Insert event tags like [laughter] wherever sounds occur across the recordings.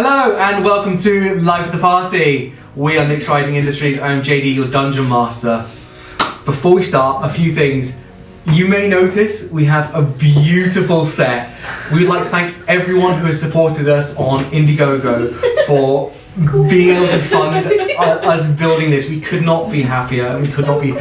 Hello and welcome to Life of the Party. We are Nyx Rising Industries. I'm JD, your dungeon master. Before we start, a few things. You may notice we have a beautiful set. We would like to thank everyone who has supported us on Indiegogo for [laughs] being able to fund us building this. We could not be happier and we could not be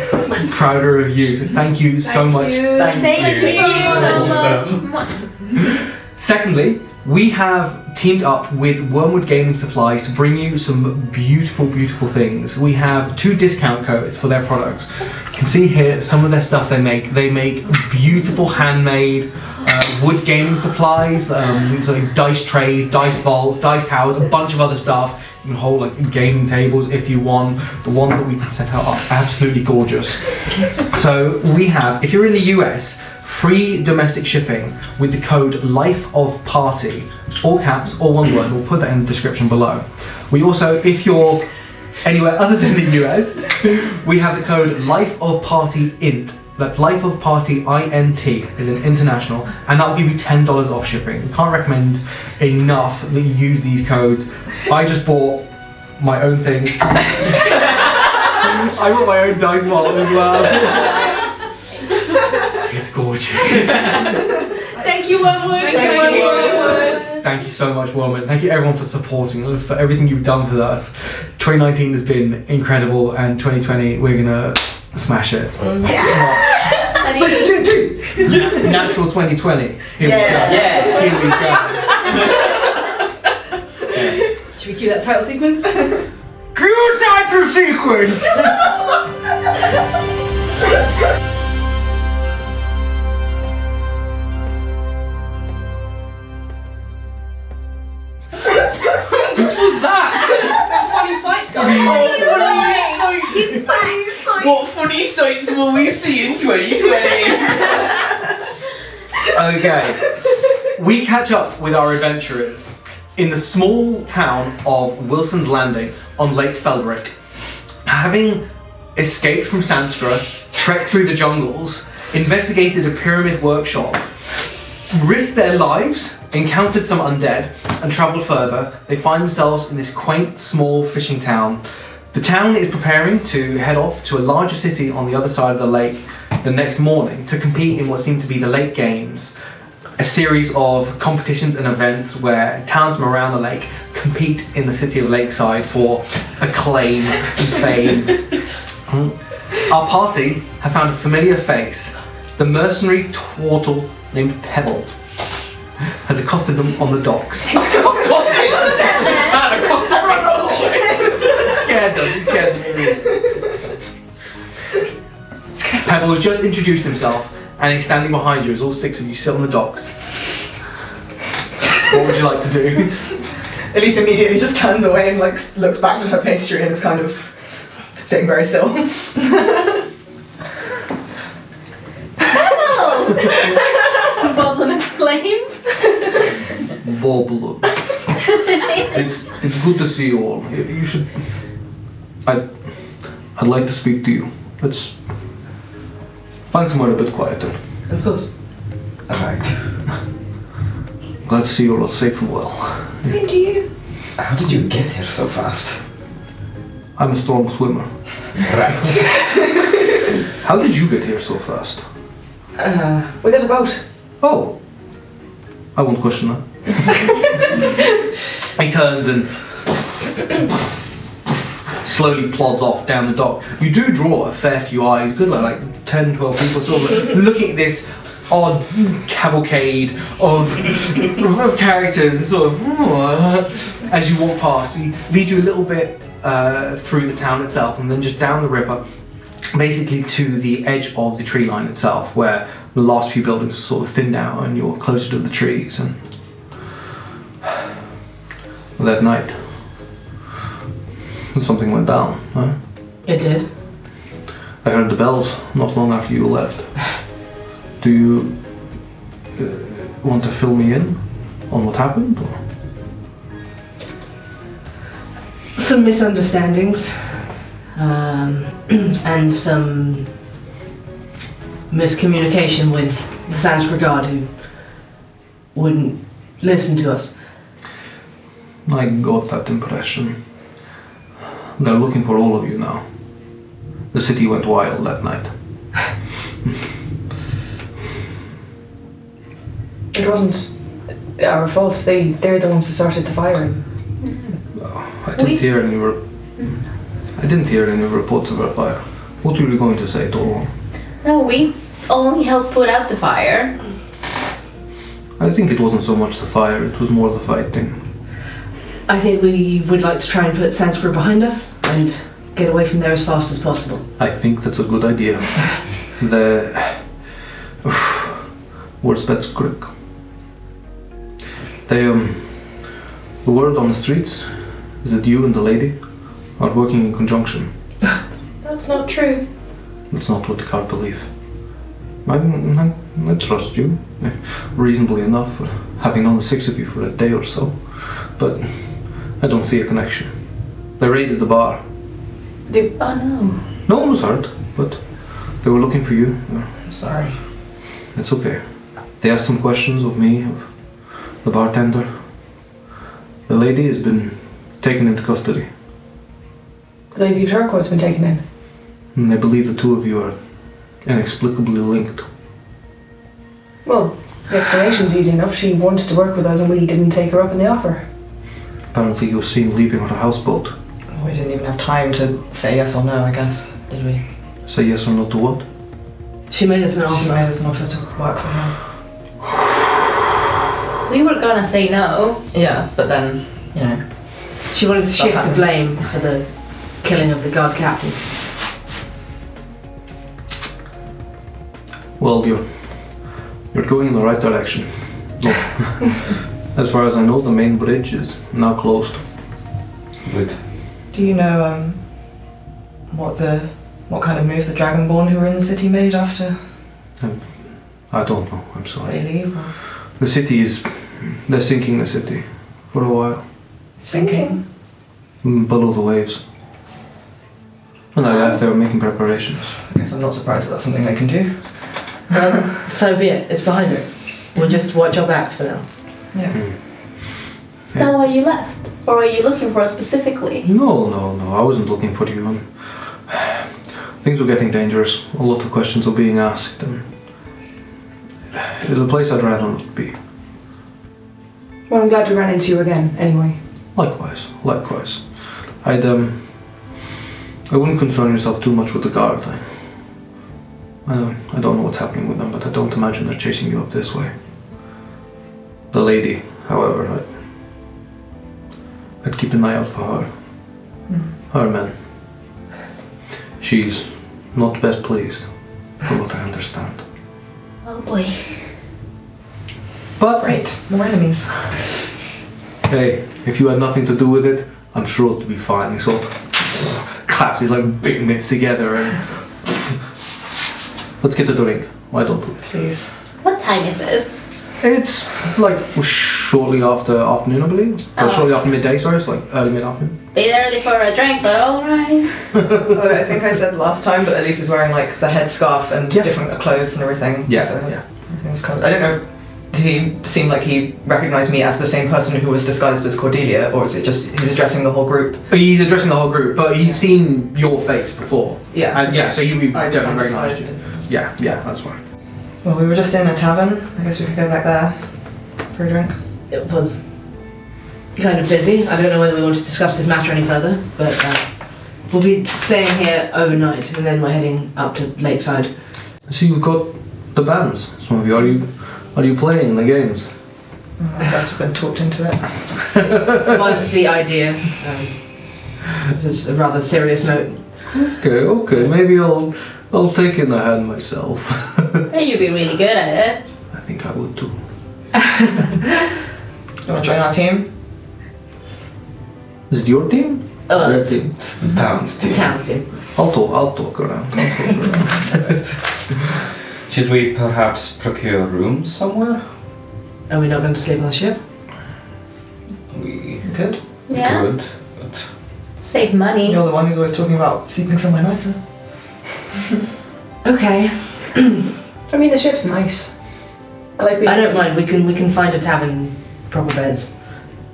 prouder of you. So thank you so much. Thank, Thank you. you so Awesome. Secondly, we have teamed up with Wyrmwood Gaming Supplies to bring you some beautiful, beautiful things. We have two discount codes for their products. You can see here some of their stuff they make. They make beautiful handmade uh, wood gaming supplies, um, so dice trays, dice vaults, dice towers, a bunch of other stuff. You can hold like gaming tables if you want. The ones that we set out are absolutely gorgeous. So we have, if you're in the US, free domestic shipping with the code Life of Party, all caps, all one word. We'll put that in the description below. We also, if you're anywhere [laughs] other than the US, we have the code Life of Party Int. That Life of Party INT is an international, and that will give you ten dollars off shipping. Can't recommend enough that you use these codes. I just bought my own thing. [laughs] I bought my own dice wallet as well. [laughs] It's gorgeous. Thank you, Wyrmwood. Thank you, Wyrmwood. Thank you so much, Wyrmwood. Thank you everyone for supporting us, for everything you've done for us. 2019 has been incredible, and 2020 we're gonna smash it. Mm. Natural 2020. Here we go. Yeah. Here we go. [laughs] Should we cue that title sequence? Cue title sequence. [laughs] Funny sights, What funny sights will we see in 2020? Okay. We catch up with our adventurers in the small town of Wilson's Landing on Lake Feldrick. Having escaped from Sanskra, trekked through the jungles, investigated a pyramid workshop, risked their lives, encountered some undead, and travelled further, they find themselves in this quaint, small fishing town. The town is preparing to head off to a larger city on the other side of the lake the next morning to compete in what seem to be the Lake Games, a series of competitions and events where towns from around the lake compete in the city of Lakeside for acclaim and fame. [laughs] Hmm. Our party have found a familiar face. The mercenary tortle named Pebble has accosted them on the docks. [laughs] scared them. He scared them. Pebble has just introduced himself and he's standing behind you as all six of you sit on the docks. What would you like to do? Elise immediately just turns away and like looks back to her pastry and is kind of sitting very still. Boblin exclaims. Bobble. it's it's good to see you all. You- You should. I I'd like to speak to you. Let's find somewhere a bit quieter. Of course. Alright. Glad to see you all safe and well. Same to you. How did you get here so fast? I'm a strong swimmer. Right. How did you get here so fast? Uh, we got a boat. Oh, I won't question that. He turns and slowly plods off down the dock. You do draw a fair few eyes, good like, like 10, 12 people sort of looking at this odd cavalcade of, of characters and sort of as you walk past. He leads you a little bit uh, through the town itself and then just down the river basically to the edge of the tree line itself, where the last few buildings sort of thinned out and you're closer to the trees. And that night, something went down. Huh? It did. I heard the bells not long after you left. [laughs] Do you uh, want to fill me in on what happened? Or? Some misunderstandings. Um, [clears throat] and some miscommunication with the Sanskrit guard who wouldn't listen to us. I got that impression. They're looking for all of you now. The city went wild that night. It wasn't our fault. They they're the ones who started the firing. I didn't We- hear any. Re- I didn't hear any reports of a fire. What were you going to say, Torvald? No, we only helped put out the fire. I think it wasn't so much the fire; it was more the fighting. I think we would like to try and put Sanskrit behind us and get away from there as fast as possible. I think that's a good idea. The words that's quick. They um, the word on the streets is that you and the lady are working in conjunction. [sighs] That's not true. That's not what the card believe. I, I, I trust you, eh, reasonably enough, for having known the six of you for a day or so, but I don't see a connection. They raided the bar. Oh no. No one was hurt, but they were looking for you. I'm sorry. It's okay. They asked some questions of me, of the bartender. The lady has been taken into custody, The lady turquoise been taken in. Hmm, and they believe the two of you are inexplicably linked. Well, the explanation's easy enough. She wanted to work with us and we didn't take her up in the offer. Apparently, you were seen leaving on a houseboat. Oh, we didn't even have time to say yes or no, I guess, did we? Say yes or no to what? She made us an She offer. made us an offer to work for her. [sighs] We were gonna say no. Yeah, but then, you know. She wanted to Stuff shift the blame for the killing of the guard captain. Well, you're you're going in the right direction. [laughs] Look, as far as I know, the main bridge is now closed. Good. Do you know um, what the what kind of move the Dragonborn who were in the city made after I don't know. I'm sorry. they sorry. leave? Or The city is they're sinking the city for a while sinking? mm, below the waves. And I left. They were making preparations. I guess I'm not surprised that that's something they can do. Well, so be it. It's behind us. We'll just watch our backs for now. Yeah. Is that why you left? Or are you looking for us specifically? No, no, no. I wasn't looking for you. And [sighs] things were getting dangerous. A lot of questions were being asked, and it was a place I'd rather not be. Well, I'm glad we ran into you again. Anyway. Likewise, likewise. I'd um, I wouldn't concern yourself too much with the guard. I, I don't, I don't know what's happening with them, but I don't imagine they're chasing you up this way. The lady, however, I'd, I'd keep an eye out for her. Hmm. Her man. She's not best pleased, from what I understand. Oh boy. But Right, More enemies. Hey, if you had nothing to do with it, I'm sure it'll be fine. He sort of claps his like big mitts together and [laughs] let's get the drink. Why don't we? Please. What time is it? It's like shortly after afternoon, I believe. Or Oh. shortly after midday, sorry. It's like early mid afternoon. Bit early for a drink, but alright. [laughs] Oh, I think I said last time, but Elise is wearing like the headscarf and Yeah. different clothes and everything. Yeah, So yeah. everything's covered. I don't know. Did he seem like he recognised me as the same person who was disguised as Cordelia, or is it just he's addressing the whole group? He's addressing the whole group, but he's seen your face before. Yeah. And yeah, so you we I don't I'm recognize you. Yeah, yeah, that's fine. Well, we were just in a tavern. I guess we could go back there for a drink. It was kind of busy. I don't know whether we want to discuss this matter any further, but uh, we'll be staying here overnight and then we're heading up to Lakeside. I see you've got the bands. Some of you are you are you playing the games? I guess we've been talked into it. was the idea. Um, it was a rather serious note. Okay, okay. Maybe I'll I'll take in the hand myself. [laughs] [laughs] Hey, you'd be really good at it. I think I would too. [laughs] You want to join our team? Is it your team? Oh, Their it's team. It's the mm-hmm. town's the team. town's team. I'll talk. I'll talk around. I'll talk around. [laughs] Should we perhaps procure rooms somewhere? Are we not going to sleep on the ship? We Good. Yeah. could, but Save money. You're the one who's always talking about sleeping somewhere nicer. Okay. [clears throat] I mean, the ship's nice. I like being. I don't mind. We can we can find a tavern, proper beds.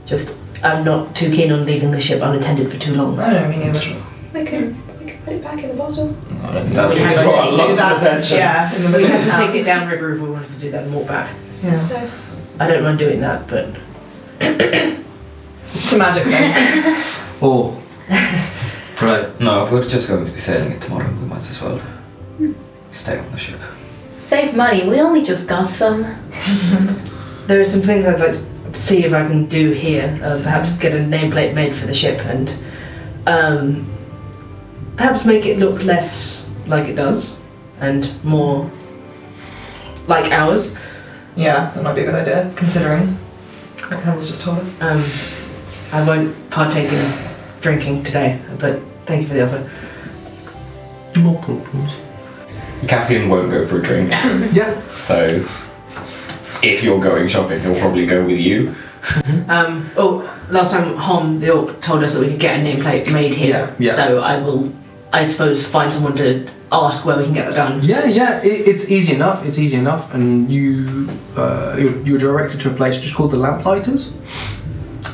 Just I'm not too keen on leaving the ship unattended for too long. No, no, me neither. We can we can put it back in the bottle. I don't think that We would have draw to a do lot of that. attention. Yeah, in the We middle have to take it downriver if we wanted to do that and walk back. Yeah. So I don't mind doing that, but It's a magic thing. [laughs] Oh. right. No, if we're just going to be sailing it tomorrow, we might as well stay on the ship. Save money. We only just got some. [laughs] there are some things I'd like to see if I can do here. Uh, perhaps get a nameplate made for the ship and um, perhaps make it look less like it does and more like ours. Yeah, that might be a good idea, considering what Helen's just told us. Um, I won't partake in drinking today, but thank you for the offer. No problems. Cassian won't go for a drink, [laughs] Yeah. so if you're going shopping, he'll probably go with you. [laughs] Um, oh, last time Hom the orc told us that we could get a nameplate made here. Yeah, yeah. So I will, I suppose, find someone to ask where we can get that done. Yeah, yeah, it, it's easy enough. It's easy enough, and you uh, you're, you're directed to a place just called the Lamplighters.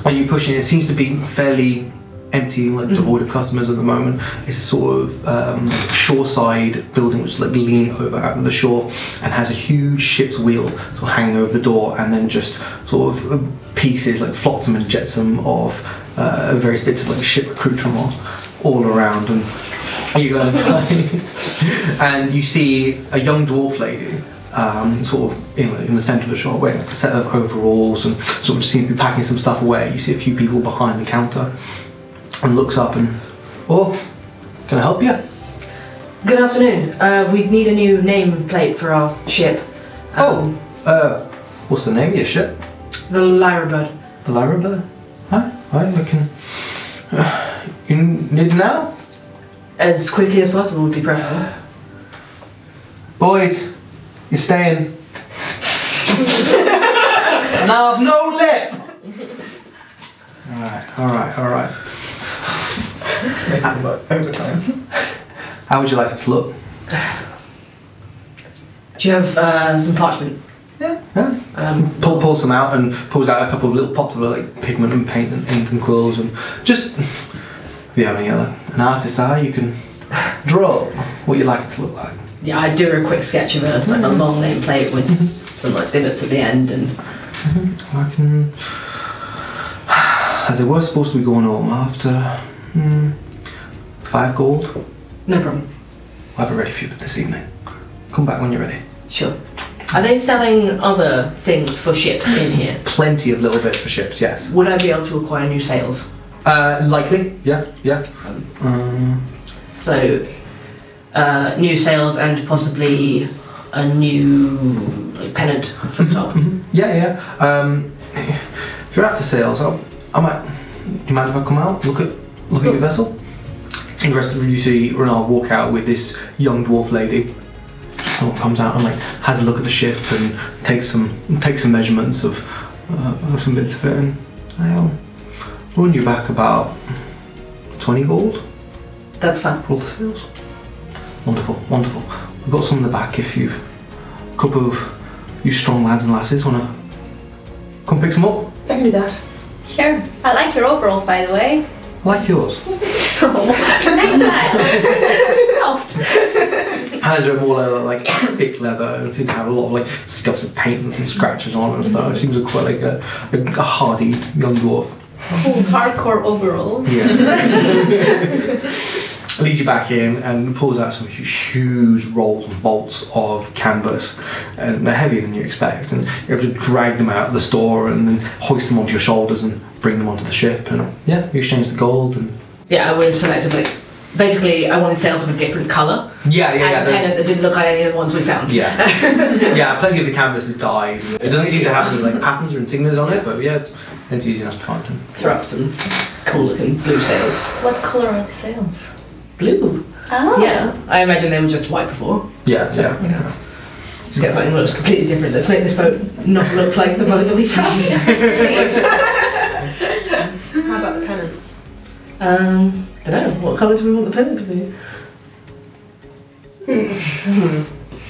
Are you pushing? It seems to be fairly empty, like devoid of customers at the moment. It's a sort of um, shoreside building which is like leaning over out of the shore and has a huge ship's wheel sort of hanging over the door, and then just sort of uh, pieces like flotsam and jetsam of uh, various bits of like ship accoutrement all around and you go [laughs] inside and you see a young dwarf lady um, sort of in, in the centre of the shop wearing a set of overalls and sort of seems to be packing some stuff away. You see a few people behind the counter and looks up and, oh, can I help you? Good afternoon. Uh, we need a new nameplate for our ship. Um, Oh, uh, what's the name of your ship? The Lyra Bird. The Lyra Bird? Hi, hi, I can. you need now? As quickly as possible would be preferable. Boys, you're staying. [laughs] now I've no lip! Alright, alright, alright. Work overtime. How would you like it to look? Do you have uh, some parchment? Yeah. yeah. Um, Pull, pulls them out and pulls out a couple of little pots of like pigment and paint and ink and quills and just if you have any other an artist's eye you can draw what you like it to look like. yeah, I'd do a quick sketch of a, like, a long nameplate with some like divots at the end and I can [sighs] as they were supposed to be going home after hmm, five gold. no problem. I'll have it ready for you this evening. Come back when you're ready. Sure. Are they selling other things for ships in [clears throat] here? Plenty of little bits for ships, yes. Would I be able to acquire new sails? Uh, likely, yeah, yeah. Um, So, uh, new sails and possibly a new like, pennant for the top. mhm. Yeah, yeah. Um, if you're after sales, I'll, I might. Do you mind if I come out, look at look at your vessel? And the rest of you see Renard walk out with this young dwarf lady. Someone comes out and like has a look at the ship and takes some takes some measurements of, uh, of some bits of it, and I'll run you back about twenty gold. That's fine. for all the sales. Wonderful, wonderful. We've got some in the back if you've a couple of you strong lads and lasses wanna come pick some up. I can do that. Sure. I like your overalls, by the way. I like yours. [laughs] Next time. Soft. Has are more like thick leather and seem to have a lot of like scuffs of paint and some scratches on and stuff. It seems like quite like a, a, a hardy young dwarf. Cool, hardcore overalls. Yeah. [laughs] Leads you back in and pulls out some hu- huge rolls and bolts of canvas, and they're heavier than you expect. And you're able to drag them out of the store and then hoist them onto your shoulders and bring them onto the ship. And yeah, you exchange the gold and Yeah, I would have selected like. Basically, I wanted sails of a different colour yeah, and a pennant that didn't look like any of the ones we found. yeah, [laughs] yeah. Plenty of the canvas is dyed. It doesn't seem to have any like [laughs] patterns or insignias on it, but yeah, it's, it's easy enough to find them. Throw up some cool looking blue sails. What color are the sails? Blue? Oh. Yeah, I imagine they were just white before. Yeah, So, yeah. you know, just get something that looks completely different. Let's make this boat not look like the boat that we found. [laughs] How about the pennant? Um, don't know. What colour do we want the pennant to be?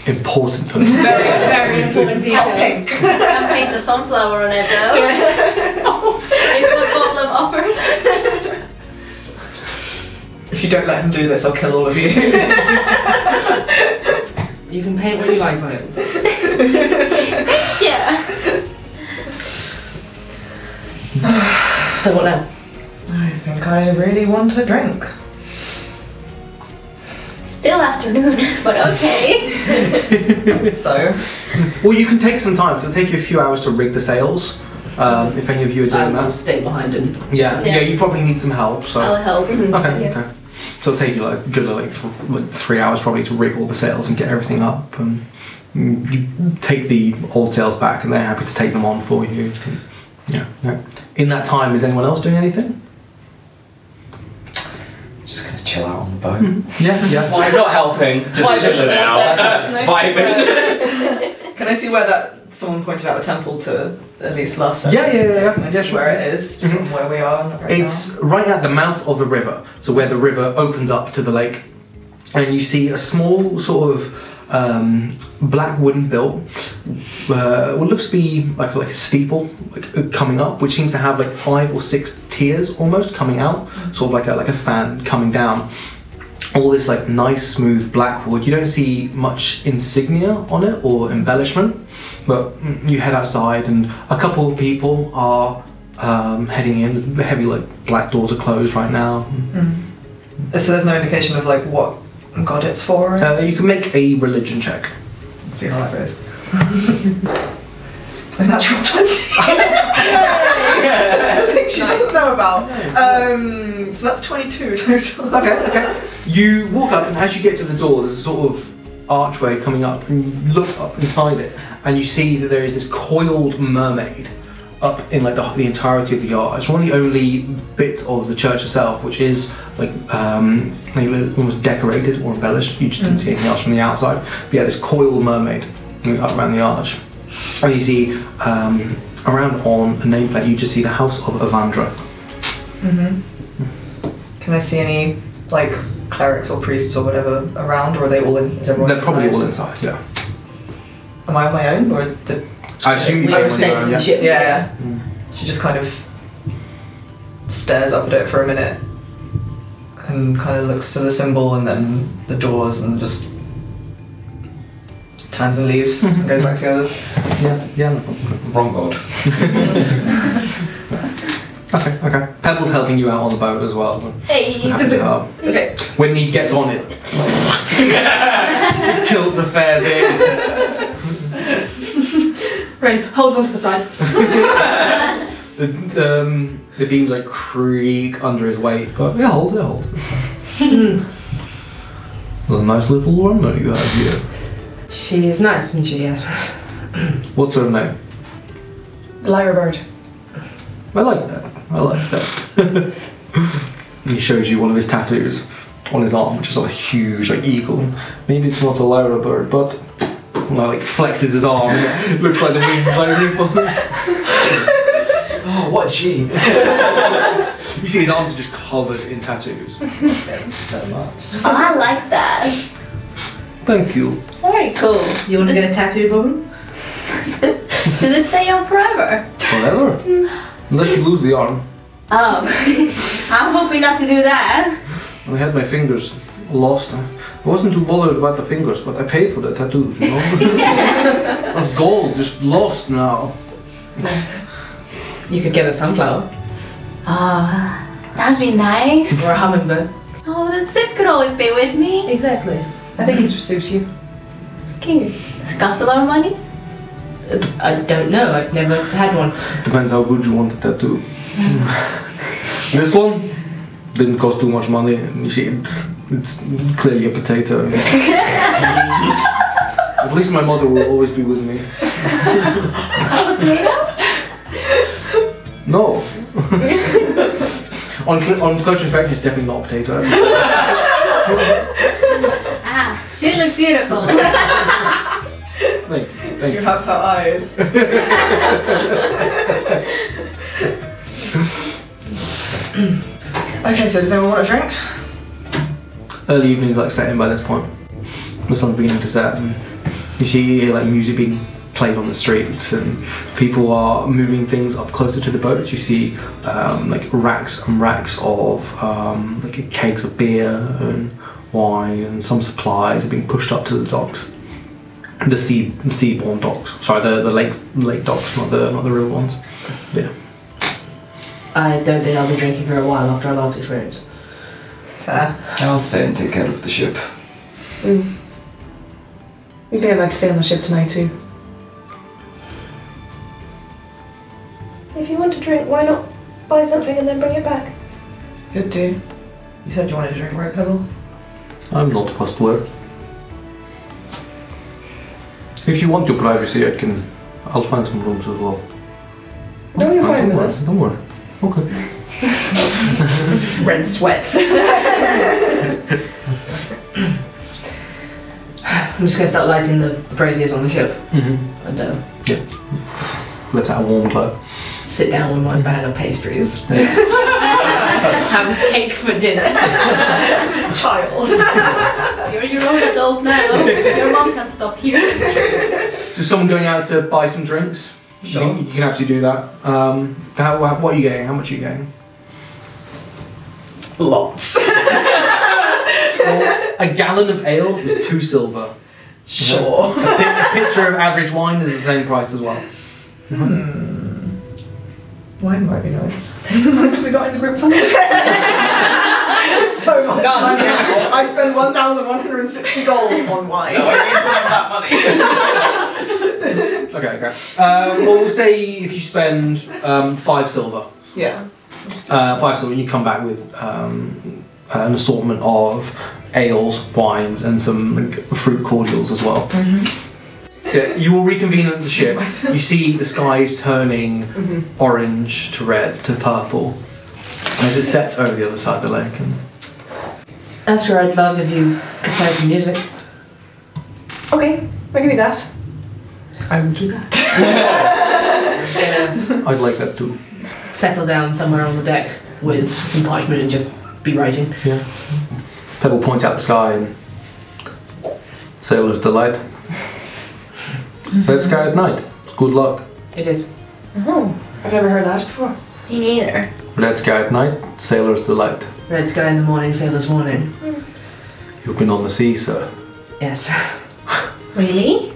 Important to [laughs] Very, very important details. Can paint the sunflower on it though. It's what Bob love offers. If you don't let him do this, I'll kill all of you. You can paint what you like on it. yeah. So what now? I think I really want a drink. Still afternoon, [laughs] but okay. [laughs] So, Well, you can take some time. So it'll take you a few hours to rig the sails. Um, if any of you are I doing will that. stay behind and Yeah, yeah, Yeah. you probably need some help. So I'll help. okay, Yeah. okay. So it'll take you like a good like, th- like three hours probably to rig all the sails and get everything up. And you take the old sails back, and they're happy to take them on for you. Yeah, yeah. In that time, is anyone else doing anything? Just gonna chill out on the boat. Yeah, yeah. [laughs] Why not helping? Just Why chilling out. [laughs] Nice. Vibing. [laughs] can I see where that someone pointed out a temple to at least last session? Yeah, yeah, yeah, yeah. Can I Yeah, see sure. where it is Mhm. from where we are right It's right at the mouth of the river, so where the river opens up to the lake, and you see a small sort of um, black wooden built, uh, what looks to be like like a steeple, like uh, coming up, which seems to have like five or six tiers almost coming out, sort of like a like a fan coming down. All this like nice smooth black wood. You don't see much insignia on it or embellishment, but mm, you head outside and a couple of people are um, heading in. The heavy like black doors are closed right now. now? So there's no indication of like what god it's for? or Uh, you can make a religion check. See how that goes. [laughs] a natural 20. I think she doesn't know about. Um, so that's 22 total. Okay, okay. You walk up, and as you get to the door, there's a sort of archway coming up, and you look up inside it, and you see that there is this coiled mermaid up in like the, the entirety of the yard. It's one of the only bits of the church itself which is like um, almost decorated or embellished. You just didn't see anything else from the outside. But yeah, this coiled mermaid up around the arch, and you see um, around on a nameplate. You just see the house of Avandra. hmm Can I see any like clerics or priests or whatever around, or are they all in? Is everyone They're probably all inside. Yeah. Am I on my own, or is the I assume you we came were on safe from the yeah. ship. Yeah, yeah. Mm. She just kind of stares up at it for a minute and kind of looks to the symbol and then the doors and just turns and leaves and [laughs] goes back to the others. Yeah, yeah. Wrong god. [laughs] Okay, okay. Pebble's helping you out on the boat as well. Hey, Happy does to it- help. Okay. When he gets on it, [laughs] it tilts a fair bit. Right, holds onto the side. [laughs] The, um, the beams like creak under his weight, but it holds, it holds. Hmm. a nice little woman you have here. She is nice, isn't she? Yeah. [clears throat] What's her name? Lyra bird. I like that. I like that. [laughs] he shows you one of his tattoos on his arm, which is like a huge like eagle. Maybe it's not a lyra bird, but like flexes his arm. [laughs] Looks like the wings like ripple. Oh, what a G. [laughs] You see his arms are just covered in tattoos. so much. oh, I like that. Thank you. Very cool. You want to get a tattoo, Boblin? [laughs] Does it stay on forever? Whatever. Mm. Unless you lose the arm. Oh, I'm hoping not to do that. I had my fingers lost. I wasn't too bothered about the fingers, but I paid for the tattoos, you know? [laughs] That's gold, just lost now. You could get a sunflower Oh, that'd be nice. or a hummingbird. Oh, then Sip could always be with me. Exactly. I think it suits you. It's cute. Does it cost a lot of money? I don't know. I've never had one. Depends how good you want the tattoo. [laughs] this one didn't cost too much money. You see, it's clearly a potato. [laughs] At least my mother will always be with me. A potato? No. [laughs] on, cl- on close inspection, it's definitely not a potato. Ah, she looks beautiful. Thank you. Thank You you. have her eyes. [laughs] okay, so does anyone want a drink? Early evening's like setting by this point. The sun's beginning to set, and you see like music being played on the streets, and people are moving things up closer to the boats. You see um, like racks and racks of um, like kegs of beer and wine, and some supplies are being pushed up to the docks. The sea seaborne docks. Sorry, the, the lake lake docks, not the not the river ones. Yeah. I don't think I'll be drinking for a while after our last experience. Fair. I'll stay and take care of the ship. Mm. I think I'd like to stay on the ship tonight too. If you want to drink, why not buy something and then bring it back? Good do. You said you wanted to drink, right, Pebble? I'm not fast word. If you want your privacy, I can. I'll find some rooms as well. No, you're fine don't with worry, us. Don't worry. Okay. Red sweats. I'm just gonna start lighting the braziers on the ship Mm-hmm. and uh, Let's have a warm glow. sit down with my bag of pastries. [laughs] Have cake for dinner. [laughs] Child. You're your own adult now. [laughs] Your mom can stop you. So, someone going out to buy some drinks? You Sure. can, you can absolutely do that. Um, how, how- what are you getting? How much are you getting? Lots. Well, a gallon of ale is two silver. Sure. A, pi- a pitcher of average wine is the same price as well. Hmm. Wine might be nice. [laughs] we got in the group fund. so much money. I spend 1,160 gold on wine. No, I need some of that money. [laughs] Okay, okay. Um, well, we'll say if you spend um, five silver, Yeah. uh, five silver, you come back with um, an assortment of ales, wines, and some like, fruit cordials as well. So you will reconvene at the ship. [laughs] You see the skies turning orange to red to purple as it sets over the other side of the lake. And Esther, I'd love if you could play some music. Okay, I can do that. I would do that. Gonna [laughs] I'd like that too. settle down somewhere on the deck with some parchment and just be writing. Yeah. Pebble points out the sky and sailor's delight. Red sky at night. Good luck. It is. Oh, I've never heard that before. me neither. Red sky at night. Sailor's delight. Red sky in the morning, sailor's morning. You've been on the sea, sir. Yes. [laughs] Really?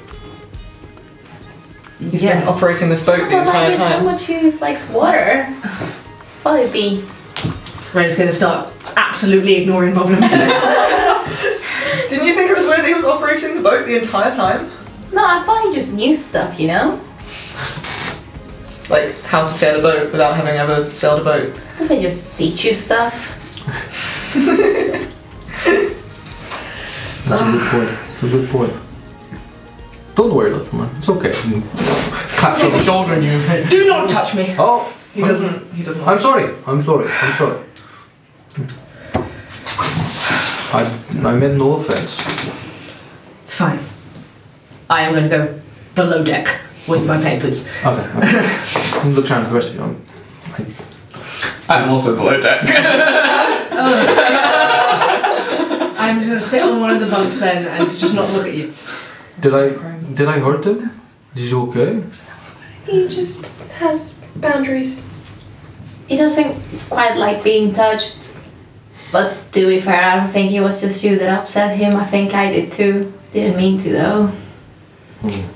He's yes. been operating this boat the Well, entire like, How time. much use likes water? Probably be. Red's gonna start absolutely ignoring Boblin. [laughs] [laughs] Didn't you think it was weird that he was operating the boat the entire time? No, I thought you just knew stuff, you know? Like how to sail a boat without having ever sailed a boat. Did they just teach you stuff? [laughs] That's a good point. That's a good point. Don't worry, little man. It's okay. He Claps on the shoulder and you. Do not touch me! Oh, He doesn't. He doesn't. I'm sorry. I'm sorry. I'm sorry. I, I meant no offense. It's fine. I am gonna go below deck with my papers. Okay. okay. Look around the rest of you. I'm- I'm also below deck. [laughs] Oh. [laughs] I'm just gonna sit on one of the bunks then and just not look at you. Did I did I hurt him? Is he okay? He just has boundaries. He doesn't quite like being touched. But to be fair, I don't think it was just you that upset him. I think I did too. Didn't mean to though. Hmm.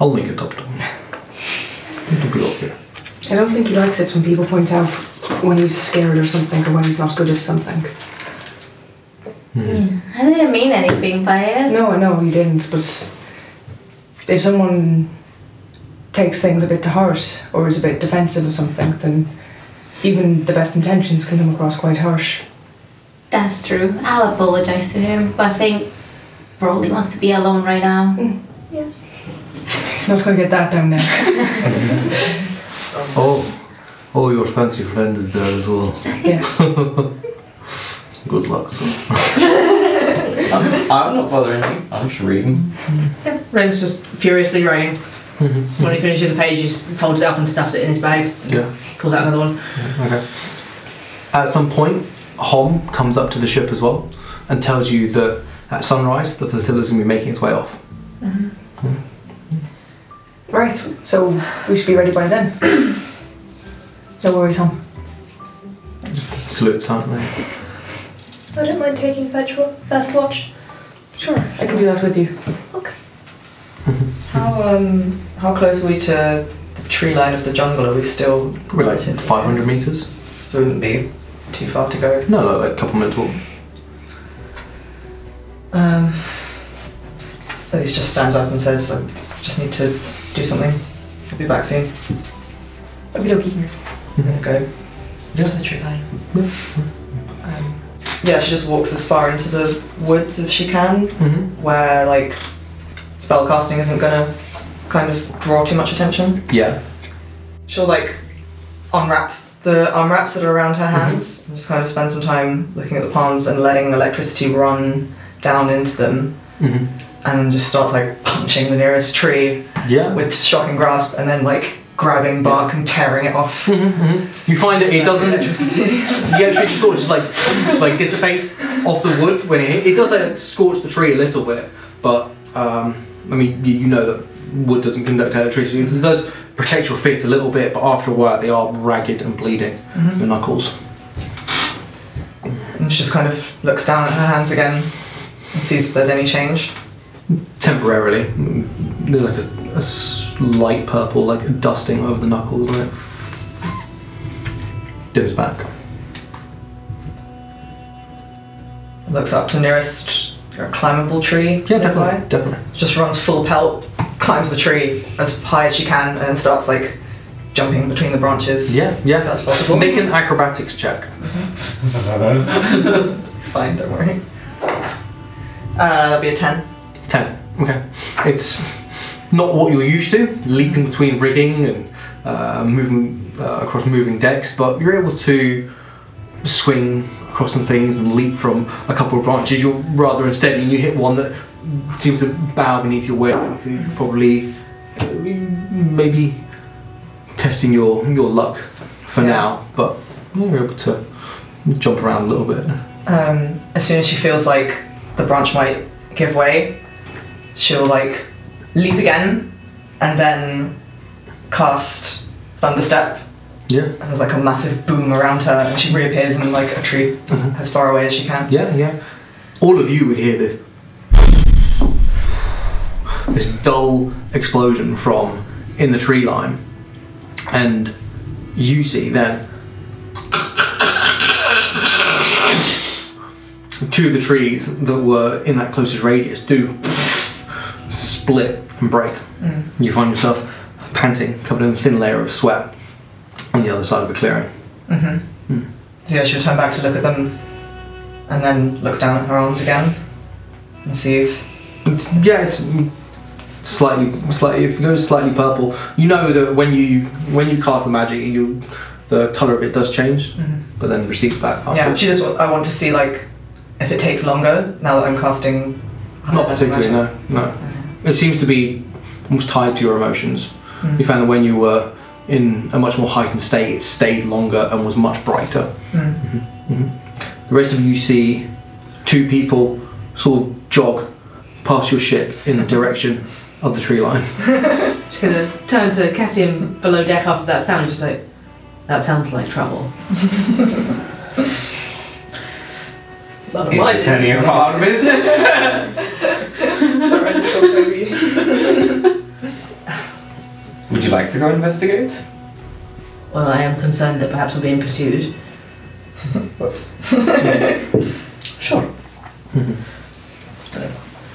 I'll make it up to him. It'll be okay. I don't think he likes it when people point out when he's scared or something or when he's not good at something. Yeah. I didn't mean anything by it. No, no, know he didn't, but if someone takes things a bit to heart or is a bit defensive of something, then even the best intentions can come across quite harsh. That's true. I'll apologize to him. But I think Broly wants to be alone right now. Hmm. Yes. He's not going to get that down there. [laughs] Oh, oh, your fancy friend is there as well. yes. [laughs] Good luck. Sir. I'm, I'm not bothering you. I'm just reading. Ren's just furiously writing. When he finishes a page, he just folds it up and stuffs it in his bag. Yeah. Pulls out another one. Okay. At some point, Hom comes up to the ship as well and tells you that at sunrise the flotilla's going to be making its way off. Mm. Right, so we should be ready by then. [clears throat] no worries, hon. Salute silently. I don't mind taking first wa- first watch. Sure, I can do that with you. Okay. [laughs] how um how close are we to the tree line of the jungle? Are we still Probably like relatively- 500 meters. It wouldn't be too far to go. No, no, like a couple minutes walk. Um, Elise just stands up and says, "I just need to do something. I'll be back soon." Okie dokie. I'm gonna go Yeah. to the tree line. Yeah. Yeah, she just walks as far into the woods as she can, Mm-hmm. where like spell casting isn't gonna kind of draw too much attention. Yeah. She'll like unwrap the arm wraps that are around her hands and just kind of spend some time looking at the palms and letting electricity run down into them Mm-hmm. and then just starts like punching the nearest tree Yeah. with shocking grasp and then like grabbing bark and tearing it off. Mhm. You find that it doesn't. Electricity. [laughs] The electricity sort of just like like dissipates off the wood when it. It does like scorch the tree a little bit, but um, I mean you, you know that wood doesn't conduct electricity. It does protect your fists a little bit, but after a while they are ragged and bleeding. Mhm. The knuckles. And she just kind of looks down at her hands again and sees if there's any change. Temporarily, there's like a, a slight purple, like dusting over the knuckles, and it dips back. Looks up to nearest uh, climbable tree. Yeah, definitely, definitely. Just runs full pelt, climbs the tree as high as she can, and starts like jumping between the branches. Yeah, yeah. that's possible. Make an acrobatics check. [laughs] It's fine, don't worry. Uh, that'll be a 10. 10. Okay. It's not what you're used to, leaping between rigging and uh, moving uh, across moving decks, but you're able to swing across some things and leap from a couple of branches. You're rather unsteady and you hit one that seems to bow beneath your weight. You're probably uh, maybe testing your, your luck for Yeah. now, but you're able to jump around a little bit. Um, as soon as she feels like the branch might give way, she'll like leap again and then cast Thunderstep. Yeah. And there's like a massive boom around her, and she reappears in like a tree Mhm. as far away as she can. Yeah, yeah. All of you would hear this this dull explosion from in the tree line, and you see then two of the trees that were in that closest radius do split and break. Mm. You find yourself panting, covered in a thin layer of sweat, on the other side of a clearing. Mm-hmm. Mm. So yeah, she'll turn back to look at them, and then look down at her arms again, and see if It's, yeah, it's slightly, slightly. If it goes slightly purple, you know that when you when you cast the magic, you the color of it does change, but then recedes back. Yeah, she just. I want to see like if it takes longer now that I'm casting. Not particularly. No, no. It seems to be almost tied to your emotions. Mm. You found that when you were in a much more heightened state, it stayed longer and was much brighter. Mm. The rest of you see two people sort of jog past your ship in the direction of the tree line. [laughs] Just gonna turn to Cassian below deck after that sound and just like, that sounds like trouble. [laughs] None of Is my it any of business. business? [laughs] Sorry, I just talked over you. Would you like to go investigate? Well, I am concerned that perhaps we're being pursued. [laughs] Whoops. [laughs] Sure. [laughs]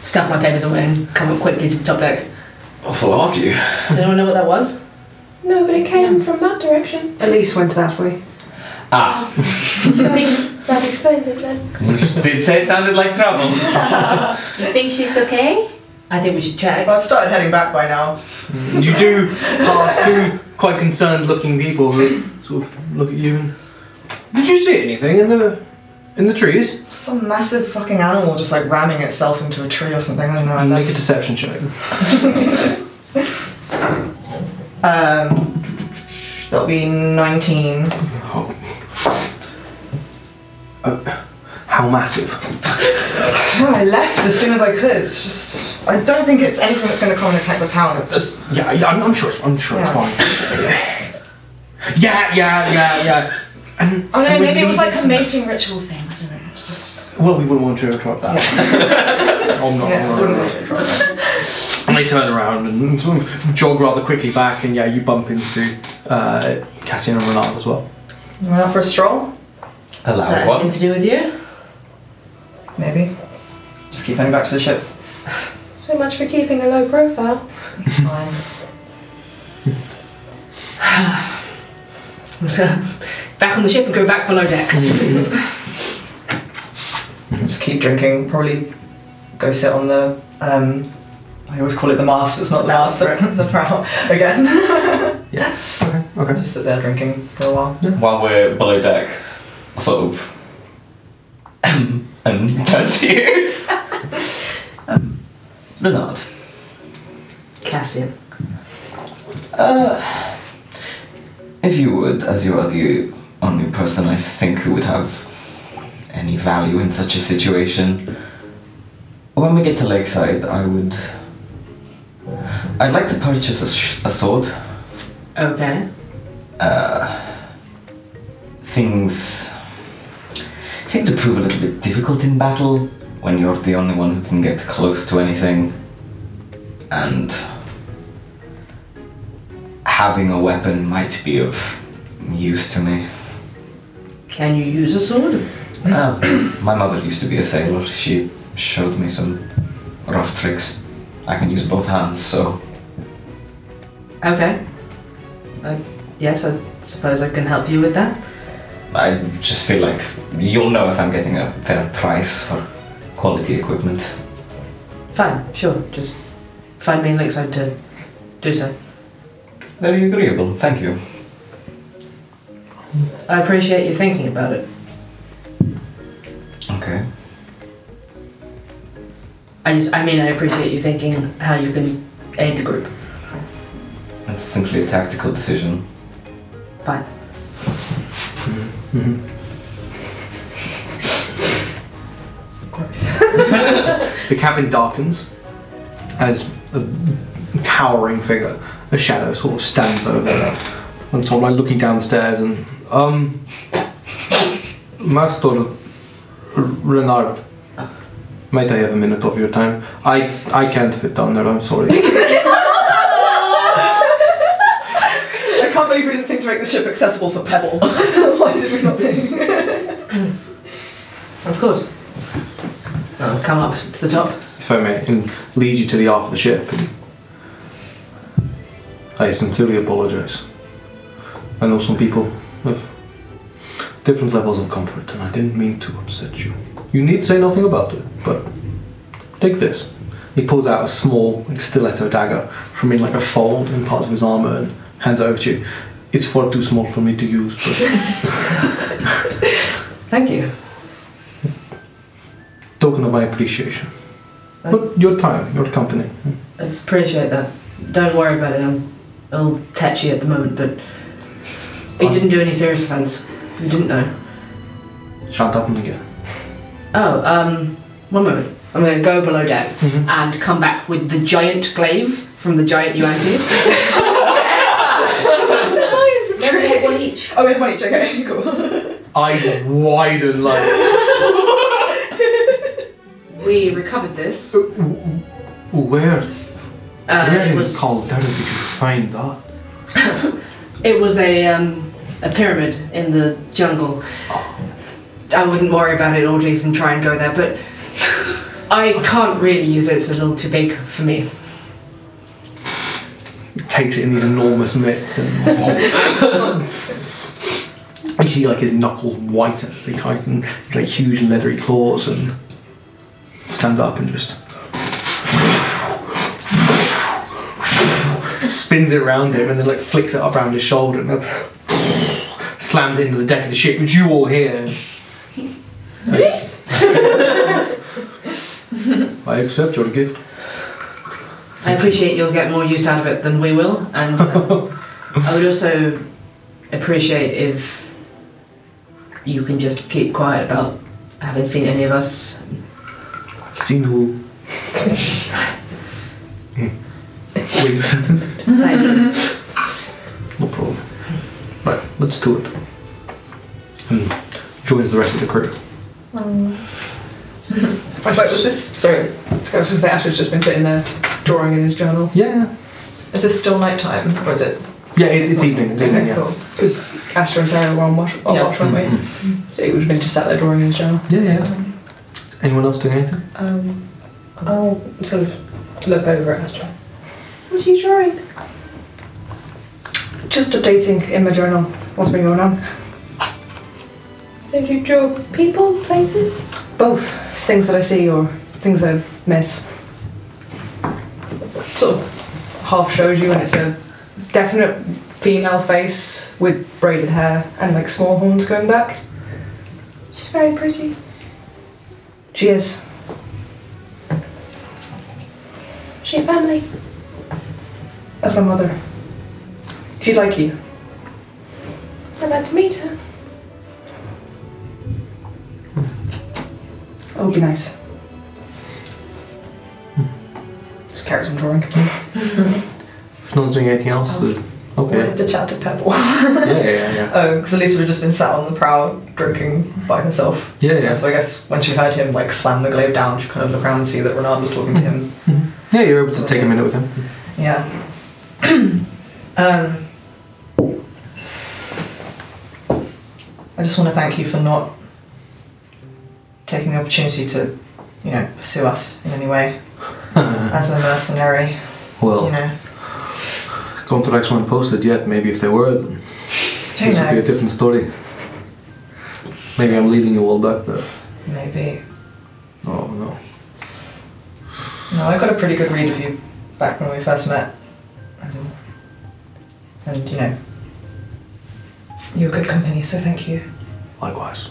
Stuff my papers away and come up quickly to the top deck. I'll follow after you. Does anyone know what that was? No, but it came from that direction. Elise went that way. Ah, I think that explains it then. you did say it sounded like trouble. You think she's okay? I think we should check. Well, I've started heading back by now. You do pass two quite concerned looking people who sort of look at you and Did you see anything in the in the trees? Some massive fucking animal just like ramming itself into a tree or something. I don't know. I Make a deception check. [laughs] Um, that'll be 19. Oh. Uh, how massive? No, I left as soon as I could. It's just, I don't think it's anything that's going to come and attack the town. It's just, Yeah, yeah I'm, I'm sure. It's, I'm sure Yeah. it's fine. Yeah, yeah, yeah, yeah. And, I don't know, and we maybe it was leave like a to- mating ritual thing. I don't know. It's just. Well, we wouldn't want to interrupt that. [laughs] I'm not. Yeah, I'm wouldn't want to try that. [laughs] And they turn around and sort of jog rather quickly back, and yeah, you bump into uh, Cassian and Renard as well. You went out for a stroll? Is that Allow anything one. to do with you? Maybe. Just keep heading back to the ship. So much for keeping a low profile. It's fine. [sighs] back on the ship and go back below deck. [laughs] Just keep drinking. Probably go sit on the. Um, I always call it the mast. It's not the mast, but [laughs] the prow again. [laughs] Yeah. Okay. Okay. Just sit there drinking for a while. While we're below deck, sort of [clears throat] and [laughs] turn to you. um, Leonard, Cassian. uh, if you would, as you are the only person I think who would have any value in such a situation, when we get to Lakeside, I would. I'd like to purchase a, sh- a sword. Okay. uh, things seem to prove a little bit difficult in battle when you're the only one who can get close to anything. And having a weapon might be of use to me. Can you use a sword? Uh, my mother used to be a sailor. She showed me some rough tricks. I can use both hands, so Okay. Uh, yes, I suppose I can help you with that. I just feel like you'll know if I'm getting a fair price for quality equipment. Fine, sure. Just find me in Lakeside to do so. Very agreeable, thank you. I appreciate you thinking about it. Okay. I just, I mean, I appreciate you thinking how you can aid the group. It's simply a tactical decision. Fine. The cabin darkens as a towering figure, a shadow, sort of stands over there. And Tom, like looking down the stairs and um, Master Renard, might I have a minute of your time? I I can't fit down there. I'm sorry. [laughs] I can't believe we didn't think to make the ship accessible for Pebble. [laughs] [laughs] Of course. I'll come up to the top. if I may, and lead you to the aft of the ship. I sincerely apologise. I know some people have different levels of comfort, and I didn't mean to upset you. You need say nothing about it, but take this. He pulls out a small like, stiletto dagger from in like a fold in parts of his armour and hands it over to you. It's far too small for me to use, but [laughs] Thank you. token of my appreciation. But your time, your company. I appreciate that. Don't worry about it. I'm a little touchy at the moment, but he didn't do any serious offence. You didn't know. Shan't happen again. Oh, um, one moment. I'm going to go below deck Mhm. and come back with the giant glaive from the giant Yuan-Ti. [laughs] Every head one each. Oh, we have one each. Okay, [laughs] cool. Eyes widen like. [laughs] We recovered this. Where? Uh, Where it in was Caldera did you find that? [laughs] it was a um, a pyramid in the jungle. I wouldn't worry about it or even try and go there, but I can't really use it. It's a little too big for me. Takes it in these enormous mitts and. You see like his knuckles whiten as they tighten, He's like huge leathery claws and stands up and just spins it around him and then like flicks it up around his shoulder and then slams it into the deck of the ship, which you all hear. Yes. I accept your gift. I appreciate you'll get more use out of it than we will, and um, I would also appreciate if you can just keep quiet about having seen any of us. Single. Wings. Thank you. no problem. Right, let's do it. And joins the rest of the crew. Um, [laughs] wait, was this sorry? I was going to say Ash's just been sitting there drawing in his journal. Yeah. Is this still nighttime or is it? Yeah, it, it's evening. It's evening. Yeah. cool. Because Asher and Sarah were on watch, on Yeah. watch weren't we? Mhm. So he would have been just sat there drawing in his journal. Yeah, yeah. Anyone else doing anything? Um, I'll sort of look over at Asher. What are you drawing? Just updating in my journal what's been going on. So do you draw people, places? Both things that I see or things I miss. Sort of half shows you, and it's a definite female face with braided hair and like small horns going back. She's very pretty. She is. She a family. That's my mother. She'd like you. I'd like to meet her. That would be nice. Just carries on drawing. If no one's doing anything else, oh. then Okay. wanted to chat to Pebble. Yeah, yeah, yeah, [laughs] um, because Elisa would have just been sat on the prow drinking by herself. Yeah, yeah. So I guess when she heard him like slam the glaive down, she kind of looked around and see that Renard was talking to him. Mm-hmm. Mm-hmm. Yeah, you're able to take a minute with him. Yeah. [clears throat] um, I just want to thank you for not taking the opportunity to, you know, pursue us in any way [laughs] as a mercenary. Well, You know, contracts weren't posted yet. Maybe if they were, then who this would be a knows? different story. Maybe I'm leading you all back there. Maybe. Oh no. No, I got a pretty good read of you back when we first met. And you know, you were good company, so thank you. Likewise.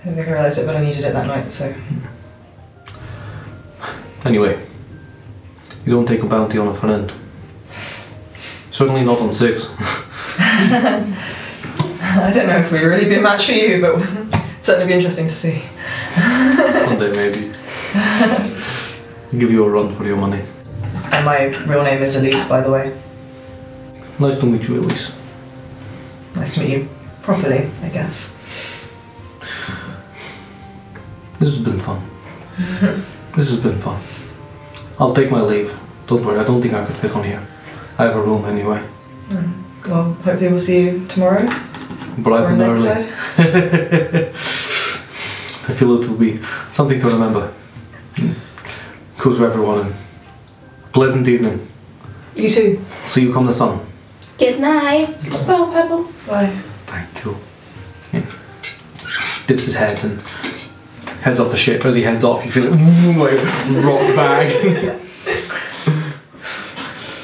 I don't think I realised it, but I needed it that night, so. Anyway, you don't take a bounty on a friend. Certainly not on six. [laughs] I don't know if we'd really be a match for you, but it'd [laughs] certainly be interesting to see. [laughs] Someday maybe. Give you a run for your money. And my real name is Elise, by the way. Nice to meet you, Elise. Nice to meet you properly, I guess. This has been fun. this has been fun. I'll take my leave. Don't worry, I don't think I could fit on here. I have a room anyway. Well, hopefully we'll see you tomorrow Bright or and next early. side. [laughs] I feel it will be something to remember. Mm. Goes to everyone and pleasant evening. You too. See you come the sun. Good night. Sleep well, Pebble. Bye. Thank you. Yeah. Dips his head and heads off the ship. As he heads off, you feel it [laughs] like rock back. [laughs]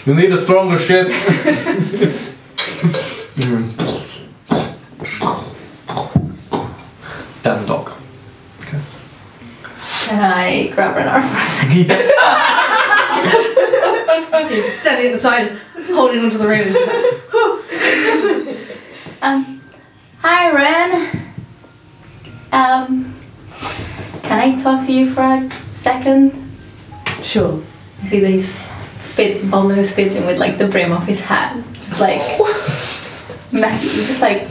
you need a stronger ship. Mm. Damn dog. Can I grab Renard for a second? He's standing at the side, holding onto the railing. Um, hi Ren. Um, can I talk to you for a second? Sure. You see that he's fit, almost fiddling with like the brim of his hat, just like [laughs] mess, just like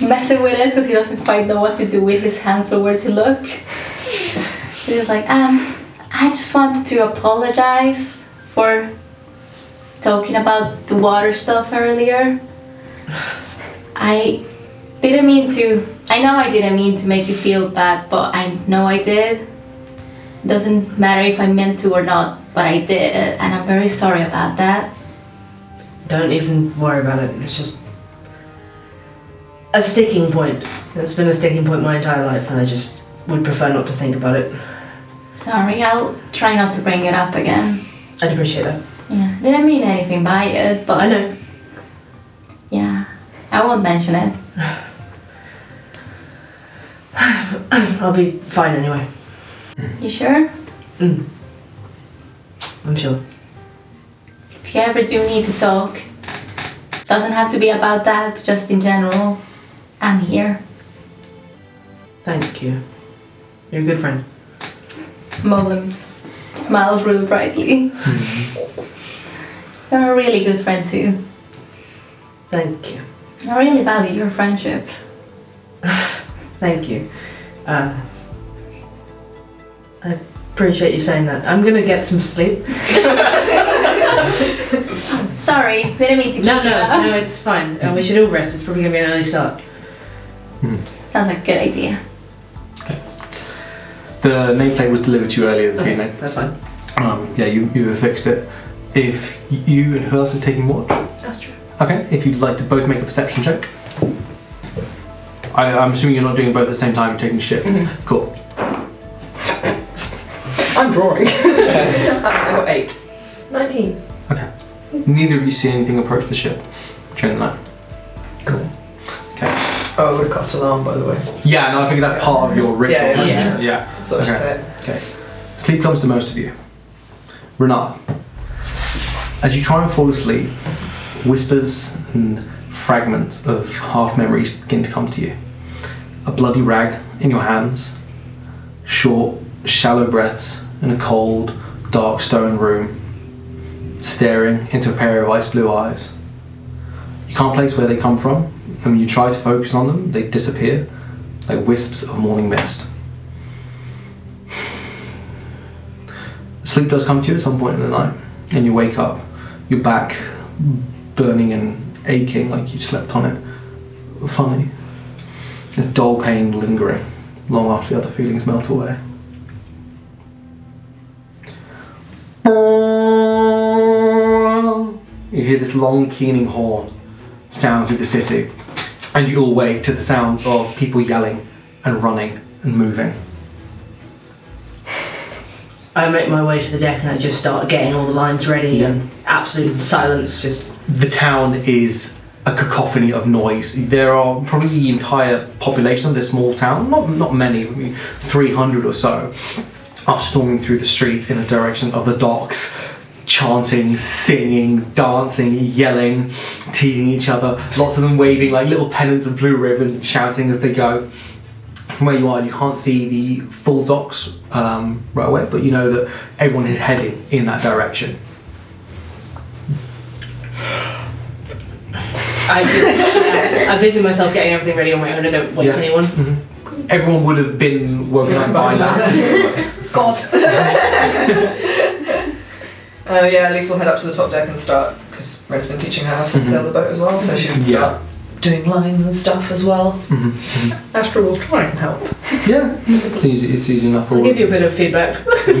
messing with it because he doesn't quite know what to do with his hands or where to look. [laughs] He's like, um, I just wanted to apologize for talking about the water stuff earlier. [laughs] I didn't mean to. I know I didn't mean to make you feel bad, but I know I did. Doesn't matter if I meant to or not, but I did, and I'm very sorry about that. Don't even worry about it. It's just a sticking point. It's been a sticking point my entire life, and I just would prefer not to think about it. Sorry, I'll try not to bring it up again. I'd appreciate that. Yeah, didn't mean anything by it, but I know. yeah, I won't mention it. [sighs] I'll be fine anyway. You sure? Mm. I'm sure. If you ever do need to talk, doesn't have to be about that, just in general, I'm here. Thank you. You're a good friend. Boblin just smiles real brightly. You're a really good friend too. Thank you. I really value your friendship. [laughs] Thank you. Uh, I appreciate you saying that. I'm gonna get some sleep. [laughs] Sorry, they didn't mean to keep No, you no, up. no, it's fine. Uh, we should all rest. It's probably gonna be an early start. Sounds like a good idea. The nameplate was delivered to you earlier this evening. That's fine. Um, yeah, you, you have fixed it. If you and who else is taking watch? That's true. Okay, if you'd like to both make a perception check. I, I'm assuming you're not doing both at the same time, taking shifts. Cool. I'm drawing. [laughs] [laughs] I got oh, eight. 19. Okay. Neither of you see anything approach the ship during the night. Cool. Okay. Oh, I would have cast alarm, by the way. Yeah, no, I think that's part of your ritual. Yeah, yeah. yeah. So I should Okay. say it. Sleep comes to most of you. Renard, as you try and fall asleep, whispers and fragments of half memories begin to come to you. A bloody rag in your hands, short, shallow breaths in a cold, dark stone room, staring into a pair of ice blue eyes. You can't place where they come from, and when you try to focus on them, they disappear like wisps of morning mist. Sleep does come to you at some point in the night, and you wake up, your back burning and aching like you slept on it. Funny. There's dull pain lingering long after the other feelings melt away. You hear this long keening horn sound through the city, and you all wake to the sounds of people yelling and running and moving. I make my way to the deck and I just start getting all the lines ready Yeah. and absolute silence. Just the town is a cacophony of noise. There are probably the entire population of this small town, not not many, 300 or so, are storming through the street in the direction of the docks, chanting, singing, dancing, yelling, teasing each other. Lots of them waving like little pennants of blue ribbons and shouting as they go. From where you are, you can't see the full docks um, right away, but you know that everyone is heading in that direction. I just, I busy myself getting everything ready on my own. I don't wake Yeah. anyone. Everyone would have been woken up by that. [laughs] God. [laughs] uh, yeah, at least we'll head up to the top deck and start, because Red's been teaching her how to Mhm. sail the boat as well, so she can Yeah. start doing lines and stuff as well. Mhm. Astra will try and help. Yeah, it's easy. It's easy enough for I'll give you a bit of feedback. [laughs] Tell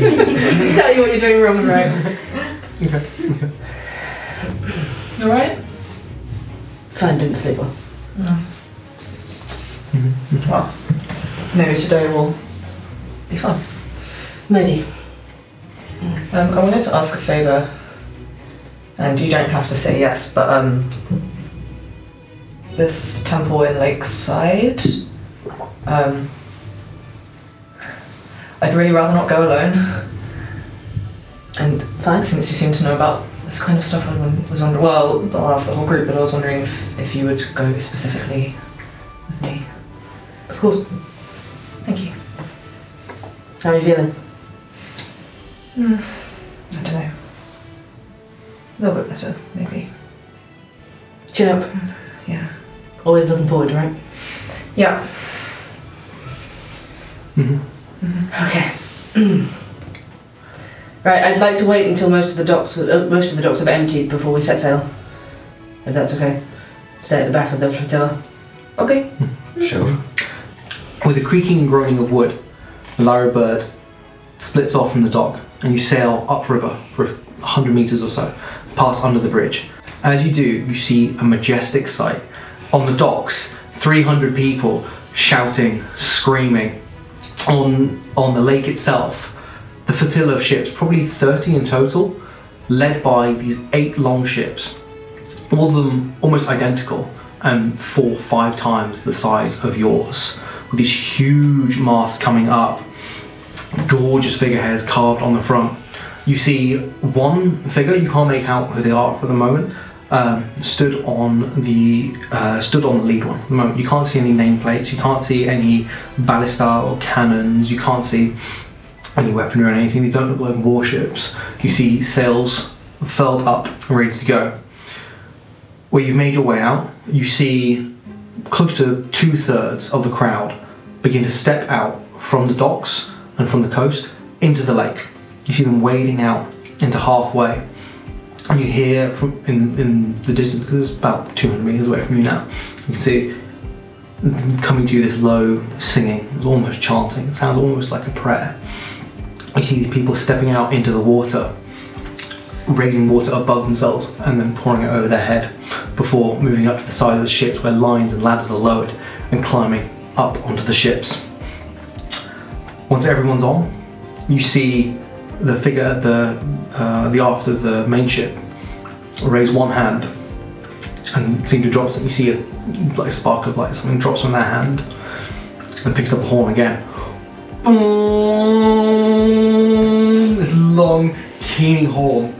you what you're doing wrong and right. Okay. Alright? Fine, didn't sleep well. Well, maybe today will be fun. Maybe. Um, I wanted to ask a favour, and you don't have to say yes, but um, this temple in Lakeside, um, I'd really rather not go alone. And Fine. since you seem to know about this kind of stuff, I was wondering. Well, I'll ask the whole group, but I was wondering if, if you would go specifically with me. Of course. Thank you. How are you feeling? Hmm. I don't know. A little bit better, maybe. Chin up. Hmm. Yeah. Always looking forward, right? Yeah. Mhm. Okay. [clears throat] right, I'd like to wait until most of the docks uh, most of the docks have emptied before we set sail. If that's okay. Stay at the back of the flotilla. Okay. Hmm. Sure. With a creaking and groaning of wood, the Lyra bird splits off from the dock, and you sail upriver for a hundred meters or so, pass under the bridge. As you do, you see a majestic sight. On the docks, 300 people shouting, screaming. On on the lake itself, the flotilla of ships, probably 30 in total, led by these eight long ships, all of them almost identical and four, or five times the size of yours, with these huge masts coming up, gorgeous figureheads carved on the front. You see one figure, you can't make out who they are for the moment, um, stood on the uh, stood on the lead one. The moment, you can't see any nameplates, you can't see any ballista or cannons, you can't see any weaponry or anything. They don't look like warships. You see sails furled up and ready to go. Where you've made your way out, you see close to two thirds of the crowd begin to step out from the docks and from the coast into the lake. You see them wading out into halfway. And you hear from in, in the distance, because it's about 200 meters away from you now, you can see coming to you this low singing, almost chanting, it sounds almost like a prayer. You see these people stepping out into the water, raising water above themselves and then pouring it over their head before moving up to the side of the ships where lines and ladders are lowered and climbing up onto the ships. Once everyone's on, you see the figure at the uh, the aft of the main ship raise one hand and seem to drop something. You see a like spark of light, something drops from their hand and picks up the horn again. This long, keening horn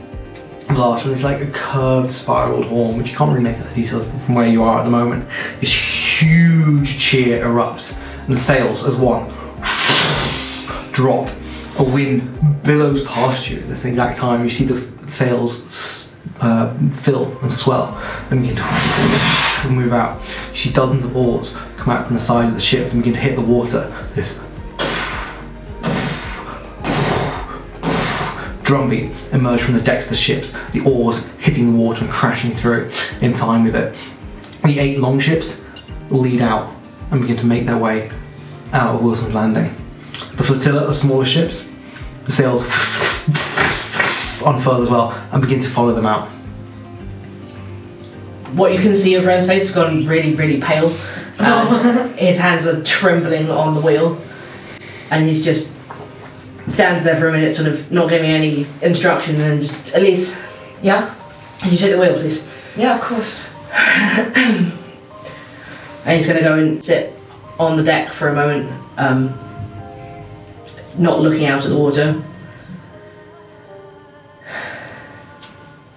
blast, and it's like a curved, spiraled horn, which you can't really make out the details from where you are at the moment. This huge cheer erupts, and the sails as one drop. A wind billows past you at this exact time. You see the sails uh, fill and swell and begin to move out. You see dozens of oars come out from the sides of the ships and begin to hit the water. This drumbeat emerge from the decks of the ships, the oars hitting the water and crashing through in time with it. The eight longships lead out and begin to make their way out of Wilson's Landing. The flotilla of smaller ships, the sails unfurl as well and begin to follow them out. What you can see of Ren's face has gone really, really pale. [laughs] And his hands are trembling on the wheel. And he's just stands there for a minute, sort of not giving any instruction, and just, Elise, Yeah? can you take the wheel, please? Yeah, of course. [laughs] And he's going to go and sit on the deck for a moment, um, not looking out at the water.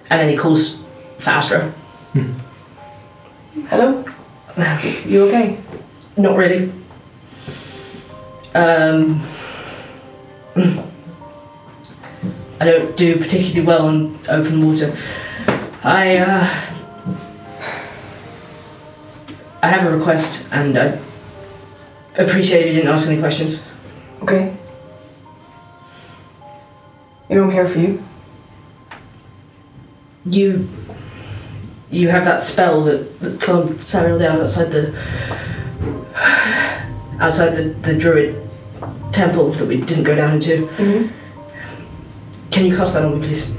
And then he calls for Astra. Hello? You okay? Not really. Um, I don't do particularly well on open water. I uh, I have a request, and I appreciate if you didn't ask any questions. Okay. You know I'm here for you. You you have that spell that, that calmed Samuel down outside the outside the, the druid temple that we didn't go down into. Mm-hmm. Can you cast that on me, please?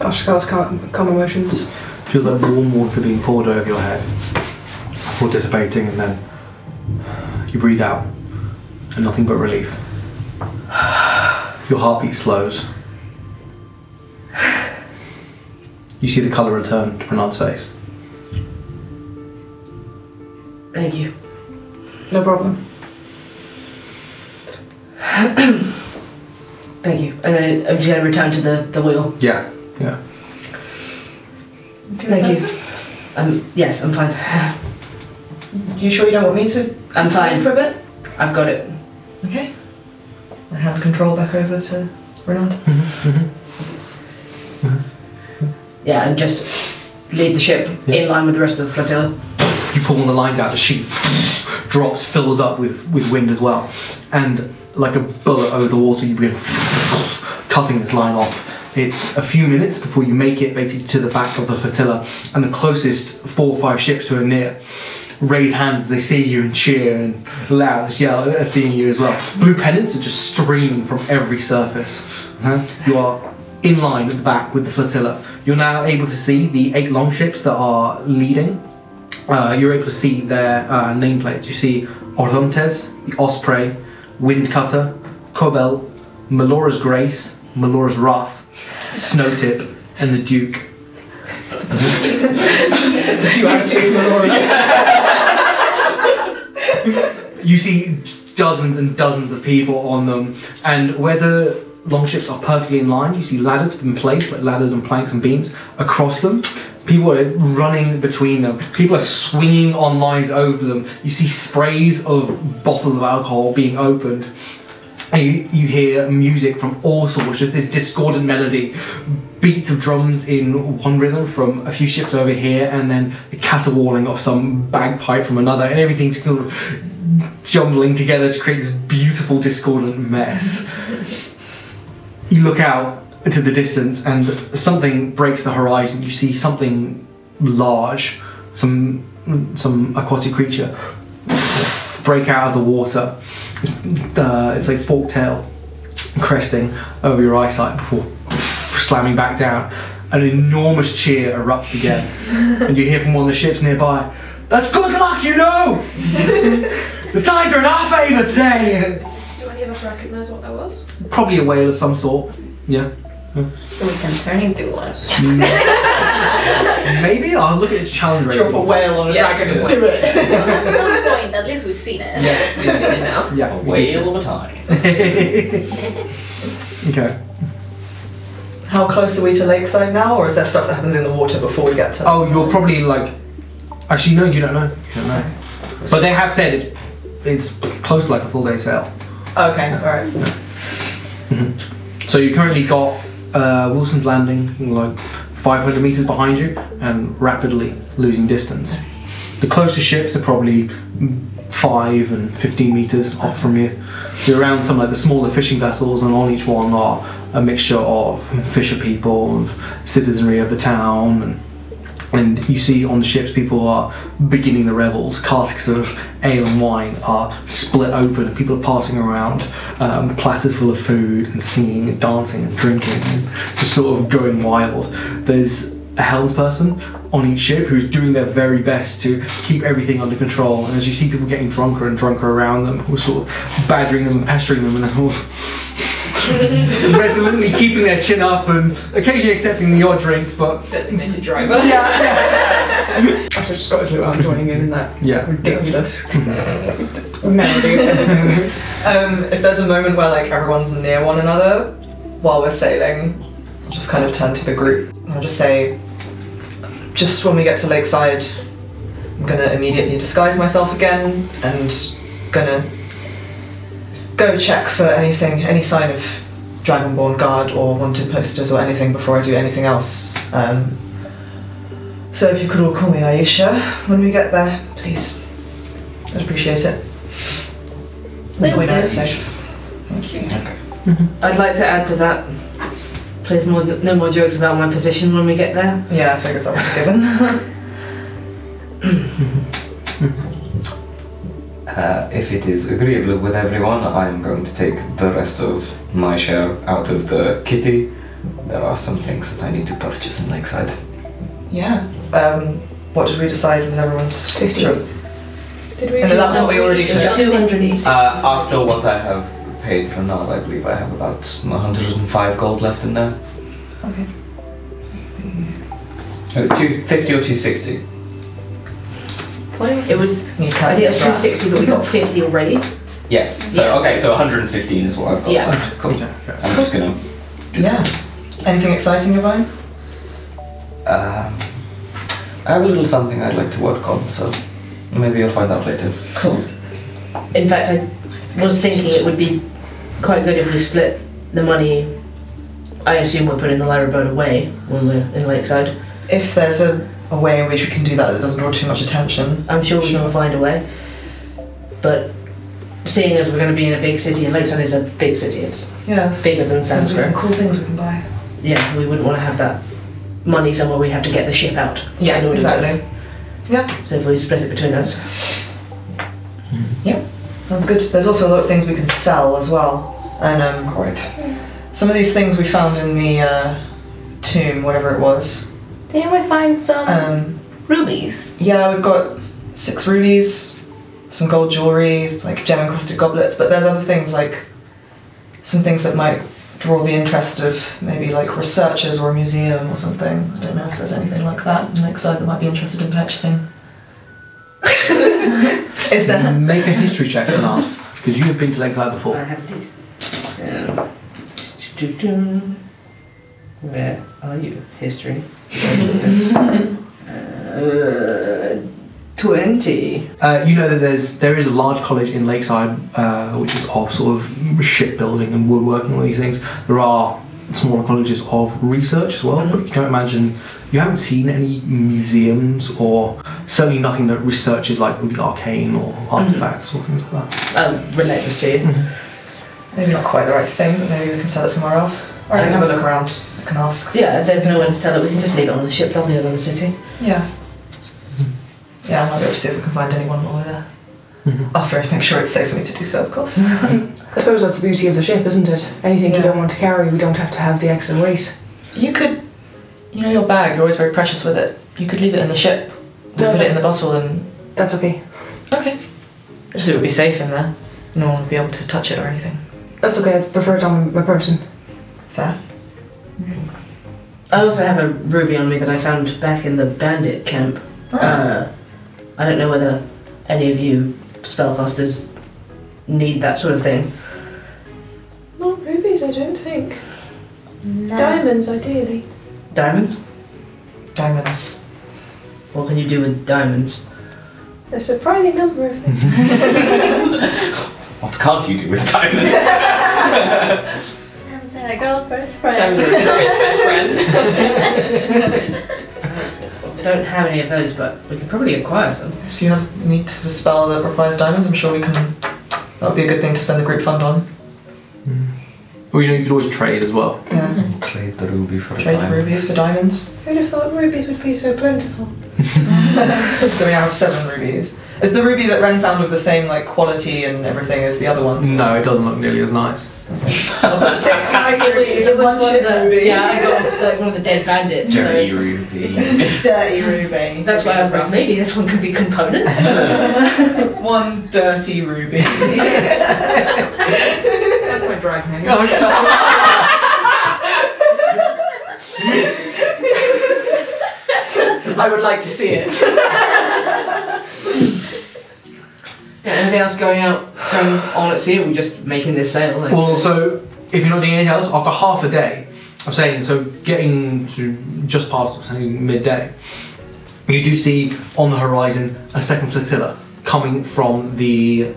Ashkar's calm, calm emotions. Feels like warm water being poured over your head before dissipating, and then you breathe out, and nothing but relief. Your heartbeat slows. You see the colour return to Renard's face. Thank you. No problem. [clears throat] Thank you. And then I'm just going to return to the, the wheel. Yeah, yeah. Thank you. Um, yes, I'm fine. You sure you don't want me to I'm fine. for a bit? I've got it. Okay. I hand control back over to Renard. Mm-hmm, mm-hmm. mm-hmm. Yeah, and just lead the ship Yeah. in line with the rest of the flotilla. You pull all the lines out, the sheet drops, fills up with, with wind as well. And like a bullet over the water, you begin cutting this line off. It's a few minutes before you make it basically to the back of the flotilla, and the closest four or five ships who are near raise hands as they see you and cheer and loud just yell at seeing you as well. Blue pennants are just streaming from every surface. huh? You are in line at the back with the flotilla. You're now able to see the eight longships that are leading uh, you're able to see their uh, nameplates. You see Orontes, the Osprey, Windcutter, Cobel, Melora's Grace, Melora's Wrath, Snowtip, and the Duke. Duality of You see dozens and dozens of people on them, and where the longships are perfectly in line, you see ladders been placed, like ladders and planks and beams, across them. People are running between them. People are swinging on lines over them. You see sprays of bottles of alcohol being opened. And you, you hear music from all sorts, just this discordant melody, beats of drums in one rhythm from a few ships over here, and then the caterwauling of some bagpipe from another, and everything's kind of jumbling together to create this beautiful discordant mess. You look out into the distance, and something breaks the horizon. You see something large, some some aquatic creature, break out of the water. Uh, it's like forked tail, cresting over your eyesight before slamming back down. An enormous cheer erupts again, [laughs] and you hear from one of the ships nearby. That's good luck, you know. [laughs] the tides are in our favour today. Do any of us recognise what that was? Probably a whale of some sort. Yeah. We can turn into one. [laughs] Maybe I'll look at its challenge rating. Drop a whale on a Yeah, dragon. do it. At some point, at least we've seen it. Yes, We've seen it now. [laughs] Yeah. A whale of a time. [laughs] okay. How close are we to Lakeside now, or is there stuff that happens in the water before we get to? Oh, you're probably like. Actually, no, you don't know. You don't know. But they have said it's it's close to like a full day sail. Okay, all right. Mm-hmm. So you currently got uh, Wilson's Landing like 500 meters behind you and rapidly losing distance. The closest ships are probably five and 15 meters off from you. You're around some like the smaller fishing vessels, and on each one are a mixture of fisher people, of citizenry of the town, and and you see on the ships people are beginning the revels. Casks of ale and wine are split open, and people are passing around um, platters full of food and singing and dancing and drinking and just sort of going wild. There's a helmsperson on each ship who's doing their very best to keep everything under control. And as you see people getting drunker and drunker around them, who are sort of badgering them and pestering them, and they're of [laughs] resolutely keeping their chin up and occasionally accepting the odd drink, but Designated driver. Yeah. I just Scottish Luan joining in in that yeah. ridiculous melody. [laughs] Um, if there's a moment where like everyone's near one another while we're sailing, I'll just kind of turn to the group and I'll just say, just when we get to Lakeside, I'm gonna immediately disguise myself again and gonna go check for anything, any sign of Dragonborn guard or wanted posters or anything before I do anything else. Um, so if you could all call me Aisha when we get there, please. I'd appreciate it. Until we know it's safe. Thank you. Okay. I'd like to add to that. Please, more, no more jokes about my position when we get there. Yeah, I figured that was a given. [clears throat] Uh, if it is agreeable with everyone, I am going to take the rest of my share out of the kitty. There are some things that I need to purchase in Lakeside. yeah. Um, what did we decide with everyone's? Fifty. Did we? And that's what we already It's said. 260. Uh, after what I have paid for now, I believe I have about 105 gold left in there. Okay. Uh, 250 or 260? What was It was. Need I think it was 260, but we got 50 already. Yes. So Yes. okay, so 115 is what I've got Yeah. left. Cool. Okay. I'm just gonna. Yeah. Anything exciting, Yvonne? Um, I have a little something I'd like to work on, so maybe you'll find out later. Cool. In fact, I was thinking it would be quite good if we split the money. I assume we're putting the library boat away when we're in Lakeside. If there's a, a way in which we can do that that doesn't draw too much attention. I'm sure we Sure. can find a way. But seeing as we're going to be in a big city, and Lakeside is a big city, it's Yes. bigger than There's some Sandsquare. cool things we can buy. Yeah, we wouldn't want to have that money somewhere we have to get the ship out. Yeah, in order to- exactly. So if we split it between us. Yeah, sounds good. There's also a lot of things we can sell as well. And um, Quite. some of these things we found in the uh, tomb, whatever it was. Didn't we find some Um, rubies? yeah, we've got six rubies, some gold jewelry, like gem encrusted goblets, but there's other things like some things that might draw the interest of maybe like researchers or a museum or something. I don't know if there's anything like that in Lakeside that might be interested in purchasing. [laughs] Is there? Make a history check, Renard, because you have been to Lakeside before. I have indeed. Um. Where are you? History. Uh, Twenty. Uh, you know that there's there is a large college in Lakeside, uh, which is of sort of shipbuilding and woodworking and all these things. There are smaller colleges of research as well, but you don't imagine you haven't seen any museums or certainly nothing that researches like the arcane or artifacts or things like that. Um, relate this to you. Maybe not quite the right thing, but maybe we can sell it somewhere else. Or I can have a look around. I can ask. Yeah, if there's no one to sell it, we can just leave it on the ship. They'll be in the city. Yeah. Yeah, I might be able to see if we can find anyone while we're there. Mhm. After I make sure it's safe for me to do so, of course. [laughs] I suppose that's the beauty of the ship, isn't it? Anything Yeah. you don't want to carry, we don't have to have the extra weight. You could, you know, your bag, you're always very precious with it. You could leave it in the ship. We'll No. put it in the bottle and. That's okay. Okay. Just so it would be safe in there. No one would be able to touch it or anything. That's okay. I prefer it on my person. Fair. I also have a ruby on me that I found back in the bandit camp. Uh, I don't know whether any of you spellcasters need that sort of thing. Not rubies, I don't think. Diamonds, ideally. Diamonds? Diamonds. What can you do with diamonds? A surprising number of [laughs] things. What can't you do with diamonds? [laughs] I'm saying a girl's best friend. [laughs] Don't have any of those, but we can probably acquire some. If you have need a spell that requires diamonds, I'm sure we can. That would be a good thing to spend the group fund on. Mm. Or you know you could always trade as well. Yeah. Mm. Trade the ruby for a Trade diamond. rubies for diamonds. Who'd have thought rubies would be so plentiful? [laughs] so we have seven rubies. Is the ruby that Ren found of the same like quality and everything as the other ones? No, it doesn't look nearly as nice. Six nice It was- rubies it and was one one shit of the- ruby. Yeah, I got like one of the dead bandits. Dirty So ruby. [laughs] dirty ruby. that's why I was like, maybe this one could be components. [laughs] One dirty ruby. [laughs] That's my drag name. Oh, I would like to see it. Yeah, anything else going out, going on at sea? Are we just making this sail? Like, Well, so if you're not doing anything else, after half a day of sailing, so getting to just past midday, you do see on the horizon a second flotilla coming from the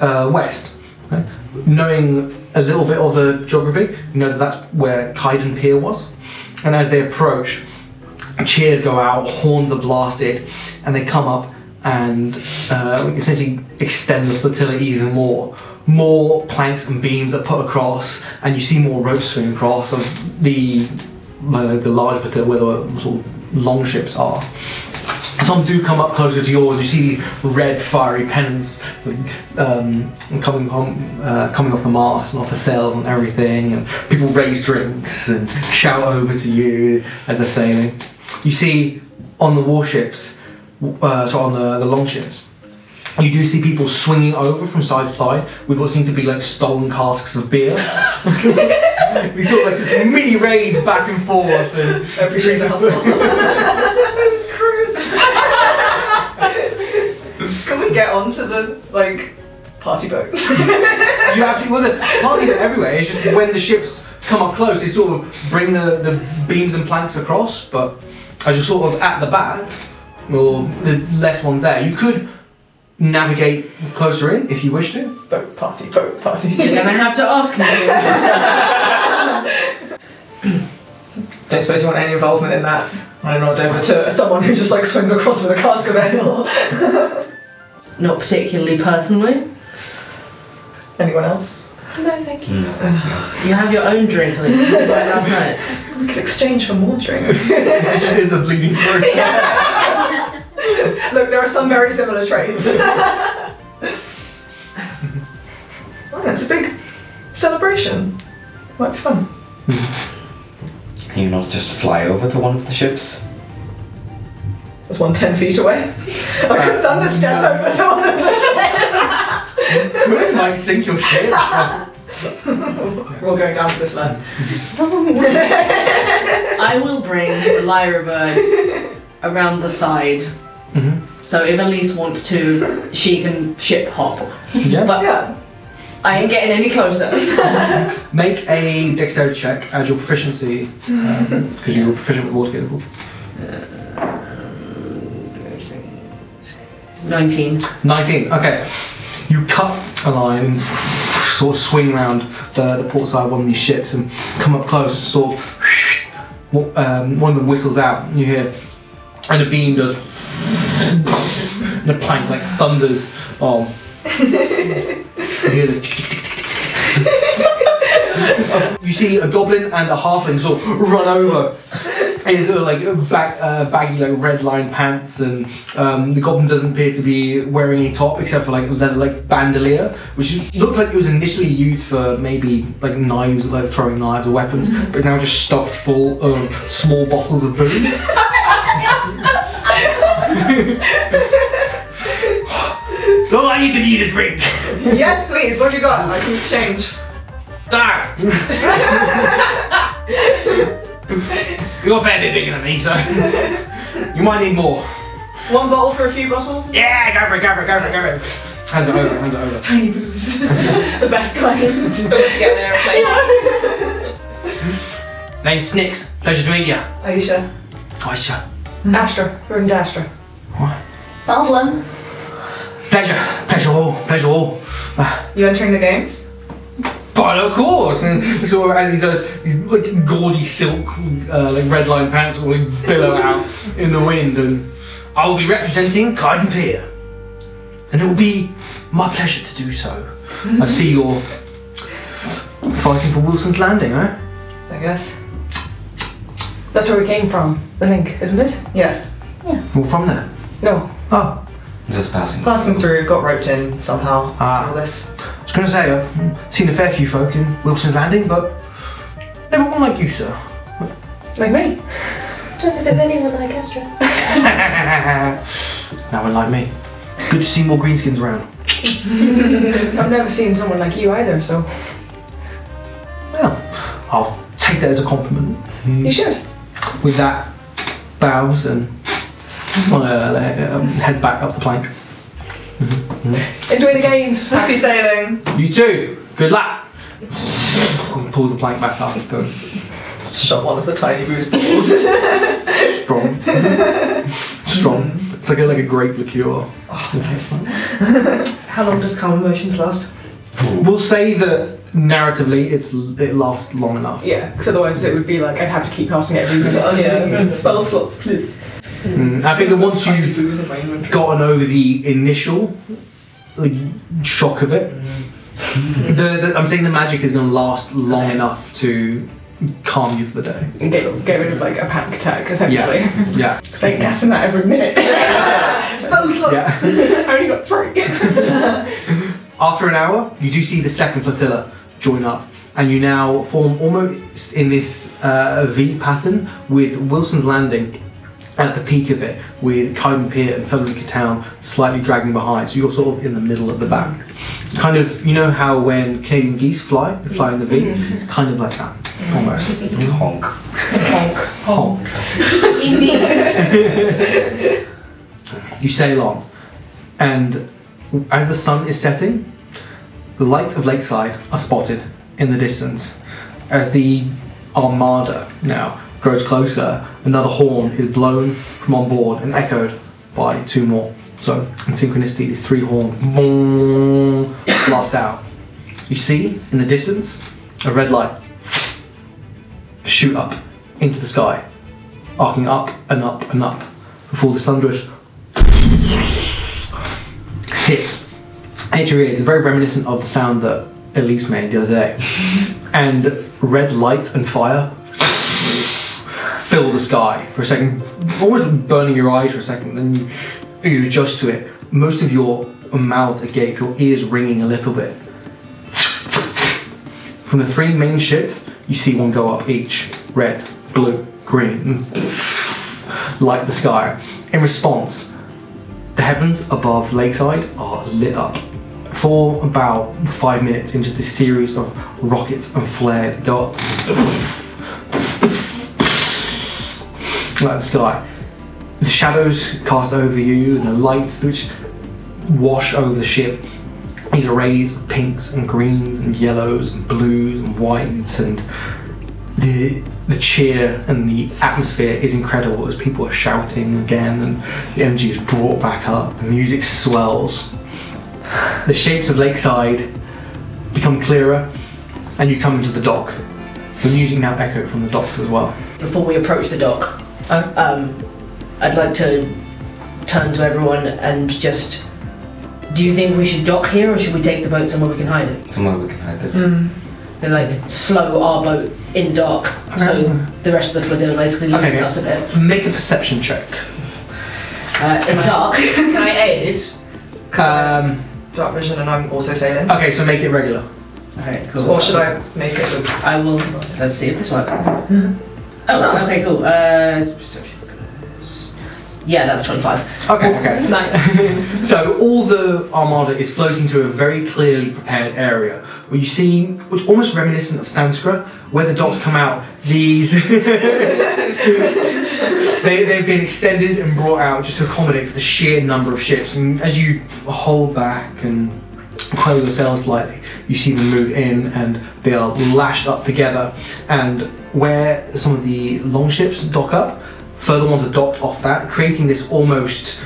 uh, west. okay? Knowing a little bit of the geography, you know that that's where Kaiden Pier was. And as they approach, cheers go out, horns are blasted, and they come up and uh, essentially extend the flotilla even more. More planks and beams are put across, and you see more ropes swing across of the uh, the large flotilla where the sort of long ships are. Some do come up closer to yours. You see these red fiery pennants um, coming on, uh, coming off the mast and off the sails and everything. And people raise drinks and shout over to you as they're sailing. You see on the warships, uh, so on the, the long ships, you do see people swinging over from side to side with what seem to be like stolen casks of beer. [laughs] we sort of like mini raids back and forth. And I appreciate the hustle. Who's cruise? Can we get onto the like party boat? [laughs] You absolutely well the parties are everywhere. It's just when the ships come up close, they sort of bring the, the beams and planks across. But as you're sort of at the back, well, there's less one there. You could navigate closer in if you wish to. boat party, boat party. [laughs] You're gonna have to ask me. [laughs] Don't suppose you want any involvement in that? I nod over to someone who just like swings across with a cask of ale. [laughs] Not particularly personally. Anyone else? No, thank you. Mm, thank you. [sighs] You have your own drink, Luke. You did that last night. We could exchange for more drink. This is a bleeding through. [laughs] Look, there are some very similar traits. [laughs] oh, it's a big celebration. Might be fun. Can you not just fly over to one of the ships? There's one ten feet away. I could thunder uh, step over to one of the [laughs] them. Could like sink your ship. We're all going down for this, lads. I will bring the lyra bird around the side. Mhm. So if Elise wants to, she can ship hop. Yeah. But Yeah. I ain't getting any closer. [laughs] Make a dexterity check. Add your proficiency [laughs] because you're proficient with water vehicle. Nineteen. 19. Okay. You cut a line and sort of swing around the, the port side of one of these ships and come up close, and sort of. Um, one of them whistles out, and you hear, and the beam does. The plank like thunders. On. The You see a goblin and a halfling sort of run over. In sort of like bag, uh, baggy like red lined pants. And um, the goblin doesn't appear to be wearing any top except for like leather like bandolier which looked like it was initially used for maybe like knives like throwing knives or weapons but now just stuffed full of small bottles of booze [laughs] Look I you could eat a drink. yes, please. What have you got? I can exchange. There. [laughs] You're a fair bit bigger than me, so you might need more. One bottle for a few bottles. Yeah, go for it, go for it, go for it, go for it. Hands it over, hands it over. Tiny booze. [laughs] the best kind. Go to get an airplane. Name Snicks. Pleasure to meet you. Aisha. Aisha. Astra. We're in Astra. Problem. Pleasure, pleasure all, pleasure all. Uh, You entering the games? but of course, and so as he does, these like gaudy silk, uh, like red line pants will like, billow out in the wind, and I'll be representing Carden Pier, and it will be my pleasure to do so. I see [laughs] you're fighting for Wilson's Landing, eh? I guess. That's where we came from, I think, isn't it? Yeah. Yeah. Well, from there. No. Oh, Just passing. Passing through, got roped in somehow. Ah. All this. I was going to say I've seen a fair few folk in Wilson's Landing, but never one like you, sir. Like me. don't know if there's anyone like Astra. [laughs] no one like me. Good to see more greenskins around. [laughs] I've never seen someone like you either, so Well, I'll take that as a compliment. you should. With that, bows and uh, um, head back up the plank. Enjoy the games. Happy sailing. You too. Good luck. Pulls the plank back up. Go. Shot one of the tiny booze [laughs] bottles. Strong. Strong. It's like a like a grape liqueur. [laughs] How long does calm emotions last? We'll say that narratively, it's it lasts long enough. Yeah, because otherwise it would be like I'd have to keep casting it every minute. [laughs] yeah. Spell slots, please. Mm, I think that once you've booze in my inventory. gotten over the initial like shock of it, the, the I'm saying the magic is going to last long enough to calm you for the day. And get, get rid of like a panic attack, essentially. Yeah. Because [laughs] I'm casting that every minute. Spell slots. Yeah. I only got three. [laughs] After an hour, you do see the second flotilla join up, and you now form almost in this uh, V pattern with Wilson's Landing at the peak of it, with Kyden Pier and Frederica Town slightly dragging behind. So you're sort of in the middle at the back. Kind of, you know how when Canadian geese fly, they fly in the V? Mm-hmm. Kind of like that, mm-hmm. almost. Honk. Honk. Indeed. [laughs] You sail on, and as the sun is setting, the lights of Lakeside are spotted in the distance. As the armada now grows closer, another horn is blown from on board and echoed by two more. So, in synchronicity, these three horns boom, [sniffs] blast out. You see in the distance a red light shoot up into the sky, arcing up and up and up before the thunderous [sniffs] hits. It's very reminiscent of the sound that Elise made the other day. [laughs] and red lights and fire fill the sky for a second, almost burning your eyes for a second, then you, adjust to it. Most of your mouth agape, your ears ringing a little bit. From the three main ships, you see one go up each red, blue, green, light the sky. In response, the heavens above Lakeside are lit up for about five minutes in just this series of rockets and flares go up like the sky. The shadows cast over you and the lights which wash over the ship. These arrays of pinks and greens and yellows and blues and whites and the the cheer and the atmosphere is incredible as people are shouting again and the energy is brought back up. The music swells. The shapes of Lakeside become clearer, and you come into the dock. The music now echoed from the docks as well. Before we approach the dock, um, I'd like to turn to everyone and just. Do you think we should dock here, or should we take the boat somewhere we can hide it? Somewhere we can hide it. And like slow our boat in dock, so the rest of the flotilla basically loses Okay. us a bit. Make a perception check. Uh, in dark. [laughs] Can I aid? 'Cause I have Um, dark vision and I'm also sailing. okay, so make it regular. Okay, cool. Or should I make it with I will. Let's see if this works. [laughs] Oh, okay, cool. Uh, yeah, that's twenty-five. Okay, okay. [laughs] Nice. [laughs] So all the armada is floating to a very clearly prepared area where you see what's almost reminiscent of Sanskrit, where the dots come out. These [laughs] they they've been extended and brought out just to accommodate for the sheer number of ships. And as you hold back and close the sails slightly, you see them move in and they are lashed up together. And where some of the long ships dock up, further ones are docked off that, creating this almost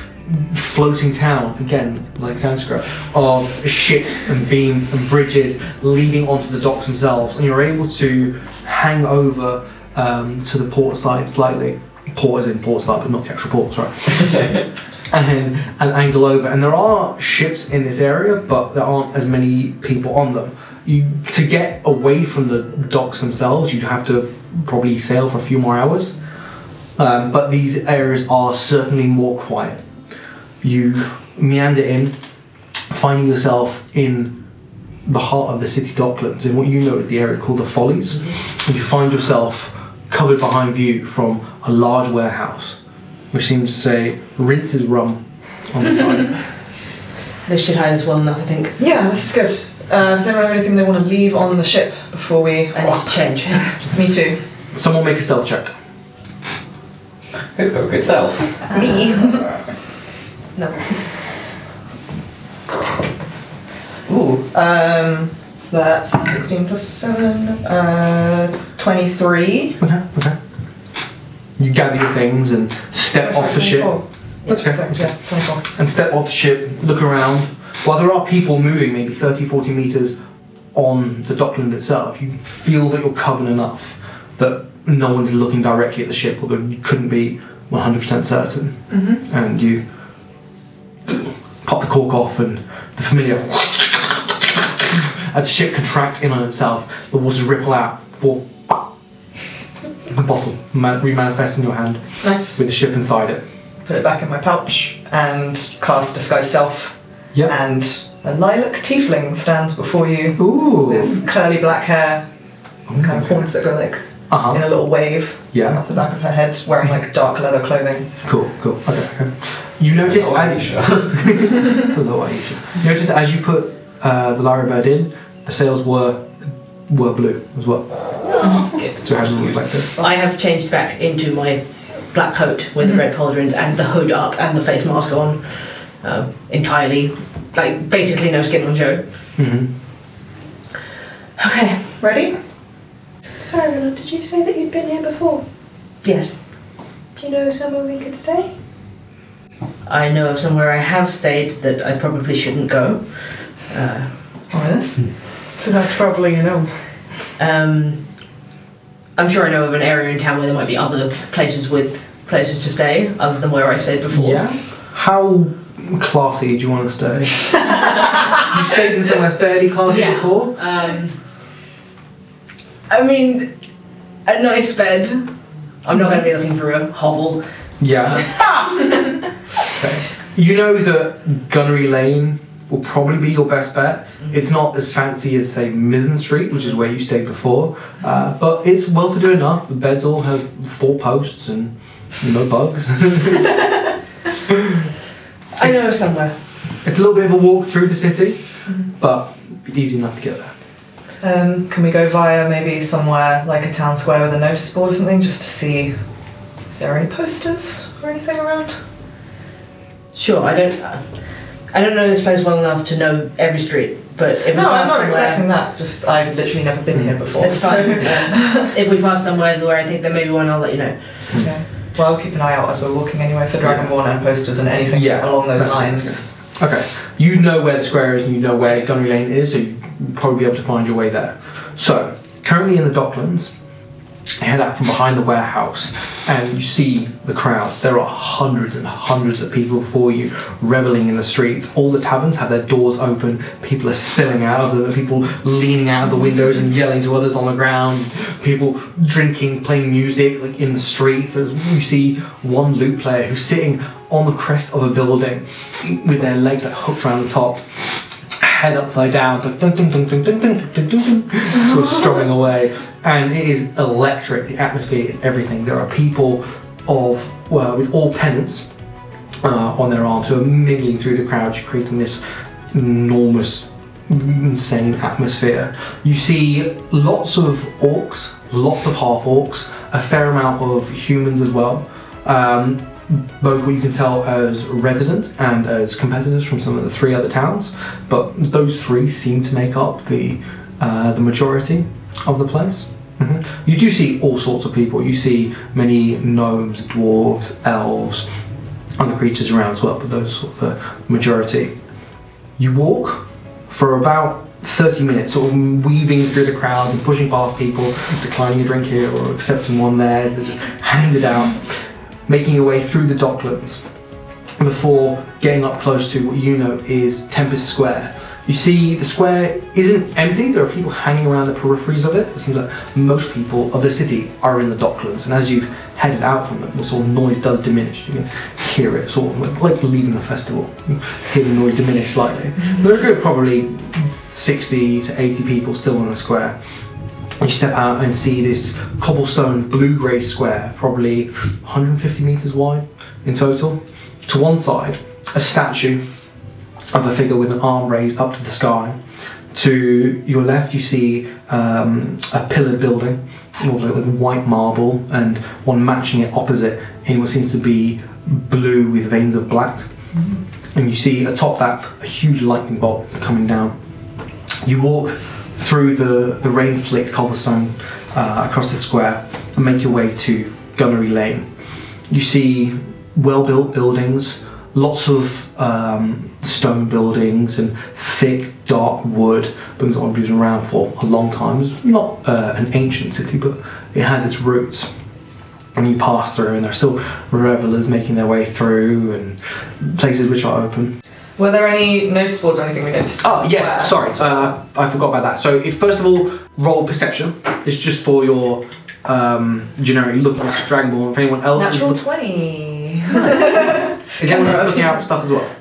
floating town, again, like Sanskrit, of ships and beams and bridges leading onto the docks themselves. And you're able to hang over um, to the port side slightly. Port as in port side, but not the actual port, sorry. [laughs] and, and angle over. And there are ships in this area, but there aren't as many people on them. You To get away from the docks themselves, you'd have to probably sail for a few more hours. Um, but these areas are certainly more quiet. You meander in, finding yourself in the heart of the city docklands, in what you know is the area called the Follies. And you find yourself covered behind view from a large warehouse, which seems to say rinses rum on the side. [laughs] This should hide us well enough, I think. Yeah, this is good. Uh, does anyone have anything they want to leave on the ship before we? I need to [laughs] change. Me too. Someone make a stealth check. Who's got good self? Me. [laughs] no. Ooh. Um. So that's 16 plus 7. Uh. 23. Okay, okay. You gather your things and step off the ship. 24. That's okay. Exactly, Yeah, and step off the ship, look around. While there are people moving maybe 30, 40 meters on the dockland itself, you feel that you're covered enough that no one's looking directly at the ship, although you couldn't be 100% certain. Mm-hmm. And you pop the cork off, and the familiar. As the ship contracts in on itself, the waters ripple out before the bottle ma- remanifests in your hand Nice. with the ship inside it. Put it back in my pouch and cast Disguise Self. Yep. And a lilac tiefling stands before you Ooh. with curly black hair, kind of horns that go like Uh huh. in a little wave Yeah. off the back of her head, wearing like dark leather clothing. Cool, cool. Okay, okay. You notice Oh, as Aisha. [laughs] Hello, Aisha. You notice as you put uh, the Lyra bird in, the sails were were blue as well. So it has like this. I have changed back into my black coat with the red pauldrons and the hood up and the face mask on. Um, entirely, like basically no skin on show. hmm Okay. Ready? Sorry, Rilla, did you say that you'd been here before? Yes. Do you know somewhere we could stay? I know of somewhere I have stayed that I probably shouldn't go. Uh, Ominous. So that's probably a no. um, I'm sure I know of an area in town where there might be other places with places to stay other than where I stayed before. Yeah. How classy do you want to stay? you stayed in somewhere fairly classy Yeah. before. Um, I mean, a nice bed. I'm not going to be looking for a hovel. Yeah. [laughs] okay. You know that Gunnery Lane will probably be your best bet. It's not as fancy as say Mizzen Street, which is where you stayed before, uh, but it's well to do enough. The beds all have four posts and no bugs. [laughs] [laughs] I know somewhere. it's a little bit of a walk through the city, but easy enough to get there. Um, can we go via maybe somewhere like a town square with a notice board or something just to see if there are any posters or anything around? Sure, I don't. Uh, I don't know this place well enough to know every street, but if we No, I'm pass not somewhere, expecting that. Just I've literally never been here before. it's so- fine. [laughs] [laughs] If we pass somewhere where I think there may be one, I'll let you know. Okay. Well, I'll keep an eye out as we're walking anyway for Dragonborn and posters and anything Yeah, along those that's what lines. Okay. You know where the square is and you know where Gunnery Lane is, so you'll probably be able to find your way there. So, currently in the Docklands, you head out from behind the warehouse and you see the crowd. There are hundreds and hundreds of people before you reveling in the streets. All the taverns have their doors open. People are spilling out of them. People leaning out of the windows and yelling to others on the ground. People drinking, playing music like in the streets. You see one lute player who's sitting on the crest of a building with their legs like hooked around the top head upside down, dun, dun, dun, dun, dun, dun, dun, dun, dun, dun, sort of strumming away, and it is electric. The atmosphere is everything. There are people of well, with all pennants uh, on their arms who are mingling through the crowd, creating this enormous, insane atmosphere. You see lots of orcs, lots of half orcs, a fair amount of humans as well. Um, both what you can tell as residents and as competitors from some of the three other towns, but those three seem to make up the uh, the majority of the place. Mhm. You do see all sorts of people. You see many gnomes, dwarves, elves, other creatures around as well, but those are the majority. You walk for about 30 minutes, sort of weaving through the crowd and pushing past people, declining a drink here or accepting one there, they're just it out making your way through the docklands before getting up close to what you know is Tempest Square. You see, the square isn't empty, there are people hanging around the peripheries of it. It seems like most people of the city are in the docklands, and as you've headed out from them, the sort of noise does diminish. You can hear it, sort of like- leaving a festival. You hear the noise diminish slightly. There are probably 60 to 80 people still in the square. You step out and see this cobblestone blue grey square, probably 150 metres wide in total. To one side, a statue of a figure with an arm raised up to the sky. To your left, you see um, a pillared building, like white marble, and one matching it opposite in what seems to be blue with veins of black. And you see atop that a huge lightning bolt coming down. You walk through the, the rain slicked cobblestone uh, across the square and make your way to Gunnery Lane. You see well built buildings, lots of um, stone buildings and thick, dark wood. Buildings that have been around for a long time. It's not uh, an ancient city, but it has its roots. And you pass through, and there are still revelers making their way through, and places which are open. Were there any notice boards or anything we noticed? Oh elsewhere? yes, sorry, uh, I forgot about that. So if first of all, roll perception. It's just for your um, generic looking at Dragonborn. If anyone else Natural is, 20. [laughs] is anyone else looking out for stuff as well?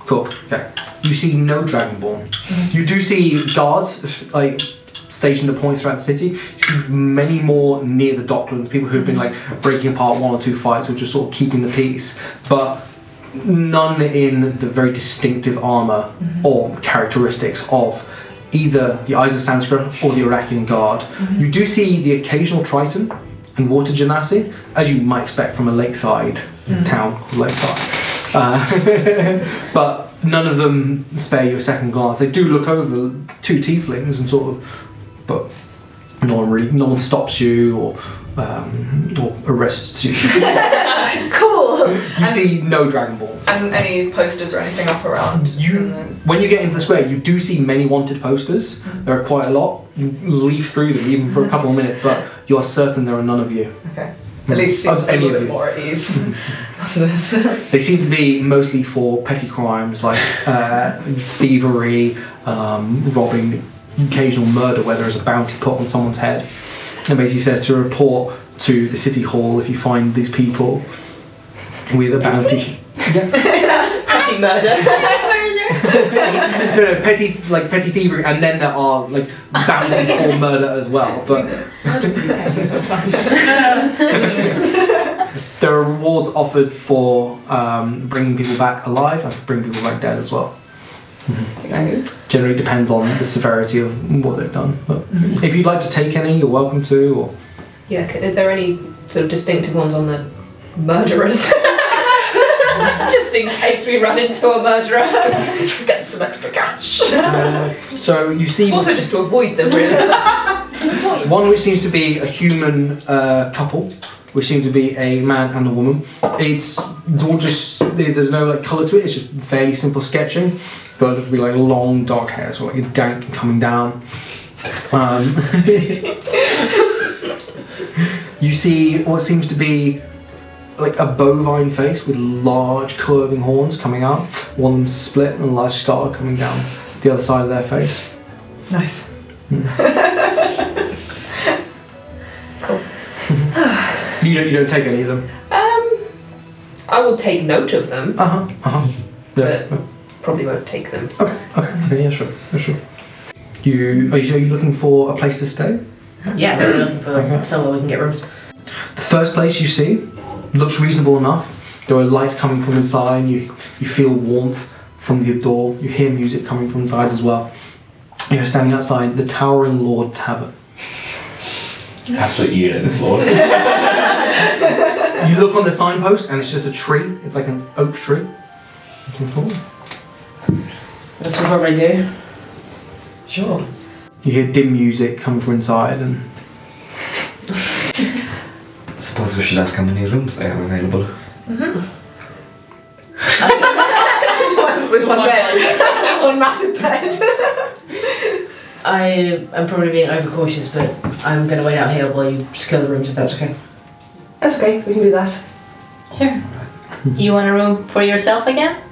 Cool. Okay. You see no Dragonborn. You do see guards like stationed at points throughout the city. You see many more near the docklands. People who've been like breaking apart one or two fights or just sort of keeping the peace, but none in the very distinctive armor or characteristics of either the Eyes of Sanskrit or the Oraculan Guard. You do see the occasional Triton and Water Genasi, as you might expect from a lakeside town called Lakeside. Uh, [laughs] but none of them spare you a second glance. They do look over two tieflings and sort of, but no one really, no one stops you or um, or arrests you. [laughs] [laughs] cool. You see no Dragon Ball. And any posters or anything up around? You, the- when you get into the square, you do see many wanted posters. There are quite a lot. You leaf through them even for a couple of minutes, but you are certain there are none of you. Okay. At least seems a any little of bit more at ease after this. [laughs] They seem to be mostly for petty crimes like uh, thievery, um, robbing, occasional murder where there is a bounty put on someone's head. And basically says to report to the city hall if you find these people with a bounty. [laughs] [laughs] Petty murder. no, no, petty like petty thievery, and then there are like bounties for [laughs] murder as well. But sometimes. there are rewards offered for um, bringing people back alive and for bringing people back dead as well. Generally depends on the severity of what they've done. But if you'd like to take any, you're welcome to. Or Yeah, are there any sort of distinctive ones on the murderers? [laughs] Just in case we run into a murderer. [laughs] Get some extra cash. Uh, [laughs] so you see also, just to avoid them, really. one which seems to be a human uh, couple, which seems to be a man and a woman. It's all just there's no like colour to it. It's just fairly simple sketching, but it'll be like long dark hair, so like a dank coming down. Um, you see what seems to be like a bovine face with large curving horns coming out. One of them's split and a large scar coming down the other side of their face. Nice. [laughs] [sighs] You don't, you don't take any of them. Um, I will take note of them. Uh huh. Uh huh. Yeah. But- Probably won't take them. Okay. Okay. Okay. Yeah. Sure. Yeah, sure. You are you, are you looking for a place to stay? Yeah, we're looking for Okay. somewhere we can get rooms. The first place you see looks reasonable enough. There are lights coming from inside. You you feel warmth from the door. You hear music coming from inside as well. You're standing outside the Towering Lord Tavern. Absolute unit, this lord. [laughs] You look on the signpost and it's just a tree. It's like an oak tree. That's what we'll probably do. Sure. You hear dim music coming from inside and Suppose we should ask how many rooms they have available. Mm-hmm. [laughs] Just one with one bed. [laughs] one massive bed. [laughs] I am probably being overcautious, but I'm going to wait out here while you secure the rooms if that's okay. That's okay, we can do that. Sure. You want a room for yourself again?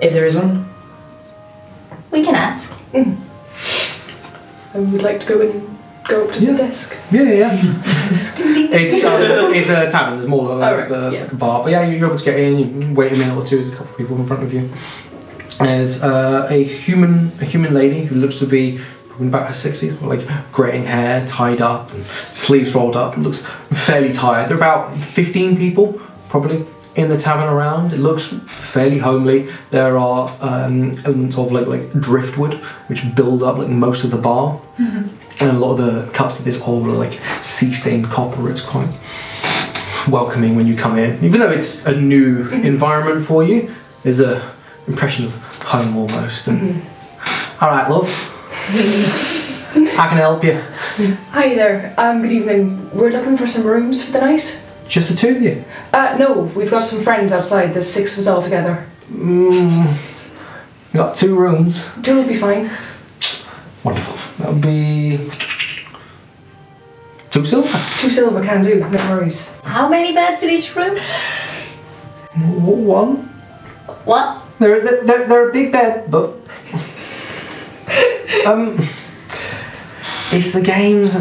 If there is one. We can ask. Mm. I would like to go and go up to Yeah. the desk. Yeah, yeah. yeah. [laughs] it's um, [laughs] it's a tavern. There's more like, Alright, uh, yeah. like a bar, but yeah, you're able to get in. You wait a minute or two. There's a couple of people in front of you. There's uh, a human a human lady who looks to be probably about her sixties, like greying hair, tied up, and sleeves rolled up. looks fairly tired. There are about fifteen people probably in the tavern around. It looks fairly homely. There are um, elements of like like driftwood which build up like most of the bar and a lot of the cups of this old are like sea stained copper. It's quite welcoming when you come in, even though it's a new environment for you. There's a impression of home almost. And all right, love, [laughs] I can help you. Hi there, um, good evening. We're looking for some rooms for the night. Just the two of you. Uh, no, we've got some friends outside. There's six of us all together. Mm, got two rooms. Two will be fine. Wonderful. That'll be two silver. Two silver can do, no worries. How many beds in each room? One. What? They're, they're, they're a big bed, but. um. It's the games.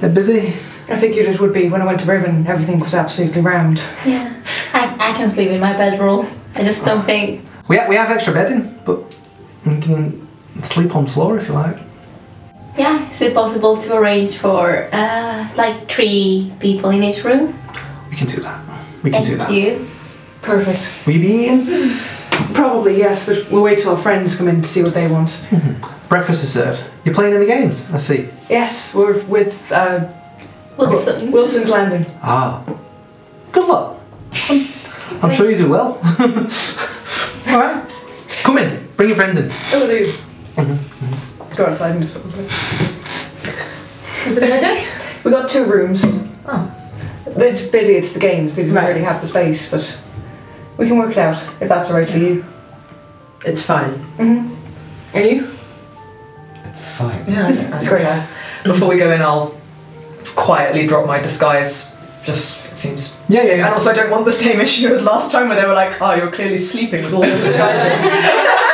They're busy. I figured it would be when I went to Riven, everything was absolutely rammed. Yeah. I, I can sleep in my bedroll. I just don't think. We have, we have extra bedding, but we can sleep on floor if you like. Yeah, is it possible to arrange for uh, like three people in each room? We can do that. We can Thank do that. you. Perfect. Will you be eating? [laughs] Probably, yes, but we'll wait till our friends come in to see what they want. Breakfast is served. You're playing in the games, I see. Yes, we're with uh, Wilson. Wilson's Landing. Ah. Good luck. I'm, I'm sure you do well. [laughs] Alright. Come in. Bring your friends in. Oh, do. Go outside and do something. We got two rooms. Oh. It's busy, it's the games. They didn't Right. really have the space, but we can work it out if that's alright for you. It's fine. Mm-hmm. Are you? It's fine. Yeah, I don't, I don't Great. care. Before we go in, I'll quietly drop my disguise. Just it seems. Yeah, yeah, And also, I don't want the same issue as last time where they were like, "Oh, you're clearly sleeping with all your disguises." [laughs]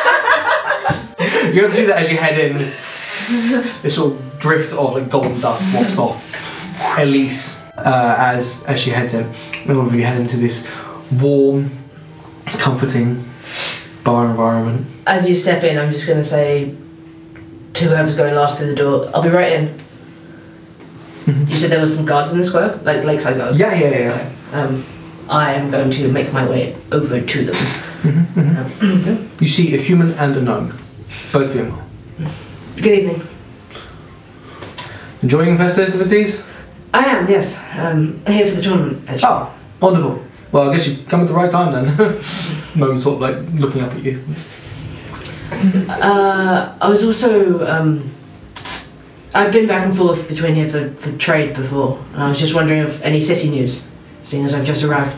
You have to do that as you head in. This sort of drift of like golden dust wafts off Elise uh, as as she heads in. And all of you head into this warm, comforting bar environment. As you step in, I'm just going to say to whoever's going last through the door, I'll be right in. You said there were some guards in the square? Like lakeside guards? Yeah, yeah, yeah. Um, I am going to make my way over to them. Um, [clears throat] You see a human and a gnome, both female. Good evening. Enjoying festivities? I am, yes. Um, here for the tournament, actually. Oh, wonderful. Well, I guess you come at the right time then. [laughs] Mo's sort of like looking up at you. Uh, I was also. Um, I've been back and forth between here for, for trade before, and I was just wondering if any city news, seeing as I've just arrived.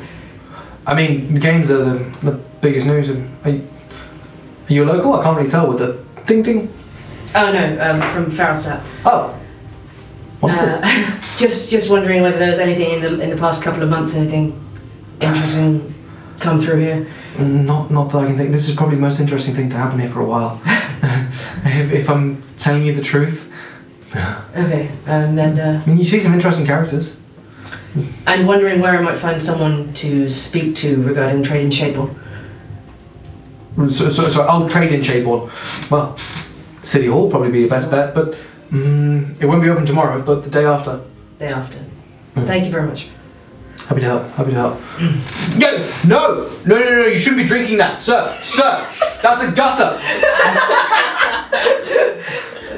I mean, games are the, the biggest news. You, are you local? I can't really tell with the ding ding. Oh no, um, from Farrelstad. Oh, wonderful. Uh, [laughs] just just wondering whether there was anything in the in the past couple of months, anything interesting come through here. Not, not that I can think. This is probably the most interesting thing to happen here for a while. [laughs] [laughs] if, if I'm telling you the truth. Okay, um, and uh, I mean, you see some interesting characters. I'm wondering where I might find someone to speak to regarding trade in Shadeborn. So, so, so I'll trade in Shadeborn. Well, City Hall probably be your best bet, but mm, it won't be open tomorrow, but the day after. Day after. Hmm. Thank you very much. Happy to help. Happy to help. [clears throat] Yo, no, no, no, no! You shouldn't be drinking that, sir, sir. That's a gutter.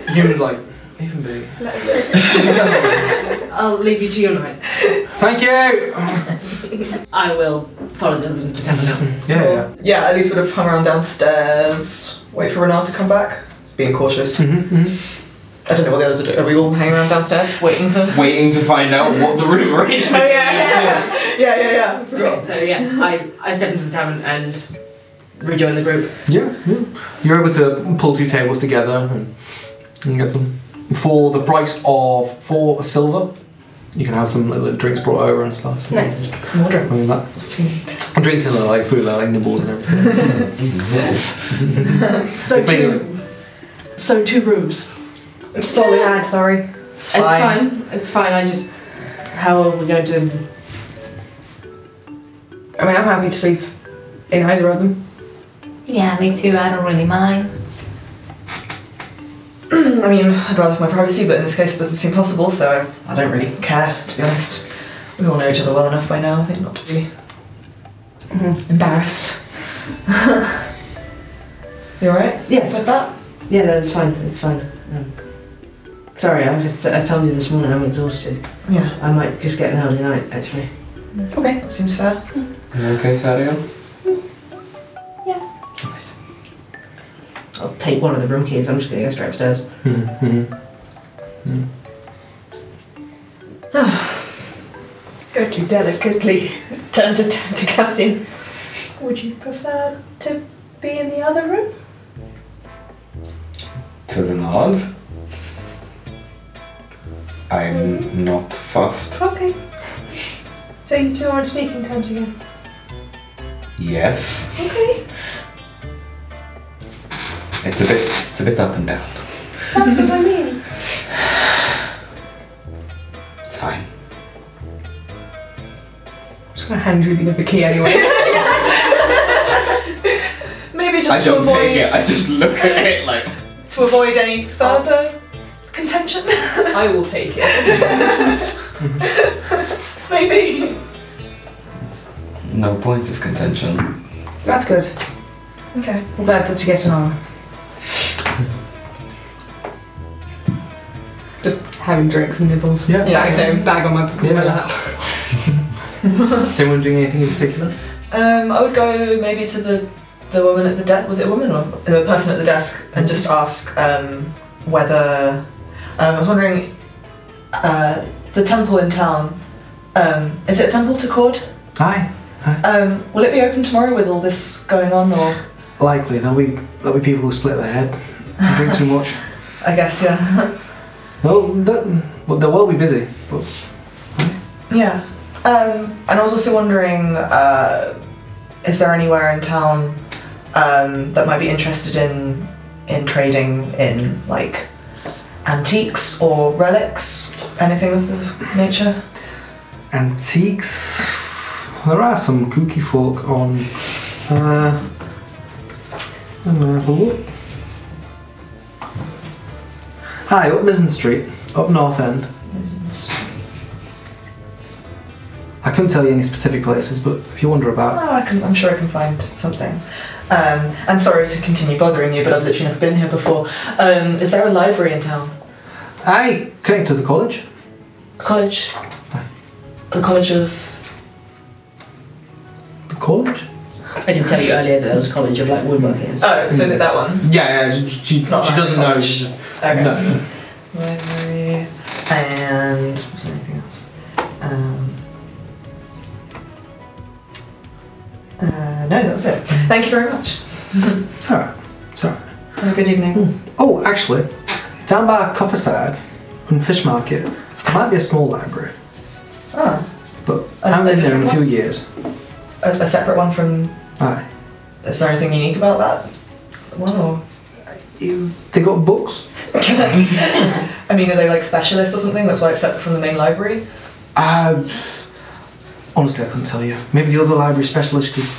[laughs] Human's like, even be. [laughs] I'll leave you to your night. Thank you. [laughs] I will follow the others into town now. Yeah, yeah. Yeah, at least would have hung around downstairs, wait for Renard to come back. Being cautious. Mm-hmm, mm-hmm. I don't know what the others are doing. Are we all hanging around downstairs waiting for. Waiting to find out what the room arrangement [laughs] Oh, yeah, yeah, yeah, yeah, yeah. I forgot. Okay, so yeah, I, I step into the tavern and rejoin the group. Yeah, yeah. You're able to pull two tables together and you get them for the price of four silver. You can have some little drinks brought over and stuff. Nice. More drinks. I mean, drinks. that, drinks in there, like food, like nibbles and everything. Yes. [laughs] So It's mainly- two, so two rooms. I'm sorry, lad, sorry. It's fine. It's fine. I just how are we going to? I mean, I'm happy to sleep in either of them. Yeah, me too. I don't really mind. [clears throat] I mean, I'd rather have my privacy, but in this case it doesn't seem possible, so I don't really care, to be honest. We all know each other well enough by now, I think, not to be Mhm. embarrassed. [laughs] you alright Yes. with that? Yeah, that's fine. It's fine. Um, sorry, I, just, I told you this morning I'm exhausted. Yeah, I might just get an early night actually. okay, that seems fair. You okay, Sadio? I'll take one of the room keys. I'm just gonna go straight upstairs. Mm-hmm. [sighs] Go too delicately. Turn to, turn to Cassian. Would you prefer to be in the other room? To the nod. I'm not fussed. Okay. So you two are on speaking terms again. Yes. Okay. It's a bit it's a bit up and down. That's what I mean. It's fine. I'm just gonna hand you the key anyway. [laughs] Maybe just I to don't avoid take it, I just look at it like [laughs] to avoid any further contention. I will take it. [laughs] Maybe. no point of contention. That's good. Okay. I'm glad that you get an hour. Just having drinks and nibbles. Yeah. Yeah, bag, same. bag on my, Yeah. my lap. [laughs] Is anyone doing anything in particular? Um, I would go maybe to the the woman at the desk. Was it a woman or the person at the desk, and just ask um, whether um, I was wondering uh, the temple in town. Um, is it a temple to Cord? Aye. Um, will it be open tomorrow with all this going on, or Likely there'll be there'll be people who split their head, and drink too much. [laughs] I guess yeah, [laughs] Well, that, well, they'll be busy. But yeah. Um, and I was also wondering, uh, is there anywhere in town um, that might be interested in in trading in like antiques or relics, anything of the nature? antiques. There are some kooky folk on. Uh, I'm gonna have a look. Hi, up Mizzen Street, up North End. I couldn't tell you any specific places, but if you wonder about, Oh, I can, I'm sure I can find something. Um, and sorry to continue bothering you, but I've literally never been here before. Um, is there a library in town? I connect to the college. College. The College of. The college? I did tell you earlier that there was a college of like woodworking. Oh, so is it that one? Yeah, yeah. She, she, It's not she like doesn't know. college. She's just, Okay. no. Library. And. Was there anything else? Um. Uh, no, that was it. Thank you very much. It's alright. It's alright. Have a good evening. Oh, actually, down by Copperside, on fish market, there might be a small library, Ah, but I haven't a been there in a different few years. a, a separate one from. Aye. Is there anything unique about that one, or? You- They got books. [laughs] I mean, are they like specialists or something? That's why it's separate from the main library. Uh, honestly, I couldn't tell you. Maybe the other library specialist because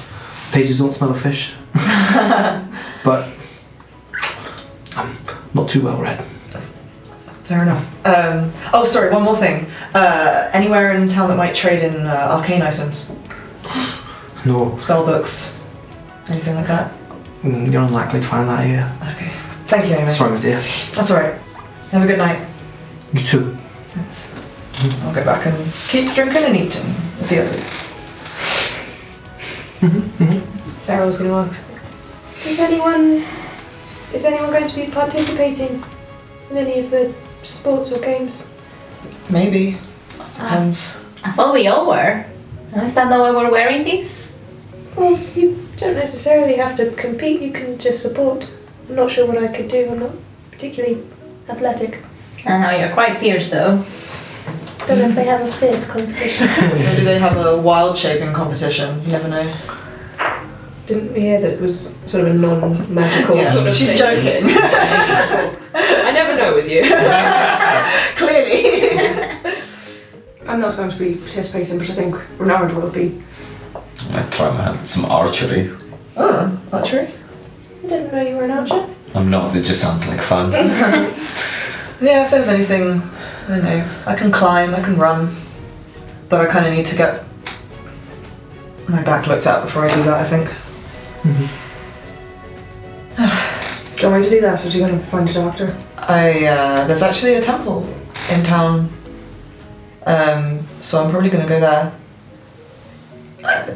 pages don't smell of fish. [laughs] but I'm not too well read. Fair enough. Um, oh, sorry. One more thing. Uh, anywhere in town that might trade in uh, arcane items, No, spell books, anything like that. mm, you're unlikely to find that here. Okay. Thank you, anyway. Sorry, my dear. That's all right. Have a good night. You too. I'll go back and keep drinking and eating with the others. Mm-hmm, mm-hmm. Sarah was going to ask. Does anyone, is anyone going to be participating in any of the sports or games? Maybe. Ah. Depends. I thought we all were. Is that not why we're wearing these? Well, you don't necessarily have to compete. You can just support. I'm not sure what I could do. I'm not particularly athletic. I know you're quite fierce though. Don't know if they have a fierce competition. [laughs] Maybe they have a wild shaping competition. You never know. Didn't we hear that it was sort of a non-magical Yeah. sort of She's thing? joking. [laughs] I never know with you. [laughs] Clearly. I'm not going to be participating, but I think Renard will be. I try my hand at some archery. oh, archery. I didn't know you were an archer. I'm not, it just sounds like fun. [laughs] [laughs] Yeah, if they have anything, I don't know. I can climb, I can run, but I kind of need to get my back looked at before I do that. I think. Mm-hmm. [sighs] Do you want me to do that, or do you want to find a doctor? I uh, there's actually a temple in town, um, so I'm probably going to go there. I,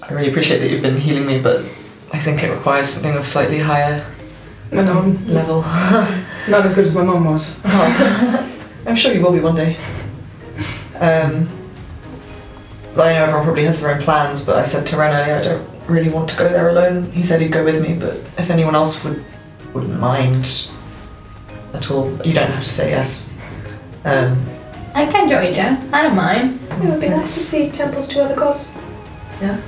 I really appreciate that you've been healing me, but I think it requires something of slightly higher I know level. [laughs] not as good as my mum was. [laughs] Oh, I'm sure you will be one day. Um, I know everyone probably has their own plans, but I said to Ren earlier I don't really want to go there alone. He said he'd go with me, but if anyone else would wouldn't mind at all, you don't have to say yes. Um, I can join you. I don't mind. It would be nice to see temples to other gods. Yeah.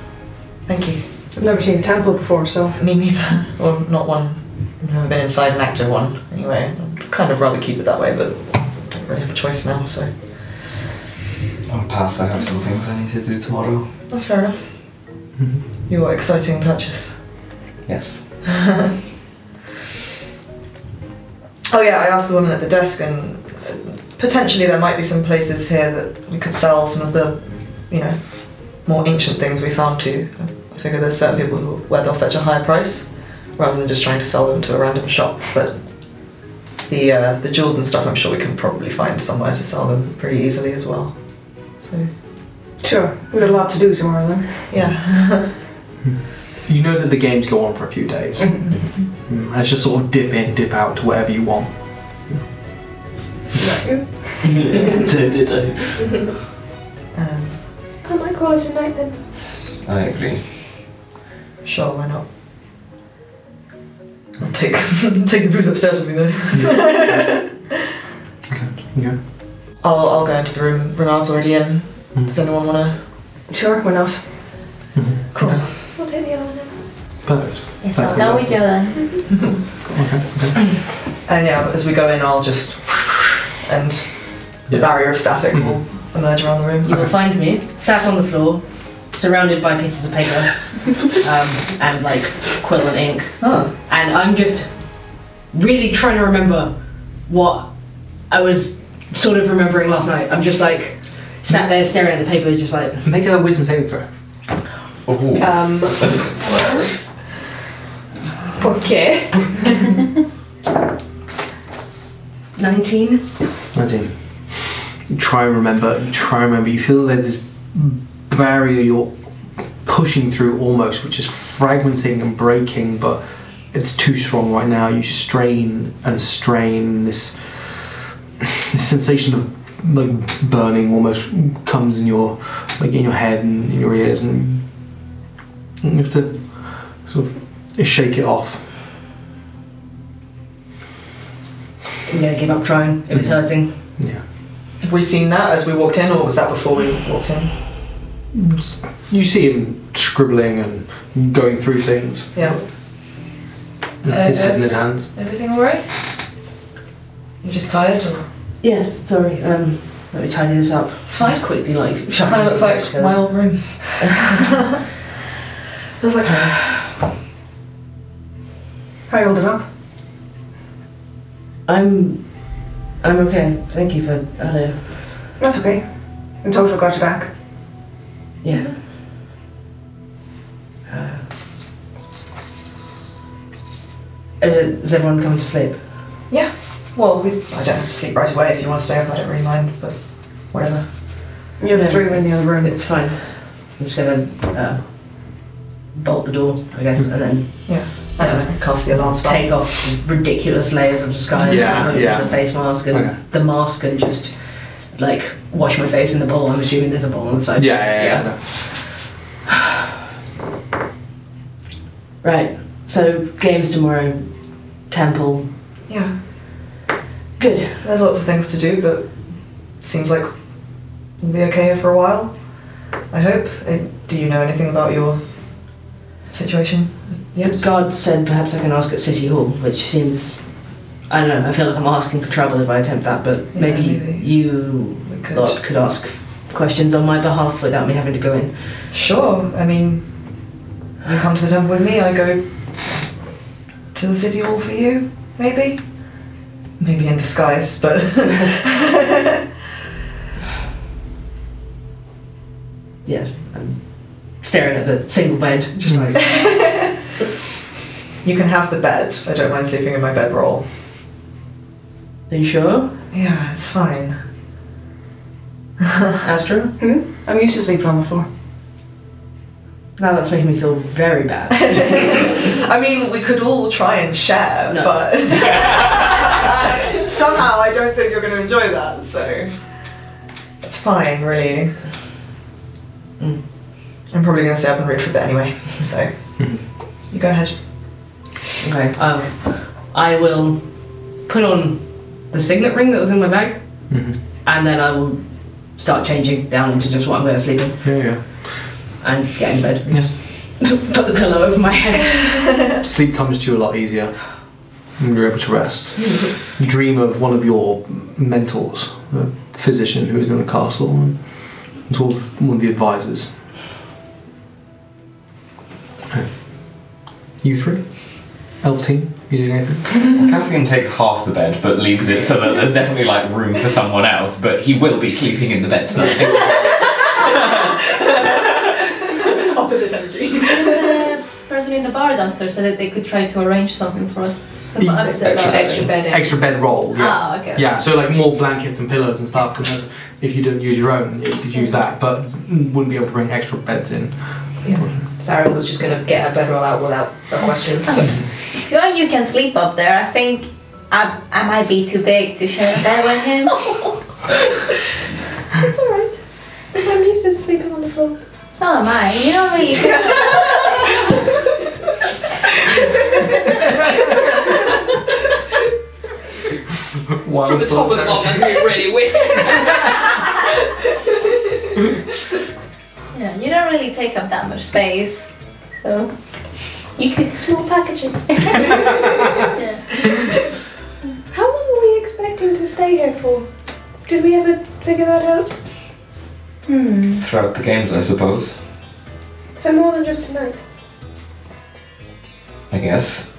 Thank you. I've never seen a temple before, so Me neither, or not one. I've never been inside an active one. Anyway, I'd kind of rather keep it that way, but I don't really have a choice now. So I'll pass, I have some things I need to do tomorrow. that's fair enough. Your exciting purchase. Yes. [laughs] Oh yeah, I asked the woman at the desk, and uh, potentially there might be some places here that we could sell some of the, you know, more ancient things we found too. I figure there's certain people who where they'll fetch a higher price, rather than just trying to sell them to a random shop. But the uh, the jewels and stuff, I'm sure we can probably find somewhere to sell them pretty easily as well. So sure, we've got a lot to do tomorrow then. yeah, [laughs] You know that the games go on for a few days. Mm, and it's just sort of dip in, dip out to whatever you want. [laughs] [laughs] um, I might call it a night then. I agree. Sure, why not? I'll take [laughs] take the booze upstairs with me though. Yeah. I'll, I'll go into the room. Renard's already in. Mm. Does anyone want to? Sure, why not? Cool. We'll take the other one then. Perfect. Yes, Thank I'll you. go with then. [laughs] Okay. okay. And yeah, as we go in, I'll just and the Yeah. barrier of static will emerge around the room. You will find me sat on the floor, surrounded by pieces of paper, [laughs] um, and like quill and ink. Oh, And I'm just really trying to remember what I was sort of remembering last night. I'm just like sat there staring at the paper, just like Make a wisdom saving throw. Oh. Um, okay. [laughs] 19. 19. You try and remember. You try and remember. You feel there's this barrier you're pushing through almost, which is fragmenting and breaking, but it's too strong right now. You strain and strain. This, this sensation of like burning almost comes in your like in your head and in your ears, and you have to sort of shake it off. I'm gonna give up trying if it's mm-hmm. hurting. Yeah. Have we seen that as we walked in, or was that before we walked in? You see him scribbling and going through things. Yeah. his Uh, head in his hands. Everything alright? You just tired, or Yes, sorry. Um, let me tidy this up. it's fine. Quickly, like It Kind of looks like together. my old room. [laughs] Feels like home. How you holding up? I'm. I'm okay. Thank you for hello. That's okay. In total, got you back. Yeah. Uh, is it? Is everyone coming to sleep? Yeah. Well, we, I don't have to sleep right away if you want to stay up. I don't really mind, but whatever. You're the three in the other room. It's fine. I'm just gonna uh, bolt the door, I guess, and then I don't know. Cast the alarm spell. take off ridiculous layers of disguise Yeah, from yeah. the face mask and Okay. the mask and just like wash my face in the bowl. I'm assuming there's a bowl on the side. yeah, yeah [sighs] Right. So games tomorrow. Temple. Yeah. Good. There's lots of things to do, but seems like we'll be okay here for a while. I hope. Uh, Do you know anything about your situation? The Yet? guard said perhaps I can ask at City Hall, which seems. I don't know. I feel like I'm asking for trouble if I attempt that, but Yeah, maybe, maybe. you We could. lot could ask questions on my behalf without me having to go in. Sure. I mean, you come to the temple with me. I go to the city hall for you. Maybe. Maybe in disguise, but. [laughs] Yeah. I'm staring at the single bed, just like. [laughs] you can have the bed. I don't mind sleeping in my bedroll. Are you sure, Yeah, it's fine. [laughs] Astra? Hmm? I'm used to sleeping on the floor. Now that's making me feel very bad. [laughs] I mean, we could all try and share, No. but [laughs] somehow I don't think you're going to enjoy that. So it's fine, really. Mm. I'm probably going to stay up and read for a bit anyway. So you go ahead. Okay. Um, I will put on the signet ring that was in my bag, Mhm. and then I will start changing down into just what I'm going to sleep in, Yeah, yeah. and get in bed. Just put the pillow over my head. [laughs] Sleep comes to you a lot easier when you're able to rest. you dream of one of your mentors, a physician who is in the castle, and sort of one of the advisors. You three? Elf team? You doing anything? [laughs] Cassian takes half the bed, but leaves it so that there's definitely like room for someone else. But he will be sleeping in the bed tonight. [laughs] [laughs] Opposite energy. the person in the bar downstairs said that they could try to arrange something for us. They upstairs. Extra bed. extra bed in. Extra bed roll, yeah. Ah, okay. Yeah, so like more blankets and pillows and stuff. And then if you don't use your own, you could use that, but wouldn't be able to bring extra beds in. Sarah was just going to get her bedroll out without a question. So. Oh. If you want, you can sleep up there. I think I, I might be too big to share a bed with him. [laughs] It's alright. I'm used to sleeping on the floor. So am I. You don't really. [laughs] From the top of the bottom, that's going to be really weird. [laughs] Yeah, you don't really take up that much space. So you could. [laughs] Small packages. [laughs] Yeah. How long are we expecting to stay here for? Did we ever figure that out? Hmm. Throughout the games, I suppose. So more than just tonight. I guess.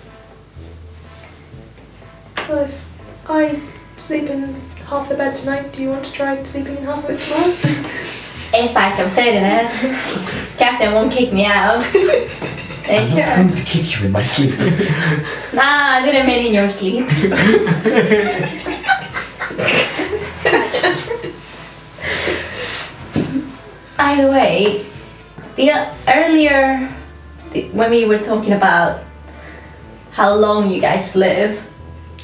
Well, if I sleep in half the bed tonight, do you want to try sleeping in half of it tomorrow? [laughs] If I can fit in it, Cassian won't kick me out. I'm sure? going to kick you in my sleep. Nah, I didn't mean in your sleep. By the way, the uh, earlier the, when we were talking about how long you guys live,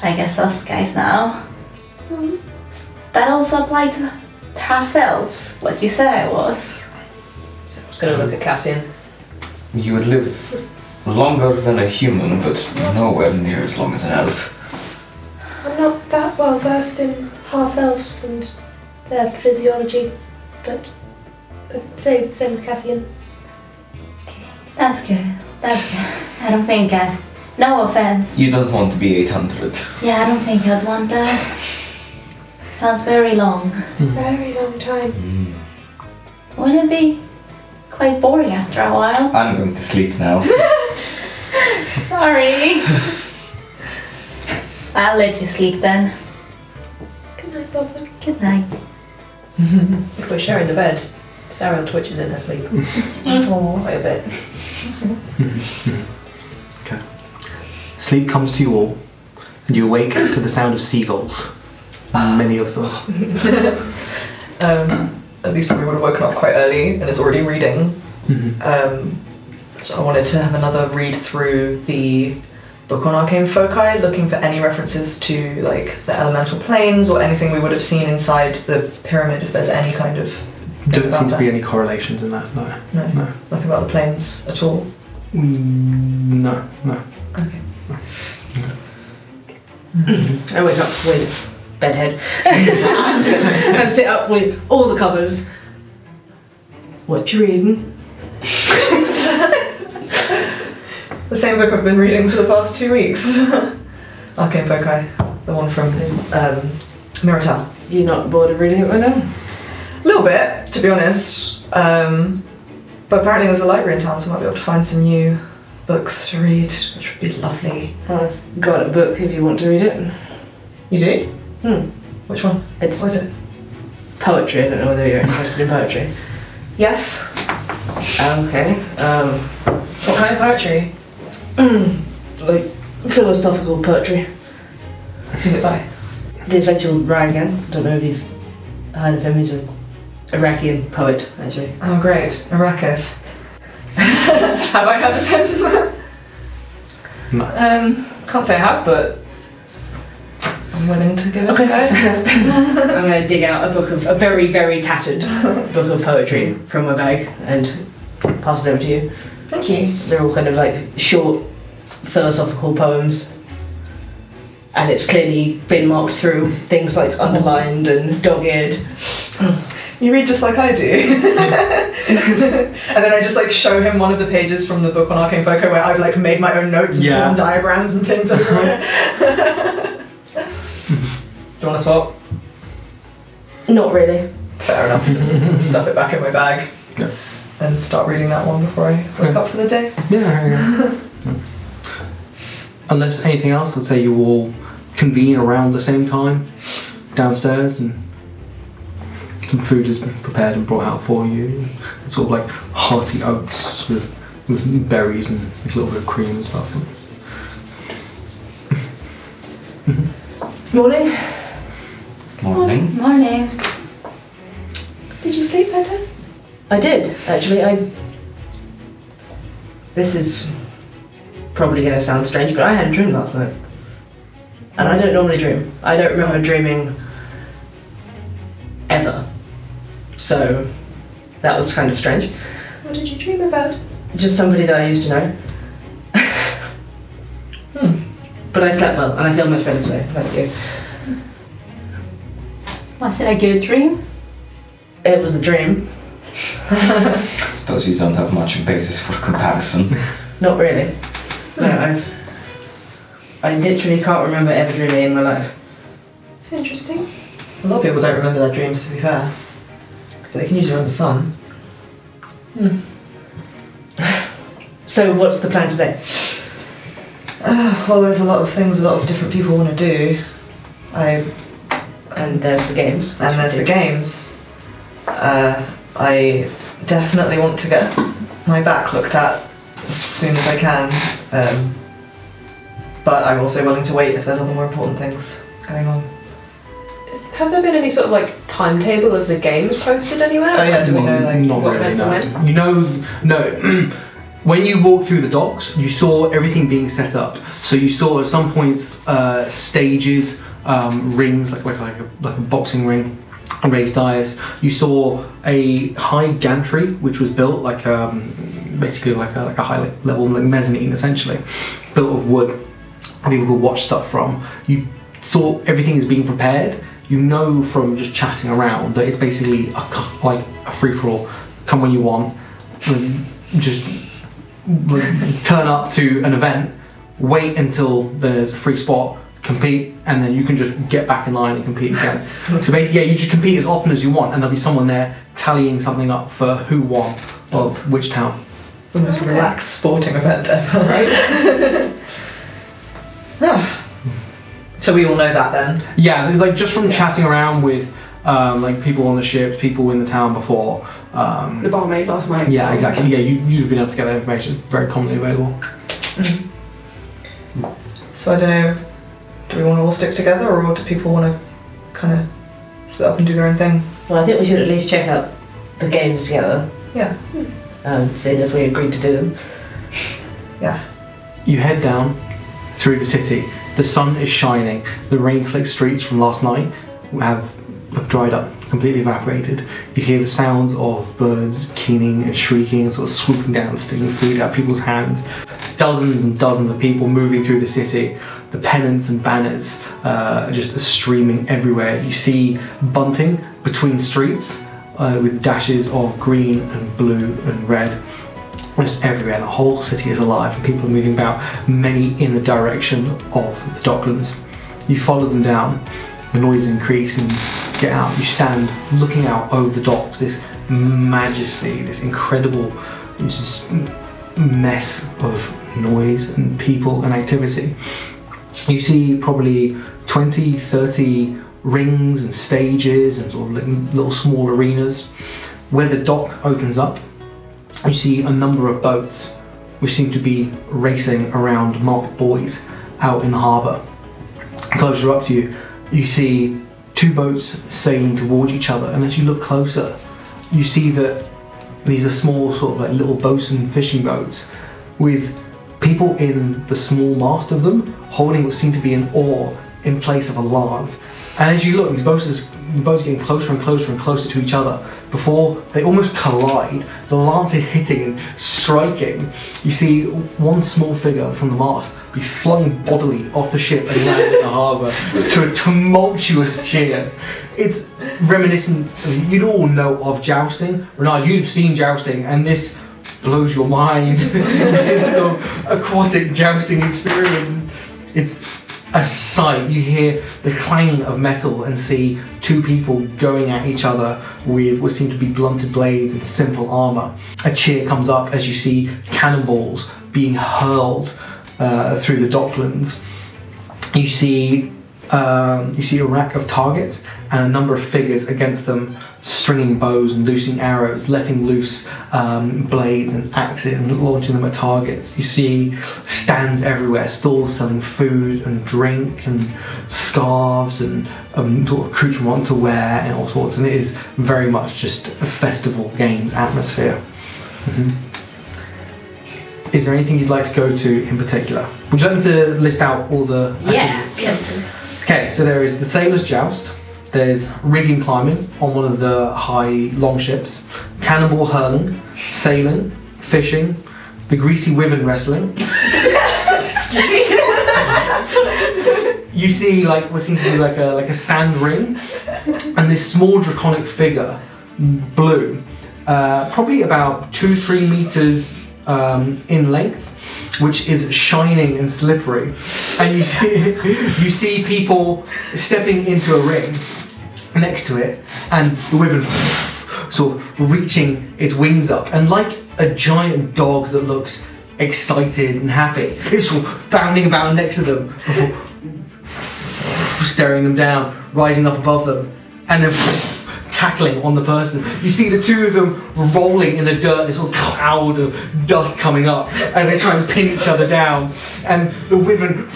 I guess us guys now, that also apply to half elves, like you said I was. I was gonna look at Cassian. You would live longer than a human, but nowhere near as long as an elf. I'm not that well versed in half elves and their physiology, but I'd say the same as Cassian. That's good. That's good. I don't think I. No offense. You don't want to be 800. Yeah, I don't think I'd want that. Sounds very long. It's a very long time. Mm. Wouldn't it be quite boring after a while? I'm going to sleep now. [laughs] Sorry. I'll let you sleep then. Good night, Bob. Good night. If we're sharing the bed, Sarah twitches in her sleep. oh, quite a bit. Sleep comes to you all, and you awake to the sound of seagulls. Many of them. [laughs] Um, at least probably would have woken up quite early and is already reading. Mhm. Um, so I wanted to have another read through the book on arcane foci, looking for any references to like the elemental planes or anything we would have seen inside the pyramid. If there's any kind of Don't seem to be any correlations in that. No. no, No. nothing about the planes at all. Mm, no. No. Okay. I wake up with bedhead [laughs] and sit up with all the covers. What you reading? [laughs] The same book I've been reading for the past two weeks. [laughs] arcane foci, the one from um, Miratel. You're not bored of reading it right now? A little bit, to be honest. Um, but apparently there's a library in town, so I might be able to find some new books to read, which would be lovely. I've got a book if you want to read it. You do? Hmm. Which one? It's What is it? poetry. I don't know whether you're interested in poetry. Yes. Okay. Um, What kind of poetry? [clears throat] like philosophical poetry. Who's it by? The essential Ragan. Don't know if you've heard of him. He's an Iraqi poet, actually. Oh, great. Arrakis. [laughs] have I heard of him? No. Um, can't say I have, but I'm willing to give it Okay. a go. [laughs] I'm going to dig out a book of a very, very tattered book of poetry from my bag and pass it over to you. Thank you. They're all kind of like short philosophical poems. And it's clearly been marked through things like underlined and dog-eared. You read just like I do. [laughs] and then I just like show him one of the pages from the book on Arcane Foci where I've like made my own notes and Yeah. drawn diagrams and things over it. Do [laughs] you want to swap? Not really. Fair enough. [laughs] Stuff it back in my bag. Yeah. And start reading that one before I wake Okay. up for the day. Yeah. yeah. [laughs] Unless anything else, I'd say you all convene around the same time downstairs and some food has been prepared and brought out for you. It's sort of like hearty oats with, with berries and a little bit of cream and stuff. Morning. Morning. Morning. Did you sleep better? I did, actually. I. This is probably going to sound strange, but I had a dream last night. And I don't normally dream. I don't remember dreaming ever. So that was kind of strange. What did you dream about? Just somebody that I used to know. Hmm. But I slept well, and I feel much better today. Thank you. Was it a good dream? It was a dream. [laughs] I suppose you don't have much basis for comparison. Not really. No, I've. I literally can't remember ever dreaming in my life. It's interesting. A lot of people don't remember their dreams, to be fair. But they can usually remember some. Hmm. [sighs] So, what's the plan today? Uh, [sighs] well, there's a lot of things a lot of different people want to do. I And there's the games. and there's the games. Uh, I definitely want to get my back looked at as soon as I can. Um, but I'm also willing to wait if there's other more important things going on. is- has there been any sort of like timetable of the games posted anywhere? Oh, yeah, do we know, like, not what really, events no. are when? You know, no. [clears throat] when you walk through the docks, you saw everything being set up. So you saw at some points uh, stages, um, rings like like like a, like a boxing ring, raised dais. You saw a high gantry which was built like um, basically like a, like a high level like mezzanine essentially, built of wood. People could watch stuff from. You saw everything is being prepared. You know from just chatting around that it's basically a, like a free for all. Come when you want. Just turn up to an event, wait until there's a free spot, compete, and then you can just get back in line and compete again. so basically, yeah, you just compete as often as you want, and there'll be someone there tallying something up for who won of which town. The most Okay. relaxed sporting event ever, right? [laughs] Ah. so we all know that then. Yeah, like just from Yeah. chatting around with um, like people on the ship, people in the town before. Um, The barmaid last night. yeah, so- exactly. Yeah, you, you've been able to get that information. It's very commonly available. So I don't know. Do we want to all stick together, or do people want to kind of split up and do their own thing? Well, I think we should at least check out the games together. Yeah. Um, seeing as we agreed to do them. Yeah. You head down through the city. The sun is shining. The rain-slick streets from last night have, have dried up, completely evaporated. You hear the sounds of birds keening and shrieking and sort of swooping down, sticking food out of people's hands. Dozens and dozens of people moving through the city. The pennants and banners uh, are just streaming everywhere. You see bunting between streets uh, with dashes of green and blue and red just everywhere. The whole city is alive and people are moving about, many in the direction of the Docklands. You follow them down, the noise increases, and get out. You stand looking out over the docks, this majesty, this incredible just mess of noise and people and activity. You see probably 20, 30 rings and stages and sort of little, small arenas. Where the dock opens up, you see a number of boats which seem to be racing around marked buoys out in the harbour. Closer up to you, you see two boats sailing towards each other, and as you look closer, you see that these are small, sort of like little boats and fishing boats with people in the small mast of them holding what seem to be an oar in place of a lance. And as you look, these boats, is, the boats are getting closer and closer and closer to each other before they almost collide. The lance is hitting and striking. You see one small figure from the mast be flung bodily off the ship and land in the harbour [laughs] to a tumultuous cheer. It's reminiscent, you'd all know of jousting. Renard, you've seen jousting, and this blows your mind. [laughs] it's an aquatic jousting experience. It's a sight. You hear the clanging of metal and see two people going at each other with what seem to be blunted blades and simple armor. A cheer comes up as you see cannonballs being hurled uh, through the docklands. You see. Um, you see a rack of targets and a number of figures against them, stringing bows and loosing arrows, letting loose um, blades and axes and launching them at targets. You see stands everywhere, stalls selling food and drink and scarves and um, sort of accoutrement to wear and all sorts. And it is very much just a festival games atmosphere. Mhm. Is there anything you'd like to go to in particular? Would you like me to list out all the? Yeah. Yes, please. Okay, so there is the Sailor's Joust, there's rigging climbing on one of the high long ships, cannonball hurling, sailing, fishing, the greasy wyvern wrestling. Excuse me. you see like what seems to be like a like a sand ring, and this small draconic figure, blue, uh, probably about two three meters um, in length, which is shining and slippery, and you see [laughs] you see people stepping into a ring next to it, and the wyvern sort of reaching its wings up, and like a giant dog that looks excited and happy, it's sort of bounding about next to them before staring them down, rising up above them, and then tackling on the person. You see the two of them rolling in the dirt, this little cloud of dust coming up as they try and pin each other down. And the wyvern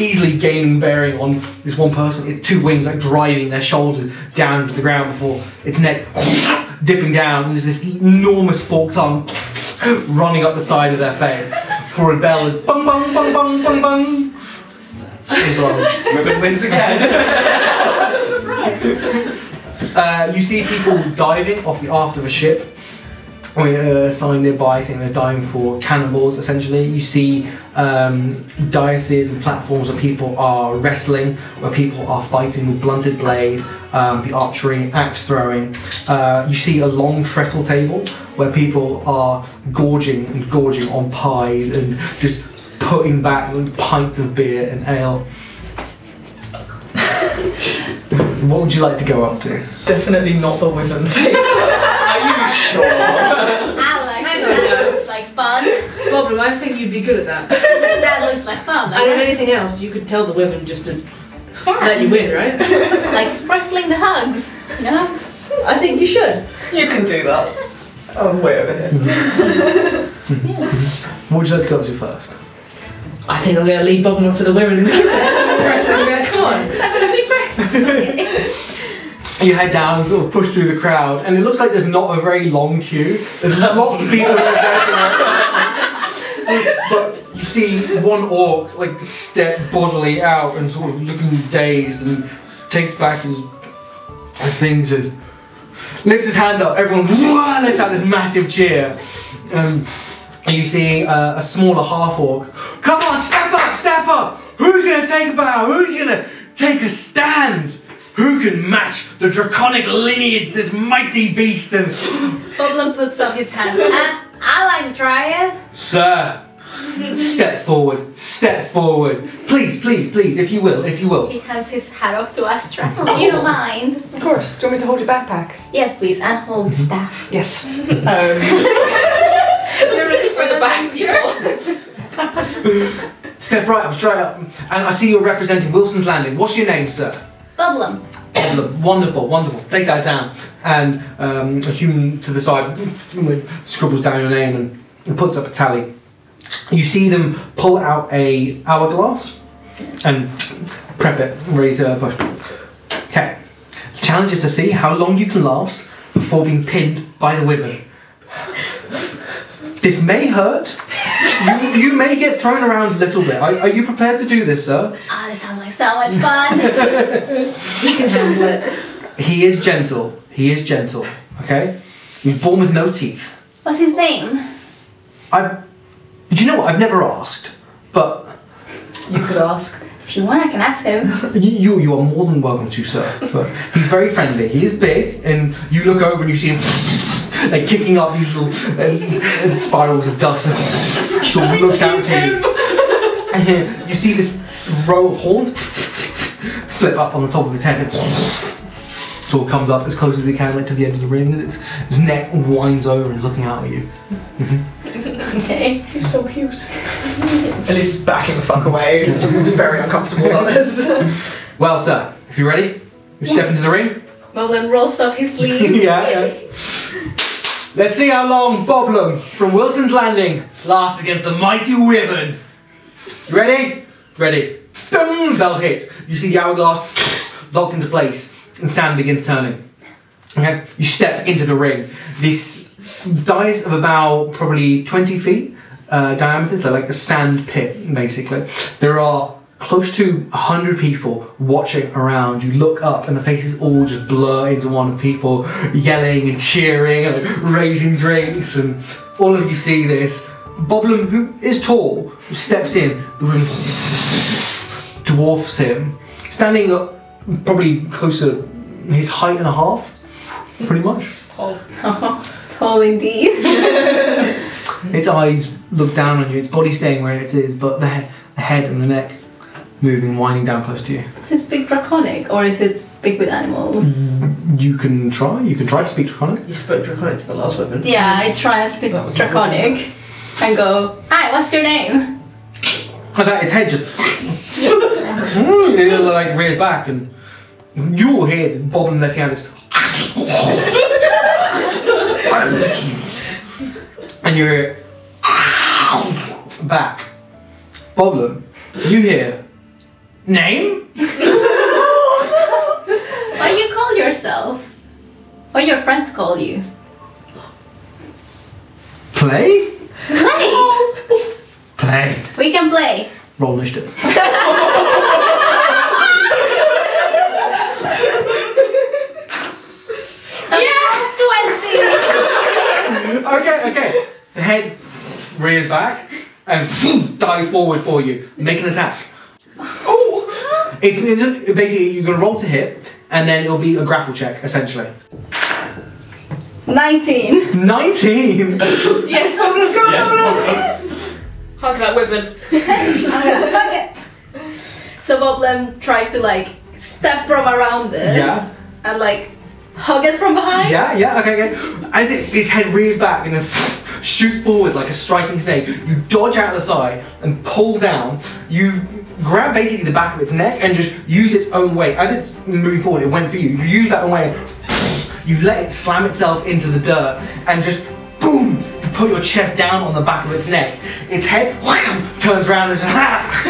easily gaining bearing on this one person, it, two wings like driving their shoulders down to the ground before its neck dipping down, and there's this enormous forked arm running up the side of their face. For a bell is bung bung bung bung bung bung. Wyvern wins again. [laughs] Uh, you see people diving off the aft of a ship. With a sign nearby saying they're diving for cannonballs, essentially. You see um, dioceses and platforms where people are wrestling, where people are fighting with blunted blade, um, the archery, axe throwing. Uh, you see a long trestle table where people are gorging and gorging on pies and just putting back pints of beer and ale. What would you like to go up to? Definitely not the wyvern thing. [laughs] Are you sure? I like I don't know. That like fun. Problem, I think you'd be good at that. [laughs] That looks like fun. Like, Out of wrest- anything else, you could tell the women just to yeah. let you win, right? [laughs] like wrestling the hugs. You know? I think you should. You can do that. I'm way over here. What would you like to go up to first? I think I'm going to lead Bob up to the wyvern. First, I'm going to come on. I'm gonna be first. Okay. [laughs] You head down sort of push through the crowd, and it looks like there's not a very long queue. There's lots of people. But you see one orc like step bodily out and sort of looking dazed and takes back his, his things and lifts his hand up. Everyone lets out this massive cheer. Um, and you see uh, a smaller half orc. Come on, step up, step up! Who's gonna take a bow? Who's gonna take a stand? Who can match the draconic lineage, this mighty beast? And [gasps] Boblin puts up his hand. I, I like to try it. sir, step forward, step forward, please, please, please, if you will, if you will. He hands his hat off to Astra. If you don't mind. Of course. Do you want me to hold your backpack? Yes, please, and hold the staff. [laughs] Yes. Um, [laughs] You're ready for the back [laughs] Step right up, straight up, and I see you're representing Wilson's Landing. What's your name, sir? Boblin. Problem. Wonderful, wonderful. Take that down. And um, a human to the side scribbles down your name and, and puts up a tally. You see them pull out a hourglass and prep it, ready to push. Okay. The challenge is to see how long you can last before being pinned by the wyvern. This may hurt. You, you may get thrown around a little bit. Are, are you prepared to do this, sir? Ah, this sounds like so much fun. [laughs] He can handle it. He is gentle. He is gentle. Okay? he's born with no teeth. What's his name? I. Do you know what? I've never asked. But you could ask. If you want, I can ask him. [laughs] you, you are more than welcome to, sir. But he's very friendly. He is big, and you look over and you see him [laughs] like kicking off these little uh, spirals of dust. and Sort of looks out to you. And [laughs] you see this row of horns flip up on the top of his head. Sort of comes up as close as he can, like to the edge of the ring, and its, his neck winds over and is looking out at you. Okay. He's so cute. [laughs] And he's backing the fuck away. Just looks very uncomfortable about this. Well, sir, if you're ready, you step into the ring. Boblin rolls up his sleeves. yeah, yeah. Let's see how long Boblin from Wilson's Landing lasts against the mighty Wyvern. Ready? Ready. Boom! Bell hit. You see the hourglass locked into place, and sand begins turning. Okay. You step into the ring. This dice of about probably 20 feet uh, diameters. They're like a sand pit, basically. There are close to 100 people watching around. You look up, and the faces all just blur into one of people yelling and cheering and raising drinks. And all of you see this. Boblin, who is tall, steps in. The room dwarfs him, standing up probably close to his height and a half, pretty much. Tall [laughs] indeed. [laughs] Its eyes look down on you, its body staying where it is, but the, he- the head and the neck moving, winding down close to you. Does it speak draconic or is it speak with animals? Mm, you can try, you can try to speak Draconic. You spoke draconic to the last wyvern. Yeah, I try and speak draconic and go, Hi, what's your name? Oh, [laughs] mm, like that, its head just. it like rears back, and you will hear Boblin letting out this. [laughs] and you're back. Boblin, you hear name? [laughs] What do you call yourself? What your friends call you? Play? Play! Play. We can play. Roll initiative. Yeah! 20! Okay, okay. The head rears back and [laughs] dives forward for you. Make an attack. Oh! It's, it's basically you're gonna roll to hit, and then it'll be a grapple check essentially. 19. 19. [laughs] Yes, oh Boblin, go, Yes, Boblin! Hug that woman. [laughs] So Boblin tries to like step from around it Yeah. and like hug it from behind. Yeah, yeah, okay, okay. As it, its head rears back and then shoots forward like a striking snake, you dodge out the side and pull down. You grab basically the back of its neck and just use its own weight. As it's moving forward, it went for you. You use that own weight. You let it slam itself into the dirt and just boom. You put your chest down on the back of its neck. Its head wham, turns around and just ha!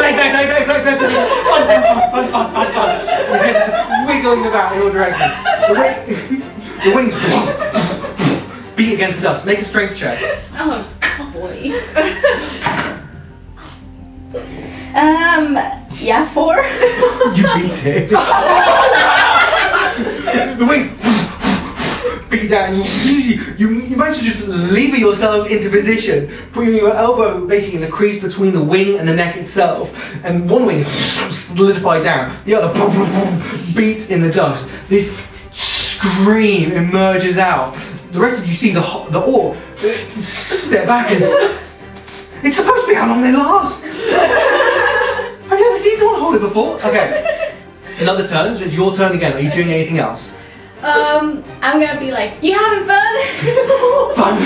bang, bang, bang, bang, bang, bang, bang. Fun, fun. Its head just wiggling about in your direction. The, wing, the wings [laughs] beat against the dust. Make a strength check. Oh boy. [laughs] um yeah, four. [laughs] You beat it. [laughs] the wings beat down. You, you, you manage to just lever yourself into position, putting your elbow basically in the crease between the wing and the neck itself. And one wing is solidified down, the other beats in the dust. This scream emerges out. The rest of you see the the orb step back and it's supposed to be how long they last. I've never seen someone hold it before. Okay. [laughs] Another turn. So it's your turn again. Are you doing anything else? Um I'm gonna be like, you having fun? [laughs] Fun.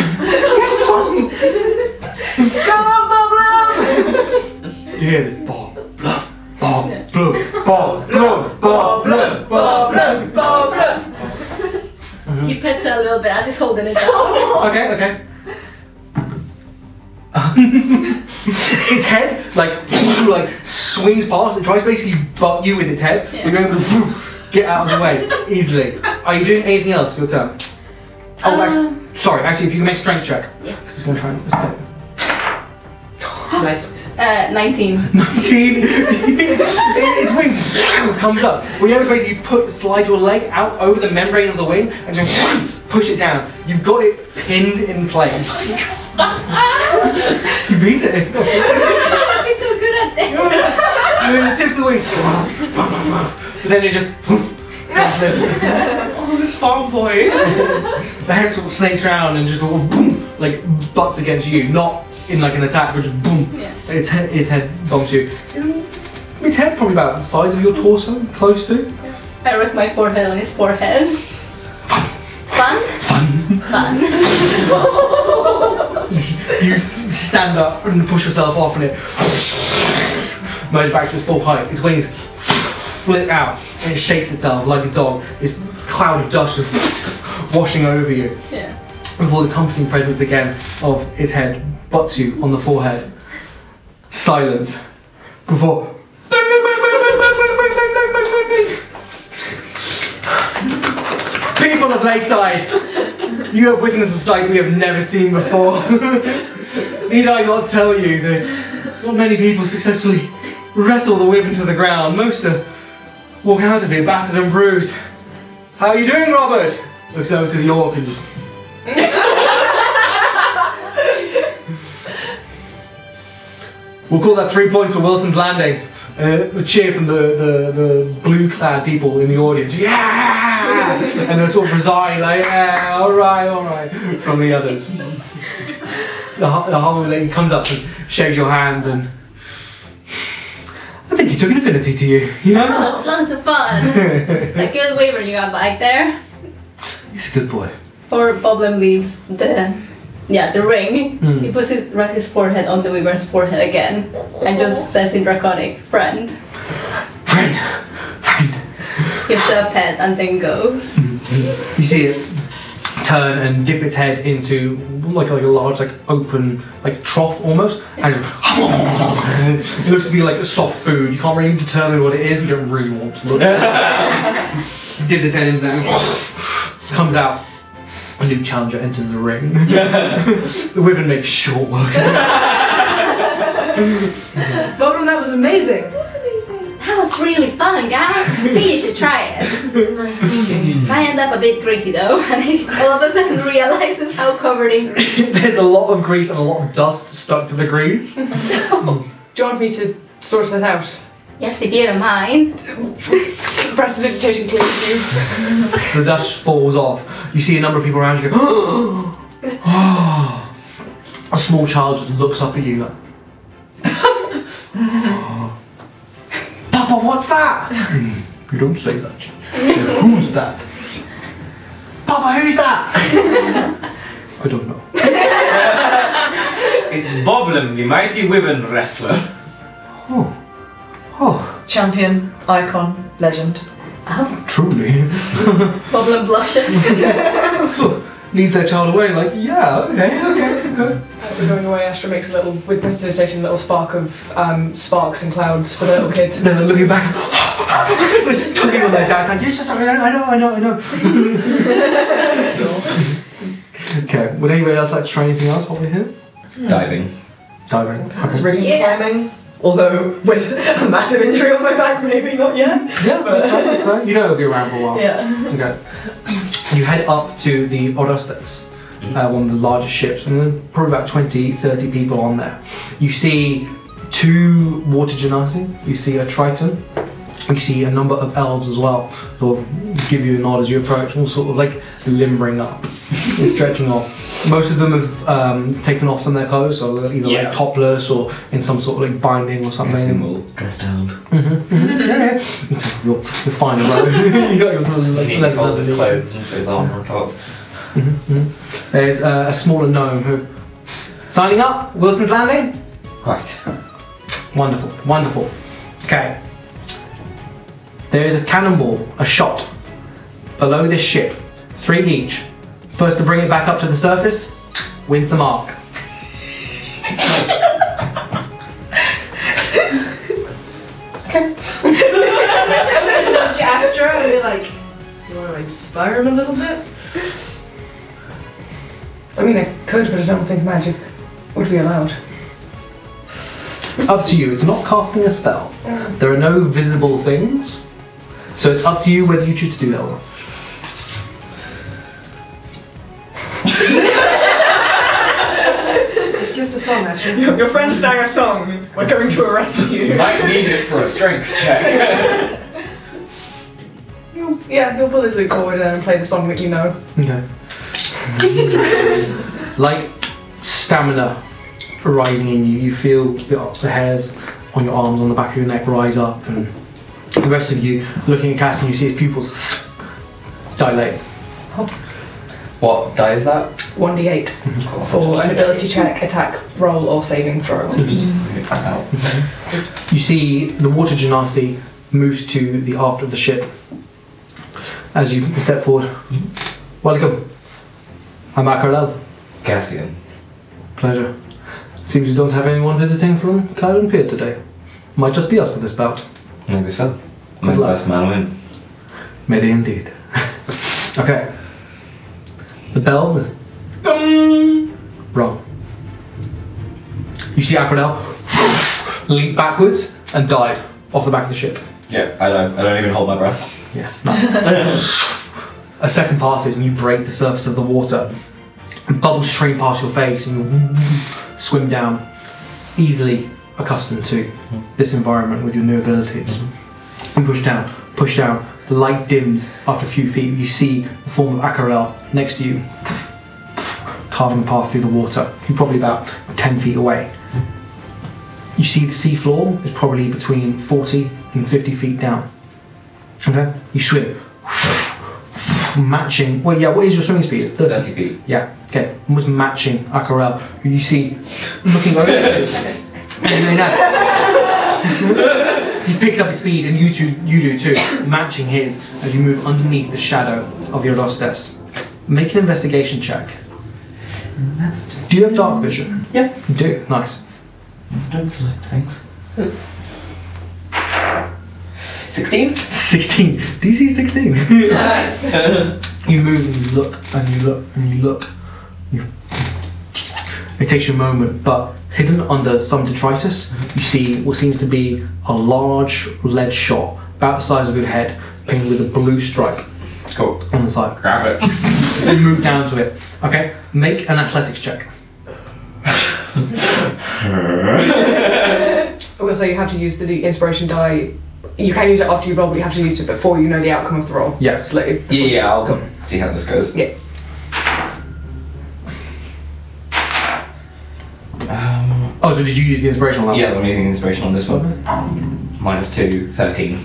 yes, fun. [laughs] Go on, Boblin! You hear this? Bob, blah, bob, blue, bob, blue, bob, blue, bob, blue. he pets it a little bit as he's holding it down. Okay, okay. [laughs] its head like [laughs] like swings past. It tries to basically butt you with its head. Yeah. But you're able to get out of the way [laughs] easily. Are you doing anything else? Your turn. Oh, act- Um, sorry. Actually, if you can make strength check. Yeah. Because it's gonna try and. It's okay. [gasps] Nice. Uh 19. [laughs] 19. its wings comes up. We have to basically put slide your leg out over the membrane of the wing and just push it down. You've got it pinned in place. [laughs] you beat it. [laughs] I'm so good at this. And then the tips of the wing. But then it just. Oh, this farm boy. the head sort of snakes around and just sort of boom, like butts against you. Not in like an attack, which boom. Yeah. Its head, its head bumps you. Its head probably about the size of your torso, close to. I rest my forehead on his forehead. Fun? Fun. Fun. Fun. [laughs] You stand up and push yourself off, and it merges back to its full height. Its wings flip out, and it shakes itself like a dog. This cloud of dust is washing over you Yeah. before the comforting presence again of its head butts you on the forehead. Silence before. People of Lakeside, you have witnessed a sight we have never seen before. [laughs] Need I not tell you that not many people successfully wrestle the whip into the ground. Most uh, walk out of it battered and bruised. How are you doing, Robert? Looks over to the orc and just. We'll call that three points for Wilson's landing. Uh, the cheer from the, the, the blue clad people in the audience. Yeah! and they're sort of resigned, like, yeah, alright, alright, from the others. The, ho- the Harlem lady comes up and shakes your hand and. I think he took an affinity to you, you know? Oh, it's lots of fun. It's a good wyvern you got back there. He's a good boy. Or Boblin leaves the yeah, the ring. Hmm. He puts his rests his forehead on the wyvern's forehead again and just says in draconic, friend. Friend! Friend! Gives her a pet and then goes. You see it turn and dip its head into like like a large like open like trough almost, and it looks to be like soft food. You can't really determine what it is. You don't really want to look. [laughs] Dips its head into that, comes out. A new challenger enters the ring. [laughs] the wyvern make short work. [laughs] Bottom, that was amazing. That's amazing. That was really fun, guys. I think you should try it. [laughs] I end up a bit greasy though, and I all of a sudden realizes how covered in grease. There's a lot of grease and a lot of dust stuck to the grease. Do you want me to sort that out? Yes, if you don't mind. Prestidigitation clears you. The dust falls off. You see a number of people around you go, [gasps] [gasps] A small child just looks up at you like, [gasps] Papa, what's that? "Hmm, you don't say that. Yeah, who's that? Papa, who's that? [laughs] I don't know. It's Boblin, the mighty Wyvern wrestler. Oh. Oh, Champion, icon, legend. Oh, truly. [laughs] Boblin blushes. [laughs] Leads their child away like, yeah, okay, okay, okay. As they're going away, Astra makes a little, with prestidigitation, a little spark of um, sparks and clouds for the little kid. Then they're looking back, [laughs] tugging on their dad's hand. Yes, yes, I know, I know, I know, I know. okay, would anybody else like to try anything else while we're here? Diving. Diving. It's Okay. really Yeah. climbing. Although with a massive injury on my back, maybe not yet. Yeah, that's fine, that's fine. You know it'll be around for a while. Yeah. Okay. You head up to the Odostes, uh, one of the largest ships, and then probably about 20, 30 people on there. You see two water genasi, you see a triton, you see a number of elves as well, sort of give you a nod as you approach, all sort of like limbering up and stretching off. Most of them have um, taken off some of their clothes, so they're either Yeah. like topless or in some sort of like binding or something. we'll dress down. Mm-hmm. Yeah, yeah. You're, you're fine, right? [laughs] you got your sort of like He leathers folds his underneath. clothes and put his arm on top. Mhm. There's uh, a smaller gnome who. Signing up, Wilson's Landing? Quite. Wonderful, wonderful. Okay. There is a cannonball, a shot, below this ship. Three each. First to bring it back up to the surface wins the mark. Nudge Astra and be like, you want to inspire him a little bit? I mean, I could, but I don't think magic would be allowed. It's up to you. It's not casting a spell. There are no visible things. So it's up to you whether you choose to do that or not. Song, Astra. Your, your friend sang a song. We're going to arrest you. Might need it for a strength check. He'll, yeah, he'll pull his lute forward and play the song that you know. Okay. like stamina rising in you, you feel the, the hairs on your arms, on the back of your neck rise up, and the rest of you looking at Cassian, you see his pupils dilate. Oh. What die is that? 1d8 Cool. Mm-hmm. for an ability check, attack, roll, or saving throw. Maybe mm-hmm. find out. Mm-hmm. You see the water genasi moves to the aft of the ship. As you step forward, welcome. I'm Akarel. Cassian. Pleasure. Seems you don't have anyone visiting from Kyron Pier today. Might just be us for this bout. Maybe so. Good My luck. first man win. May they indeed. [laughs] okay. The bell was wrong. You see Aquadel leap backwards and dive off the back of the ship. Yeah, I don't, I don't even hold my breath. Yeah, nice. [laughs] a second passes and you break the surface of the water. And Bubbles stream past your face and you swim down, easily accustomed to this environment with your new abilities. Mm-hmm. You push down, push down. The light dims after a few feet. You see the form of Akarel next to you, carving a path through the water. You're probably about 10 feet away. You see the seafloor is probably between 40 and 50 feet down. Okay? You swim. Matching. Well, yeah, what is your swimming speed? 30. 30 feet. Yeah, okay. Almost matching Akarel, you see looking over you. And you know, he picks up his speed, and you two, you do too, matching his as you move underneath the shadow of the Odostes. Make an investigation check. Do you have dark vision? Yeah. You do. Nice. Don't select things. 16? 16. DC 16. Nice. [laughs] You move and you look and you look and you look. You... It takes you a moment, but hidden under some detritus, you see what seems to be a large lead shot, about the size of your head, painted with a blue stripe Cool. on the side. Grab it. [laughs] You move down to it. Okay, make an athletics check. [laughs] Okay, so you have to use the inspiration die. You can use it after you roll, but you have to use it before you know the outcome of the roll. Yeah. So like, Yeah, yeah, I'll come. see how this goes. Yeah. Um, Oh, so did you use the inspiration on that? yeah, I'm using inspiration on this one. Minus 2, 13.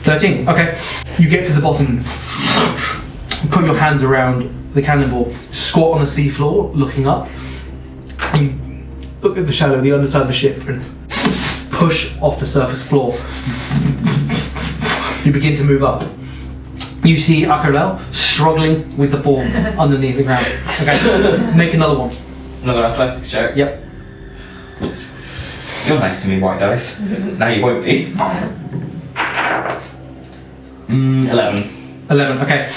13. Okay. You get to the bottom, put your hands around the cannonball, squat on the seafloor, looking up, and you look at the shadow, the underside of the ship, and push off the surface floor. You begin to move up. You see Akarel struggling with the ball [laughs] underneath the ground. Okay. Make another one. Another athletics check. Yep. You're nice to me, white guys. now you won't be. [laughs] Mm, 11. 11, okay.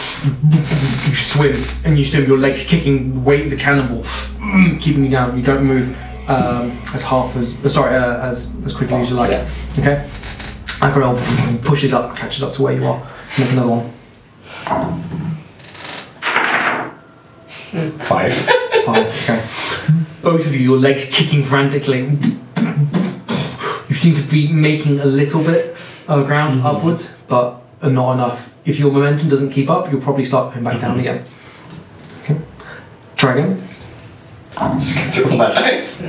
You swim and you swim, your legs kicking the weight of the cannonball, keeping you down. You don't move um, as half as, uh, sorry, uh, as, as quickly as you like. Yeah. Okay? Agarel pushes up, catches up to where you are. Make another one. Five. Five, okay. Both of you, your legs kicking frantically. You seem to be making a little bit of ground upwards, but not enough. If your momentum doesn't keep up, you'll probably start going back down mm-hmm. again. Okay. Try again. Just [laughs] go through all my dice.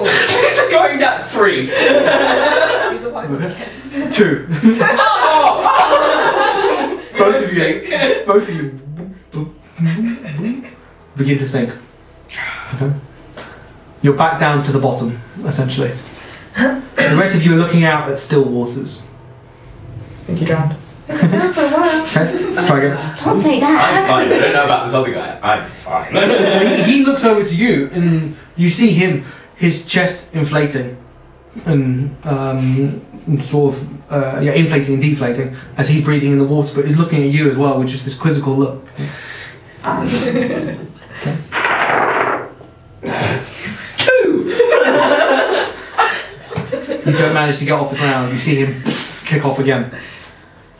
it's [laughs] going down three. use the white [laughs] Two. both of you. Both of you begin to sink. Okay. You're back down to the bottom, essentially. The rest of you are looking out at still waters. think you drowned. Okay. Try again. Don't say I'm that. fine. I don't know about this other guy. I'm fine. he, he looks over to you and you see him, his chest inflating and um, sort of uh, yeah, inflating and deflating as he's breathing in the water, but he's looking at you as well with just this quizzical look. [laughs] Two. You don't manage to get off the ground. You see him kick off again.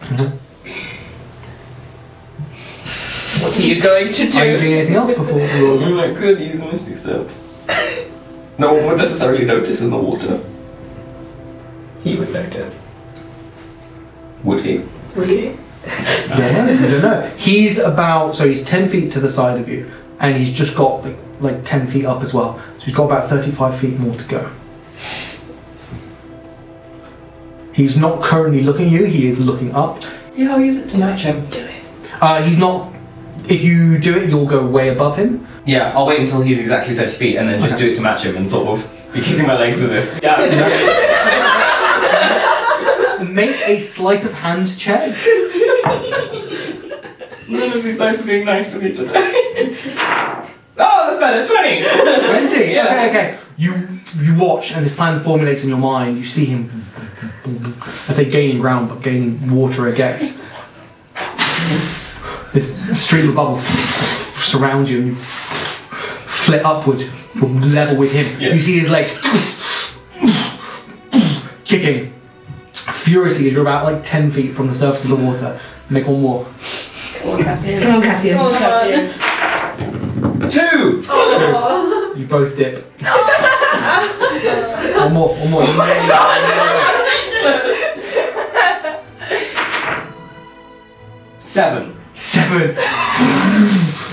Mm-hmm. What are you going to Are you do? doing anything else before we roll? Mm, I could use Misty Step. No one would necessarily notice in the water. He would notice. Would he? Would he? You don't know. You don't know. He's about so he's ten feet to the side of you, and he's just got like like ten feet up as well. So he's got about thirty-five feet more to go. He's not currently looking at you. He is looking up. Yeah, I'll use it to match him. Do it. Uh, he's not. If you do it, you'll go way above him. Yeah, I'll wait until he's exactly 30 feet and then just Okay. do it to match him and sort of be kicking my legs as if. Yeah. [laughs] Make a sleight of hand check. [laughs] None of these dice are being nice to me today. [laughs] oh, that's better. 20! Twenty. Yeah. Okay, okay. You you watch, and his plan formulates in your mind. You see him. I'd say gaining ground, but gaining water, I guess. This stream of bubbles surrounds you, and you flit upwards, level with him. Yeah. You see his legs kicking furiously as you're about like ten feet from the surface of the water. Make one more. Come on, Cassian. Come on, Cassian. Come on, Cassian. Two! You both dip. [laughs] one more, one more. [laughs] Oh Seven. Seven.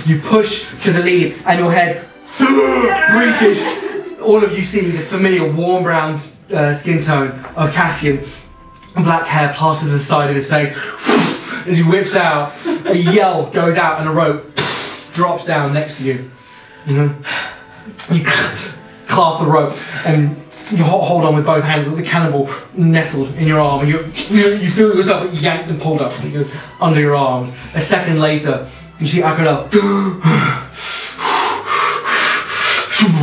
You push to the lead, and your head breaches. All of you see the familiar warm brown uh, skin tone of Cassian, black hair plastered to the side of his face. As he whips out, a yell goes out, and a rope drops down next to you. Mhm. You clasp the rope, and you hold on with both hands with the cannibal nestled in your arm, and you you, you feel yourself yanked and pulled up under your arms. A second later, you see Akira. [sighs]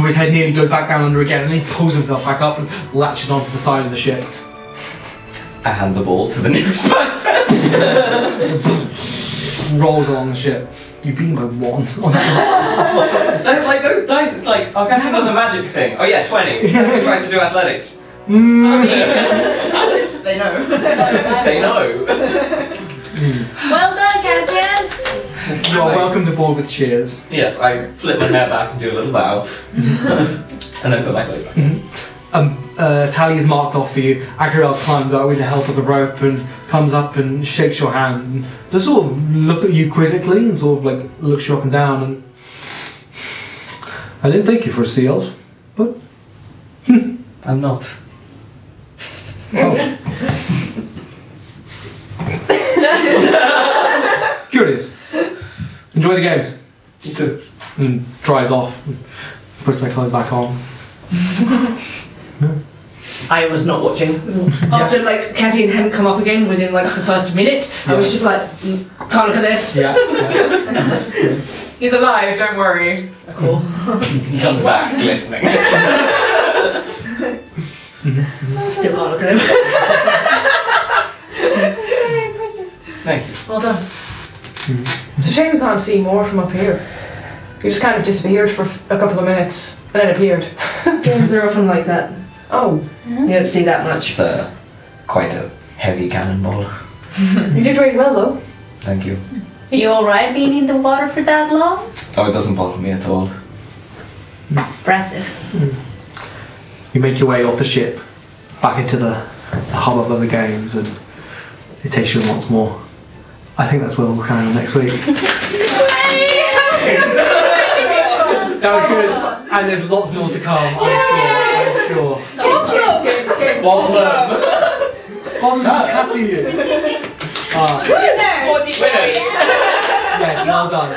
His head nearly goes back down under again, and he pulls himself back up and latches onto the side of the ship. I hand the ball to the [laughs] nearest person. [laughs] Rolls along the ship. You beat him by one. [laughs] [laughs] Those- like those dice, it's like, oh, Cassie does a magic thing. Oh yeah, 20. [laughs] Cassie tries to do athletics. Mm. They know. They know. Well done, Cassian! You are welcome to board with cheers. yes, I flip my hair back and do a little bow. and then put my clothes back. Um, uh, tally is marked off for you. Akirel climbs up with the help of the rope and comes up and shakes your hand and does sort of look at you quizzically and sort of like looks you up and down and I didn't take you for a sea elf, but [laughs] I'm not. oh. Curious. Enjoy the games. Too. And dries off and puts their clothes back on. [laughs] I was not watching. [laughs] After like Cassian hadn't come up again within like the first minute, I was just like, "Mm, can't look at this. Yeah. yeah. [laughs] He's alive, don't worry. Cool. He comes back glistening. [laughs] Still can't look at him. Very impressive. Thank you. Well done. It's a shame we can't see more from up here. You just kind of disappeared for a couple of minutes and then appeared. Games are often like that. Oh, Mm-hmm. You don't see that much. It's a quite a heavy cannonball. [laughs] you did really well though. Thank you. Are you alright being in the water for that long? Oh, it doesn't bother me at all. That's impressive. You make your way off the ship, back into the, the hubbub of the games, and it takes you in once more. I think that's where we'll carry on next week. That was good, and there's lots more to come. I'm sure. I'm sure. Games, games, games. Bond Cassian. Ah, yes, well done.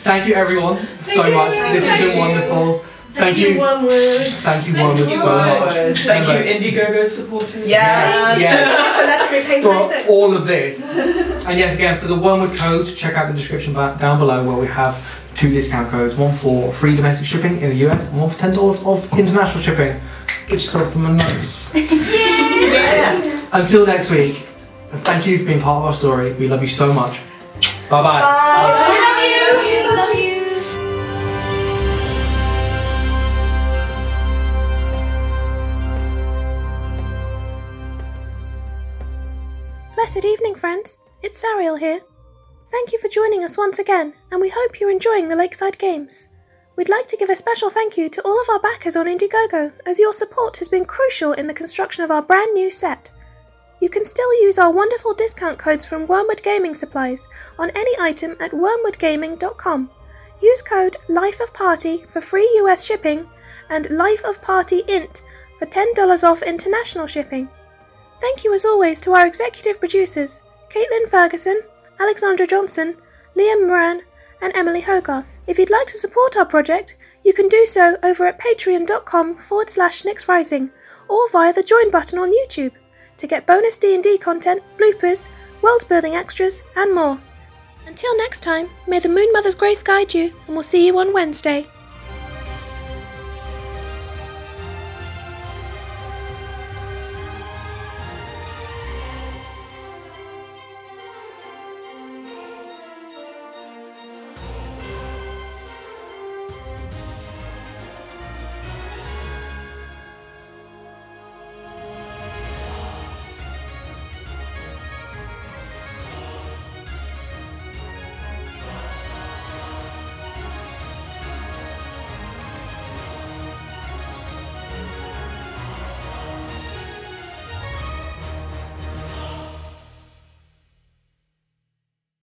Thank you, everyone, so much. This has been wonderful. Thank you. One word. Thank you, Wyrmwood, so much. Thank you, Indiegogo supporters. Yes. Yeah. For letting me pay for for all of this. And yes, again, for the One Wyrmwood codes, check out the description ba- down below where we have two discount codes one for free domestic shipping in the US and one for $10 off international shipping. Get yourself some nice. [laughs] Yeah. Until next week, thank you for being part of our story. We love you so much. Bye bye. Bye. We love you! We love you! Blessed evening, friends. It's Sariel here. Thank you for joining us once again, and we hope you're enjoying the Lakeside Games. We'd like to give a special thank you to all of our backers on Indiegogo, as your support has been crucial in the construction of our brand new set. You can still use our wonderful discount codes from Wyrmwood Gaming Supplies on any item at wyrmwoodgaming.com. Use code LIFEOFPARTY for free US shipping and Life of Party Int for $10 off international shipping. Thank you as always to our executive producers, Caitlin Ferguson, Alexandra Johnson, Liam Moran, and Emily Hogarth. If you'd like to support our project, you can do so over at patreon.com forward slash nyxrising or via the join button on YouTube to get bonus D&D content, bloopers, world building extras, and more. Until next time, may the Moon Mother's grace guide you, and we'll see you on Wednesday.